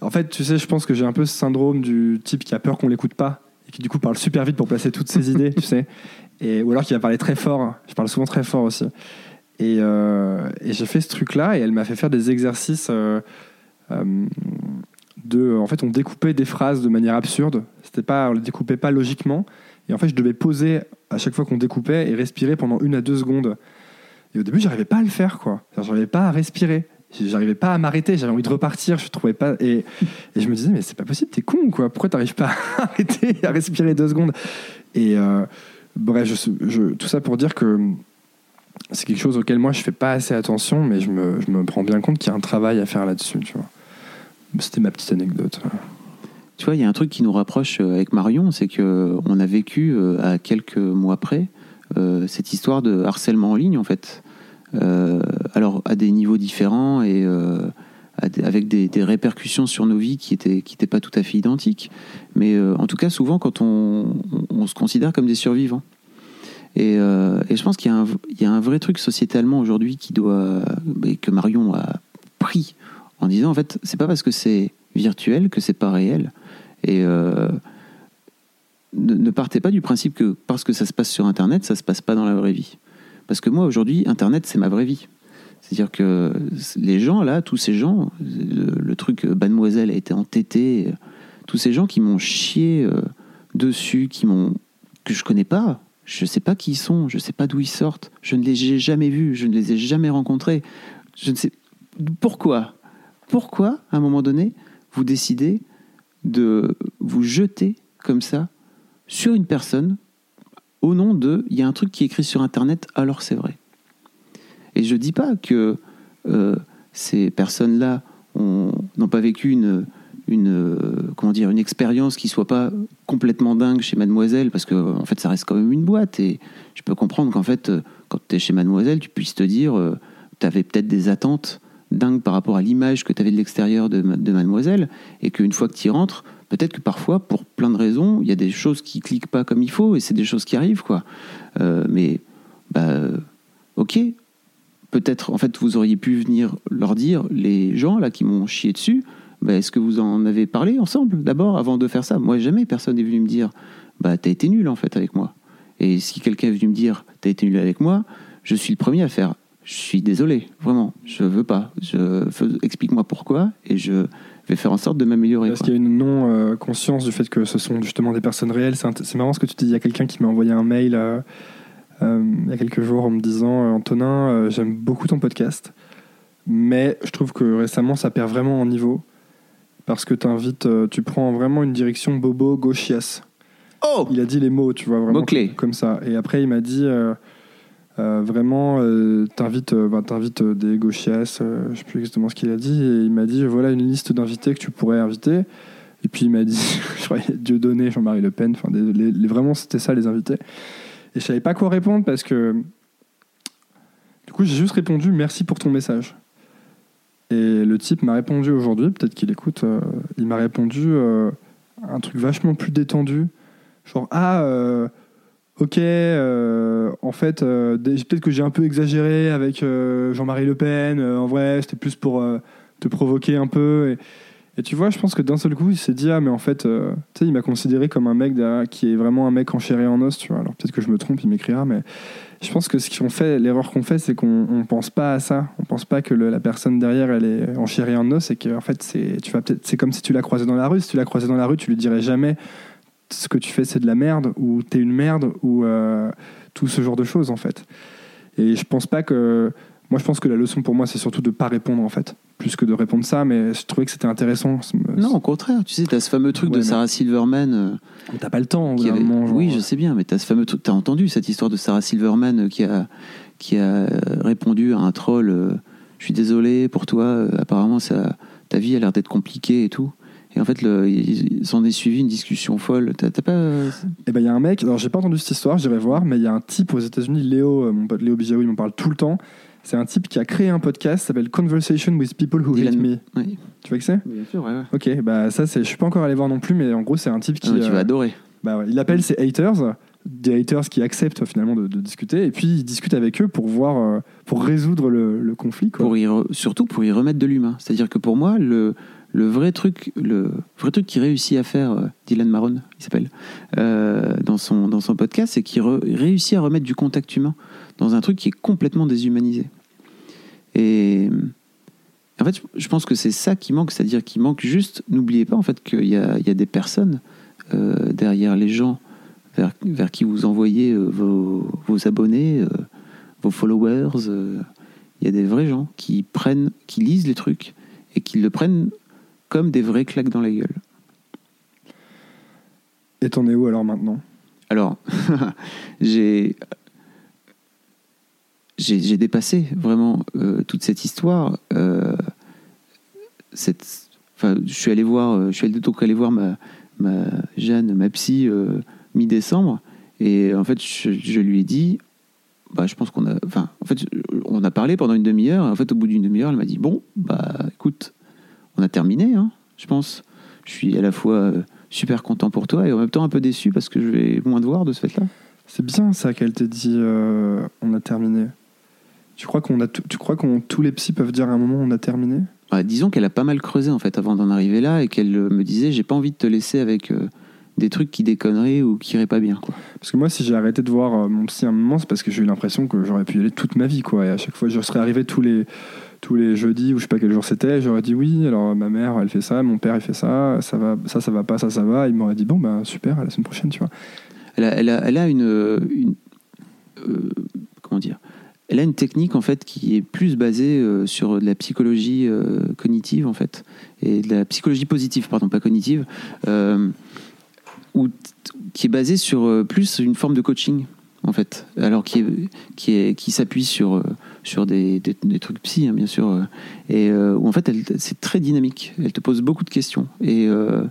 En fait, tu sais, je pense que j'ai un peu ce syndrome du type qui a peur qu'on l'écoute pas et qui du coup parle super vite pour placer toutes ses idées, tu sais, et ou alors qui va parler très fort. Je parle souvent très fort aussi. Et, euh, et j'ai fait ce truc-là et elle m'a fait faire des exercices euh, euh, de. En fait, on découpait des phrases de manière absurde. C'était pas, on les découpait pas logiquement. Et en fait, je devais poser à chaque fois qu'on découpait et respirer pendant une à deux secondes. Et au début, j'arrivais pas à le faire, quoi. J'arrivais pas à respirer. J'arrivais pas à m'arrêter. J'avais envie de repartir. Je trouvais pas. Et, et je me disais, mais c'est pas possible. T'es con, quoi. Pourquoi t'arrives pas à arrêter à respirer deux secondes? Et Bref, tout ça pour dire que c'est quelque chose auquel moi je fais pas assez attention, mais je me, je me prends bien compte qu'il y a un travail à faire là-dessus. C'était ma petite anecdote. Tu vois, il y a un truc qui nous rapproche euh, avec Marion, c'est que on a vécu euh, à quelques mois près euh, cette histoire de harcèlement en ligne, en fait. Euh, alors, à des niveaux différents et euh, avec des, répercussions sur nos vies qui étaient, qui pas tout à fait identiques. Mais euh, en tout cas, souvent, quand on- on se considère comme des survivants. Et, euh, et je pense qu'il y, a un- vrai truc sociétalement aujourd'hui qui doit, et que Marion a pris en disant en fait, c'est pas parce que c'est virtuel que c'est pas réel. Et euh, ne, partez pas du principe que parce que ça se passe sur Internet, ça se passe pas dans la vraie vie. Parce que moi aujourd'hui, Internet c'est ma vraie vie. C'est-à-dire que les gens là, tous ces gens, le, truc euh, Mademoiselle a été entêté, tous ces gens qui m'ont chié dessus, qui m'ont que je connais pas, je sais pas qui ils sont, je sais pas d'où ils sortent, je ne les ai jamais vus, je ne les ai jamais rencontrés, je ne sais pourquoi. Pourquoi à un moment donné vous décidez de vous jeter comme ça sur une personne au nom de il y a un truc qui est écrit sur internet alors c'est vrai. Et je dis pas que euh, ces personnes-là ont- n'ont pas vécu une, une, euh, comment dire, une expérience qui soit pas complètement dingue chez Mademoiselle, parce que en fait ça reste quand même une boîte. Et je peux comprendre qu'en fait, euh, quand tu es chez Mademoiselle, tu puisses te dire, tu avais peut-être des attentes dingues par rapport à l'image que tu avais de l'extérieur de, ma- de Mademoiselle, et qu'une fois que tu y rentres, peut-être que parfois, pour plein de raisons, il y a des choses qui cliquent pas comme il faut, et c'est des choses qui arrivent, quoi. Euh, mais, bah, euh, ok, peut-être, en fait, vous auriez pu venir leur dire, les gens là qui m'ont chié dessus, bah, est-ce que vous en avez parlé ensemble d'abord avant de faire ça? Moi, jamais personne n'est venu me dire, bah, t'as été nul en fait avec moi. Et si quelqu'un est venu me dire, t'as été nul avec moi, je suis le premier à faire, je suis désolé, vraiment, je veux pas. Je, explique-moi pourquoi et je vais faire en sorte de m'améliorer. Parce qu'il y a une non-conscience du fait que ce sont justement des personnes réelles? C'est marrant ce que tu dis. Il y a quelqu'un qui m'a envoyé un mail euh, euh, il y a quelques jours en me disant euh, Antonin, euh, j'aime beaucoup ton podcast, mais je trouve que récemment ça perd vraiment en niveau parce que t'invites, euh, tu prends vraiment une direction bobo gauchias. Oh Il a dit les mots, tu vois, vraiment comme, comme ça. Et après, il m'a dit euh, euh, vraiment, euh, t'invites bah, euh, des gauchias, je sais plus exactement ce qu'il a dit, et il m'a dit voilà une liste d'invités que tu pourrais inviter. Et puis il m'a dit, je crois, Dieu donné, Jean-Marie Le Pen, enfin, des- les- les- vraiment c'était ça les invités. Et je savais pas quoi répondre parce que du coup j'ai juste répondu merci pour ton message. Et le type m'a répondu aujourd'hui, peut-être qu'il écoute, euh, il m'a répondu euh, un truc vachement plus détendu. Genre, ah, euh, ok, euh, en fait, peut-être que j'ai un peu exagéré avec Jean-Marie Le Pen, en vrai, c'était plus pour te provoquer un peu. Et, et tu vois, je pense que d'un seul coup, il s'est dit, ah, mais en fait, tu sais, il m'a considéré comme un mec qui est vraiment un mec en en os, tu vois. Alors peut-être que je me trompe, il m'écrira, mais je pense que ce qu'on fait, l'erreur qu'on fait, c'est qu'on on pense pas à ça. On pense pas que la personne derrière, elle est en chair et en os, et que en fait, c'est, comme si tu l'as croisé dans la rue. Si tu l'as croisé dans la rue, tu lui dirais jamais ce que tu fais, c'est de la merde, ou t'es une merde, ou euh, tout ce genre de choses, en fait. Et je pense pas que. Moi, je pense que la leçon pour moi, c'est surtout de pas répondre, en fait, plus que de répondre ça, mais je trouvais que c'était intéressant. Non, au contraire, tu sais, t'as ce fameux truc Ouais, de mais- Sarah Silverman. euh, T'as pas le temps, qui avait- moment, genre, Oui, je sais bien, mais t'as ce fameux truc. T'as entendu cette histoire de Sarah Silverman euh, qui a qui a euh, répondu à un troll. euh, je suis désolé pour toi. euh, apparemment, ça, ta vie a l'air d'être compliquée et tout. Et en fait, le, il, s'en est suivi une discussion folle. T'as t'as pas euh, Eh ben, il y a un mec, alors j'ai pas entendu cette histoire, j'irai voir, mais il y a un type aux États-Unis, Léo, euh, mon pote Léo Bijaou, il m'en parle tout le temps. C'est un type qui a créé un podcast qui s'appelle Conversation with People Who Hate Me. Oui. Tu vois que c'est? Bien sûr, ouais. ouais. Ok, bah ça, c'est, je suis pas encore allé voir non plus, mais en gros, c'est un type qui. Ah, mais tu euh, vas adorer. bah ouais, il appelle ses haters, des haters qui acceptent finalement de, de discuter, et puis il discute avec eux pour voir, euh, pour résoudre le, le conflit. Quoi. Pour y re- surtout pour y remettre de l'humain. C'est-à-dire que pour moi, le, le vrai truc, le vrai truc qu'il réussit à faire, euh, Dylan Maron, il s'appelle, euh, dans son dans son podcast, c'est qu'il réussit à remettre du contact humain dans un truc qui est complètement déshumanisé. Et en fait, je pense que c'est ça qui manque, c'est-à-dire qu'il manque juste. N'oubliez pas en fait qu'il y a, y a des personnes euh, derrière les gens vers, vers qui vous envoyez vos, vos abonnés, vos followers. il y a des vrais gens qui prennent, qui lisent les trucs et qui le prennent comme des vraies claques dans la gueule. Et t'en es où alors maintenant? Alors, j'ai dépassé vraiment euh, toute cette histoire. euh, cette, enfin, je suis allé voir, euh, je suis allé donc allé voir ma, ma Jeanne, ma psy, euh, mi-décembre, et en fait, je, je lui ai dit, bah, je pense qu'on a, enfin, en fait, on a parlé pendant une demi-heure. En fait, au bout d'une demi-heure, elle m'a dit, bon, bah, écoute, on a terminé, hein, je pense. Je suis à la fois euh, super content pour toi et en même temps un peu déçu parce que je vais moins te voir de ce fait-là. C'est bien ça qu'elle te dit euh, on a terminé. Tu crois qu'on a tout- tu crois qu'on tous les psys peuvent dire à un moment on a terminé? Disons qu'elle a pas mal creusé en fait avant d'en arriver là et qu'elle euh, me disait j'ai pas envie de te laisser avec euh, des trucs qui déconneraient ou qui iraient pas bien quoi. Parce que moi, si j'ai arrêté de voir mon psy à un moment, c'est parce que j'ai eu l'impression que j'aurais pu y aller toute ma vie, quoi. Et à chaque fois, je serais arrivé tous les, tous les jeudis, ou je sais pas quel jour c'était, j'aurais dit oui, alors ma mère, elle fait ça, mon père, il fait ça, ça va, ça, ça va pas, ça, ça va. Il m'aurait dit bon, ben super, à la semaine prochaine, tu vois. Elle a, elle elle a une, euh, comment dire Elle a une technique en fait qui est plus basée euh, sur de la psychologie euh, cognitive en fait et de la psychologie positive pardon pas cognitive qui est basée sur plus une forme de coaching en fait alors qui est, qui est qui s'appuie sur sur des, trucs psy hein, bien sûr euh, et euh, où en fait c'est très dynamique elle te pose beaucoup de questions et euh,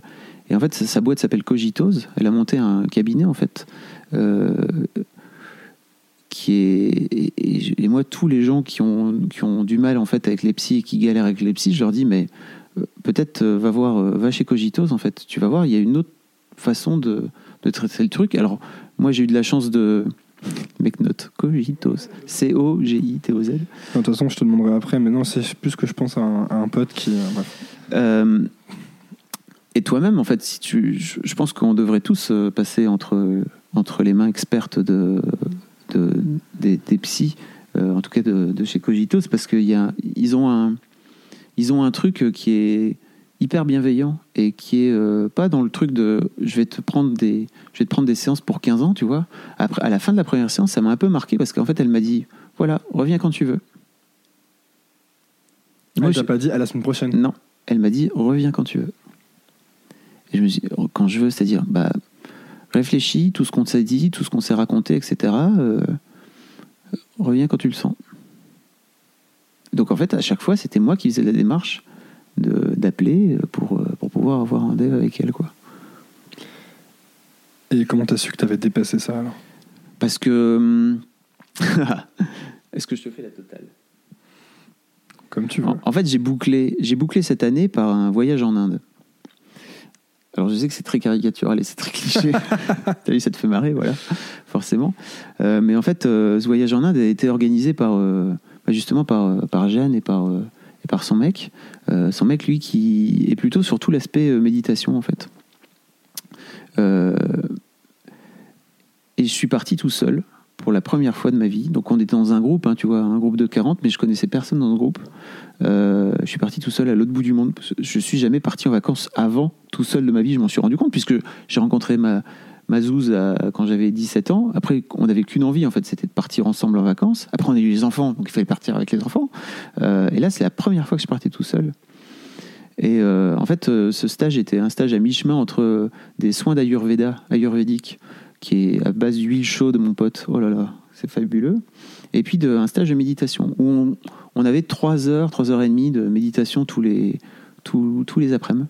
et en fait, sa, sa boîte s'appelle Cogitose. Elle a monté un cabinet, en fait, qui est. Et, moi, tous les gens qui ont, qui ont du mal, en fait, avec les psys et qui galèrent avec les psys, je leur dis, mais peut-être va voir, va chez Cogitose, en fait. Tu vas voir, il y a une autre façon de traiter le truc. Alors, moi, j'ai eu de la chance de. Mec, note Cogitose. C-O-G-I-T-O-Z. De toute façon, je te demanderai après, mais non, c'est plus que je pense à un, à un pote qui. euh. Euh, et toi-même, en fait, si tu, je, je pense qu'on devrait tous euh, passer entre, entre les mains expertes de, de, des, des psys, euh, en tout cas de, de chez Cogitos, parce qu'ils ont un, ils ont un truc qui est hyper bienveillant et qui est euh, pas dans le truc de je vais te prendre des je vais te prendre des séances pour 15 ans tu vois après à la fin de la première séance ça m'a un peu marqué parce qu'en fait elle m'a dit voilà reviens quand tu veux Elle Moi, t'a je- pas dit à la semaine prochaine. non, elle m'a dit reviens quand tu veux. Et je me suis dit, quand je veux, c'est-à-dire, bah, réfléchis, tout ce qu'on s'est dit, tout ce qu'on s'est raconté, etc. euh, reviens quand tu le sens. Donc en fait, à chaque fois, c'était moi qui faisais la démarche de- d'appeler pour, euh, pour pouvoir avoir un rendez-vous avec elle, quoi. Et comment t'as su que t'avais dépassé ça alors? Parce que. hum, Est-ce que je te fais la totale? Comme tu veux. En, en fait, j'ai bouclé, j'ai bouclé cette année par un voyage en Inde. Alors, je sais que c'est très caricatural et c'est très cliché. T'as vu, ça te fait marrer, voilà, forcément. Euh, mais en fait, euh, ce voyage en Inde a été organisé par, euh, bah, justement par, euh, par Jeanne et par, euh, et par son mec. Euh, son mec, lui, qui est plutôt sur tout l'aspect euh, méditation, en fait. Euh, et je suis parti tout seul pour la première fois de ma vie. Donc on était dans un groupe, hein, tu vois, un groupe de 40, mais je connaissais personne dans le groupe. Euh, je suis parti tout seul à l'autre bout du monde. Je suis jamais parti en vacances avant, tout seul de ma vie, je m'en suis rendu compte, puisque j'ai rencontré ma, ma zouze à- quand j'avais 17 ans. Après, on n'avait qu'une envie, en fait, c'était de partir ensemble en vacances. Après, on a eu les enfants, donc il fallait partir avec les enfants. Euh, et là, c'est la première fois que je partais tout seul. Et euh, en fait, euh, ce stage était un stage à mi-chemin entre des soins d'Ayurveda, ayurvédique, qui est à base d'huile chaude, mon pote. Oh là là, c'est fabuleux. Et puis de, un stage de méditation où on, avait 3 heures, 3 heures et demie de méditation tous les, tous les après-midi.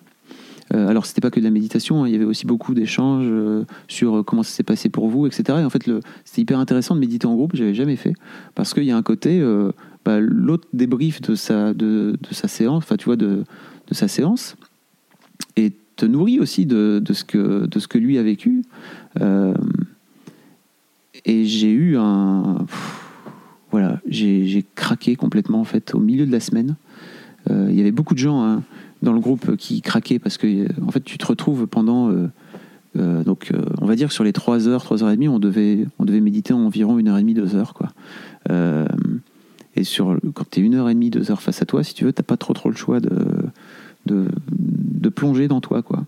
Euh, alors, c'était pas que de la méditation, hein, il y avait aussi beaucoup d'échanges euh, sur euh, comment ça s'est passé pour vous, etc. Et en fait, c'était hyper intéressant de méditer en groupe, j'avais jamais fait, parce qu'il y a un côté, bah, l'autre débrief de sa, de, sa séance, enfin, tu vois, de, de sa séance, et te nourrit aussi de, de, ce, que, de ce que lui a vécu. Et j'ai eu un. Voilà, j'ai craqué complètement en fait au milieu de la semaine. Il y avait beaucoup de gens hein, dans le groupe qui craquaient parce que euh, en fait tu te retrouves pendant euh, euh, donc on va dire sur les 3 heures, 3 heures et demie, on devait on devait méditer environ une heure et demie, deux heures quoi. Et sur quand tu es une heure et demie, deux heures face à toi, si tu veux, t'as pas trop trop le choix de de, plonger dans toi quoi.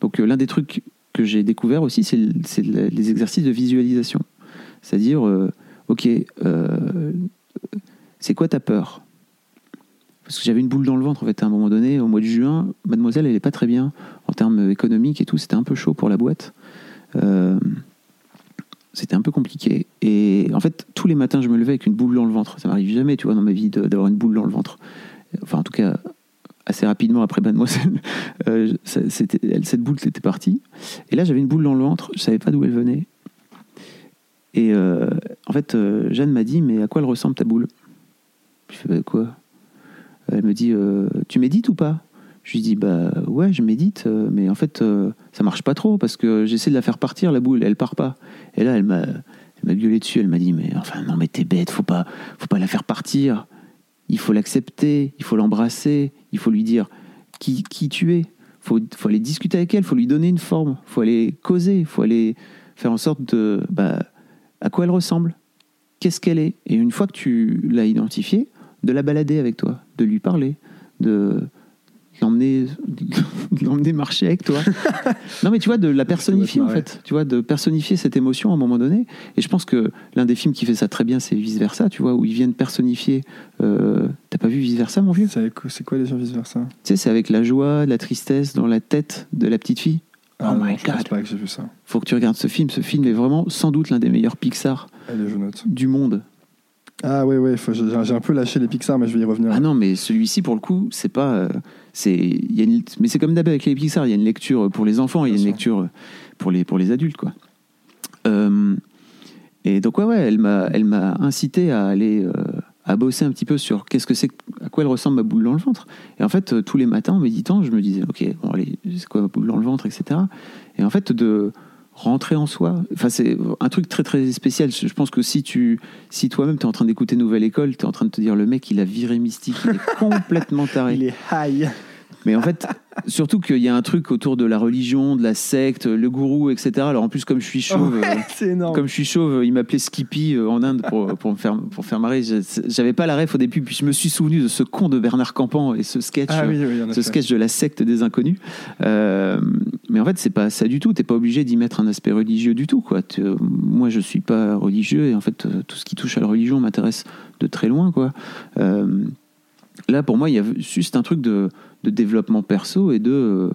Donc l'un des trucs que j'ai découvert aussi, c'est le- c'est le- les exercices de visualisation. C'est-à-dire, euh, ok, euh, c'est quoi ta peur? Parce que j'avais une boule dans le ventre en fait à un moment donné, au mois de juin, mademoiselle elle est pas très bien en termes économiques et tout, c'était un peu chaud pour la boîte. Euh, c'était un peu compliqué. Et en fait, tous les matins, je me levais avec une boule dans le ventre. Ça m'arrive jamais, tu vois, dans ma vie, d'avoir une boule dans le ventre. Enfin, en tout cas, assez rapidement après Mademoiselle, euh, cette boule était partie. Et là, j'avais une boule dans le ventre. Je savais pas d'où elle venait. Et euh, en fait, Jeanne m'a dit, mais à quoi elle ressemble ta boule? Je fais, bah, quoi? Elle me dit, euh, tu médites ou pas? Je lui dis, bah ouais, je médite, euh, mais en fait, euh, ça marche pas trop parce que j'essaie de la faire partir, la boule, elle part pas. Et là, elle m'a, elle m'a gueulé dessus, elle m'a dit, mais enfin, non, mais t'es bête, faut pas, faut pas la faire partir. Il faut l'accepter, il faut l'embrasser, il faut lui dire qui, qui tu es. Faut, faut aller discuter avec elle, faut lui donner une forme, faut aller causer, faut aller faire en sorte de, bah, à quoi elle ressemble, qu'est-ce qu'elle est? Et une fois que tu l'as identifiée, de la balader avec toi, de lui parler, de l'emmener, marcher avec toi. non mais tu vois, de la personnifier en fait, tu vois, de personnifier cette émotion à un moment donné. Et je pense que l'un des films qui fait ça très bien, c'est Vice Versa, tu vois, où ils viennent personnifier. euh, T'as pas vu Vice Versa, mon vieux? C'est quoi les gens vice versa Tu sais, c'est avec la joie, la tristesse dans la tête de la petite fille. Ah oh non, my je pense god, pas que j'ai vu ça. faut que tu regardes ce film. Ce film est vraiment sans doute l'un des meilleurs Pixar Allez, je note. du monde. Ah ouais, faut- j'ai un peu lâché les Pixar, mais je vais y revenir. Ah non, mais celui-ci, pour le coup, c'est pas. euh, c'est, y a une- mais c'est comme d'hab avec les Pixar, il y a une lecture pour les enfants, il y a une sûr. lecture pour les, pour les adultes, quoi. Euh, et donc, ouais, ouais, elle m'a, elle m'a incité à aller. euh, à bosser un petit peu sur qu'est-ce que c'est, à quoi elle ressemble ma boule dans le ventre. Et en fait, tous les matins, en méditant, je me disais, ok, bon, allez, c'est quoi ma boule dans le ventre, etc. Et en fait, de rentrer en soi, enfin, c'est un truc très très spécial. Je pense que si tu, si toi-même tu es en train d'écouter Nouvelle École, tu es en train de te dire, le mec, il a viré mystique, il est complètement taré. Il est high. Mais en fait, surtout qu'il y a un truc autour de la religion, de la secte, le gourou, etc. Alors en plus, comme je suis chauve, euh, comme je suis chauve, il m'appelait Skippy euh, en Inde pour, pour me faire pour faire marrer. Je- J'avais pas la ref au début, puis je me suis souvenu de ce con de Bernard Campan et ce sketch, Ah oui, oui, en ce sketch de la secte des inconnus. Euh, mais en fait, c'est pas ça du tout. T'es pas obligé d'y mettre un aspect religieux du tout, quoi. Euh, moi, je suis pas religieux et en fait, euh, tout ce qui touche à la religion m'intéresse de très loin, quoi. Là, pour moi, il y a juste un truc de, de développement perso et de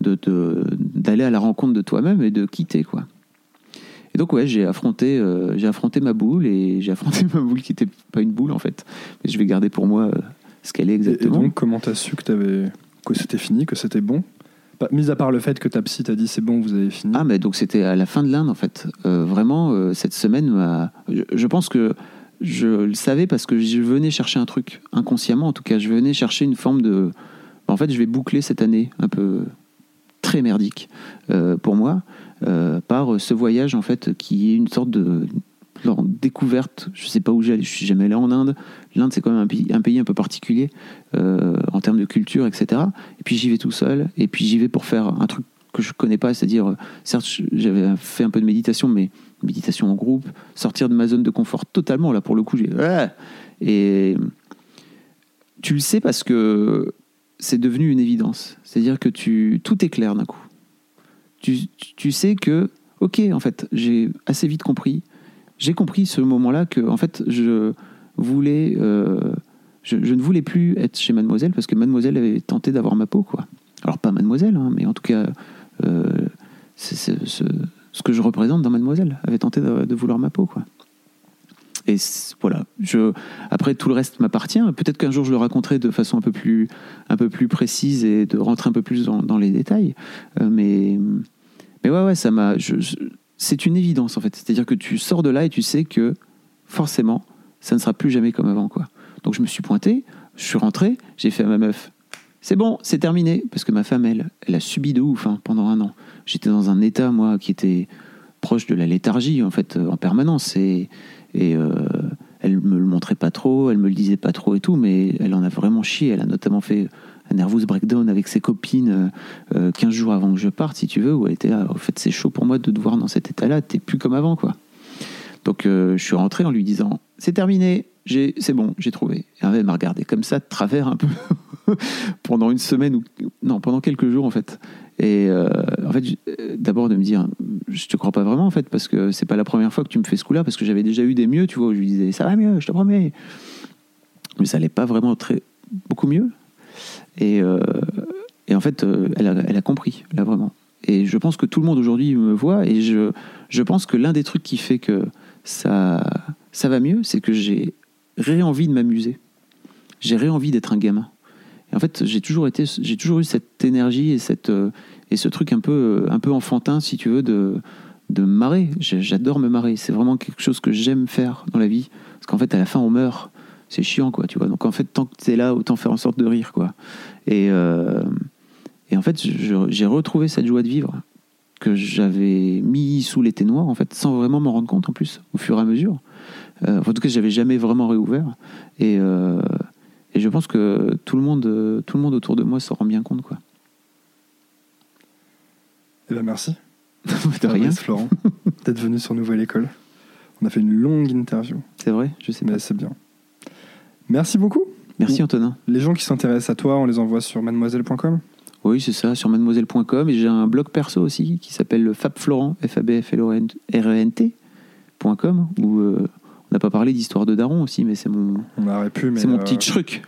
d'aller à la rencontre de toi-même et de quitter, quoi. Et donc ouais, j'ai affronté, euh, j'ai affronté ma boule et j'ai affronté ma boule qui était pas une boule en fait, mais je vais garder pour moi euh, ce qu'elle est Et, et exactement. donc, comment t'as su que, que c'était fini, que c'était bon? Pas- Mis à part le fait que ta psy t'a dit c'est bon, vous avez fini. Ah mais donc c'était à la fin de l'Inde en fait. Euh, vraiment cette semaine, m'a- je, je pense que je le savais parce que je venais chercher un truc inconsciemment en tout cas, je venais chercher une forme de. En fait, je vais boucler cette année un peu très merdique euh, pour moi euh, par ce voyage en fait qui est une sorte de découverte. Je sais pas où j'allais, je suis jamais allé en Inde. L'Inde c'est quand même un pays un, pays un peu particulier euh, en termes de culture, etc. Et puis j'y vais tout seul et puis j'y vais pour faire un truc que je connais pas, c'est-à-dire euh, certes j'avais fait un peu de méditation, mais méditation en groupe, sortir de ma zone de confort totalement. Là pour le coup j'ai Ah et tu le sais parce que c'est devenu une évidence. C'est-à-dire que tu, tout est clair d'un coup. Tu, tu- sais que, ok, en fait, j'ai assez vite compris. J'ai compris ce moment-là que, en fait, je voulais, euh, je, je ne voulais plus être chez Mademoiselle parce que Mademoiselle avait tenté d'avoir ma peau, quoi. Alors pas Mademoiselle, hein, mais en tout cas, euh, ce, que je représente dans Mademoiselle avait tenté de, vouloir ma peau, quoi. Et voilà, je, après tout le reste m'appartient. Peut-être qu'un jour je le raconterai de façon un peu plus, un peu plus précise et de rentrer un peu plus dans, les détails. Euh, mais, mais ouais, ouais, ça m'a. c'est une évidence en fait. C'est-à-dire que tu sors de là et tu sais que forcément, ça ne sera plus jamais comme avant, quoi. Donc je me suis pointé, je suis rentré, j'ai fait à ma meuf. C'est bon, c'est terminé. Parce que ma femme, elle, elle a subi de ouf hein, pendant un an. J'étais dans un état, moi, qui était proche de la léthargie, en fait, euh, en permanence. Et, et euh, elle me le montrait pas trop, elle me le disait pas trop et tout, mais elle en a vraiment chié. Elle a notamment fait un nervous breakdown avec ses copines euh, euh, 15 jours avant que je parte, si tu veux, où elle était. En fait, c'est chaud pour moi de te voir dans cet état-là, t'es plus comme avant, quoi. Donc, euh, je suis rentré en lui disant C'est terminé, c'est bon, j'ai trouvé. Elle m'a regardé comme ça, de travers un peu, pendant une semaine, ou non, pendant quelques jours, en fait. Et euh, en fait, d'abord de me dire, je te crois pas vraiment en fait, parce que c'est pas la première fois que tu me fais ce coup-là, parce que j'avais déjà eu des mieux, tu vois, où je lui disais ça va mieux, je te promets. Mais ça allait pas vraiment très beaucoup mieux. Et, euh, et en fait, euh, elle, a, elle a compris là vraiment. et je pense que tout le monde aujourd'hui me voit. Et je, je pense que l'un des trucs qui fait que ça, ça va mieux, c'est que j'ai ré-envie de m'amuser. J'ai ré-envie d'être un gamin. En fait, j'ai toujours, été, j'ai toujours eu cette énergie et, cette, euh, et ce truc un peu, un peu enfantin, si tu veux, de, de me marrer. J'adore me marrer. C'est vraiment quelque chose que j'aime faire dans la vie. Parce qu'en fait, à la fin, on meurt. C'est chiant, quoi, tu vois. Donc en fait, tant que t'es là, autant faire en sorte de rire, quoi. Et, euh, et en fait, j'ai retrouvé cette joie de vivre que j'avais mis sous l'été noir, en fait, sans vraiment m'en rendre compte, en plus, au fur et à mesure. Euh, en tout cas, j'avais jamais vraiment réouvert. Et, euh, et je pense que tout le monde, euh, tout le monde autour de moi s'en rend bien compte, quoi. Eh ben merci. de rien. Florent, d'être venu sur Nouvelle École. On a fait une longue interview. C'est vrai, je sais Mais c'est bien. Merci beaucoup. Merci Antonin. Les gens qui s'intéressent à toi, on les envoie sur mademoiselle.com. Oui, c'est ça, sur mademoiselle.com. Et j'ai un blog perso aussi qui s'appelle fabflorent, f a b f l o r e n t.com, où euh, on n'a pas parlé d'histoire de daron aussi, mais c'est mon, On aurait pu, mais. c'est mon euh, petit truc.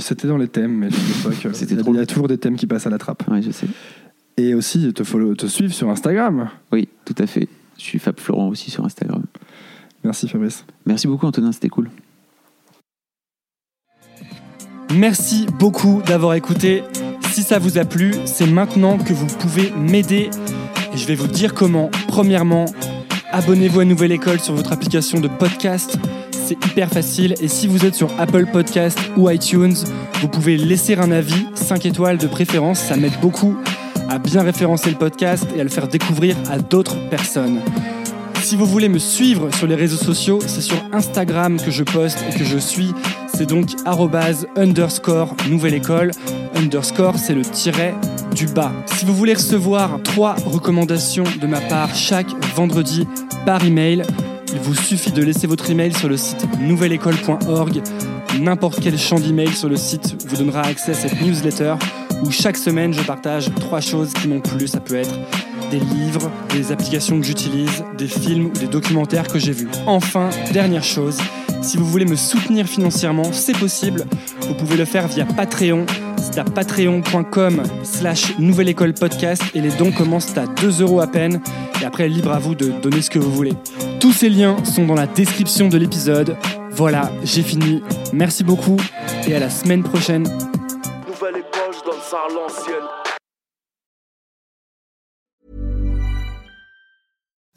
C'était dans les thèmes, mais je sais pas que. Il y a- trop Il y a long. toujours des thèmes qui passent à la trappe. Ouais, je sais. Et aussi te, follow- te suivre sur Instagram. Oui, tout à fait. Je suis Fab Florent aussi sur Instagram. Merci Fabrice. Merci beaucoup Antonin, c'était cool. Merci beaucoup d'avoir écouté. Si ça vous a plu, c'est maintenant que vous pouvez m'aider. Et je vais vous dire comment. Premièrement, abonnez-vous à Nouvelle École sur votre application de podcast. C'est hyper facile. Et si vous êtes sur Apple Podcast ou iTunes, vous pouvez laisser un avis, 5 étoiles de préférence. Ça m'aide beaucoup à bien référencer le podcast et à le faire découvrir à d'autres personnes. Si vous voulez me suivre sur les réseaux sociaux, c'est sur Instagram que je poste et que je suis. C'est donc underscore nouvelle école. Underscore, c'est le tiret du bas. Si vous voulez recevoir trois recommandations de ma part chaque vendredi par email, il vous suffit de laisser votre email sur le site nouvelleécole.org. N'importe quel champ d'email sur le site vous donnera accès à cette newsletter où chaque semaine je partage trois choses qui m'ont plu. Ça peut être des livres, des applications que j'utilise, des films ou des documentaires que j'ai vus. Enfin, dernière chose, si vous voulez me soutenir financièrement, c'est possible. Vous pouvez le faire via Patreon. C'est à patreon.com slash nouvelle école podcast et les dons commencent à 2 euros à peine. Et après, libre à vous de donner ce que vous voulez. Tous ces liens sont dans la description de l'épisode. Voilà, j'ai fini. Merci beaucoup et à la semaine prochaine. Nouvelle je donne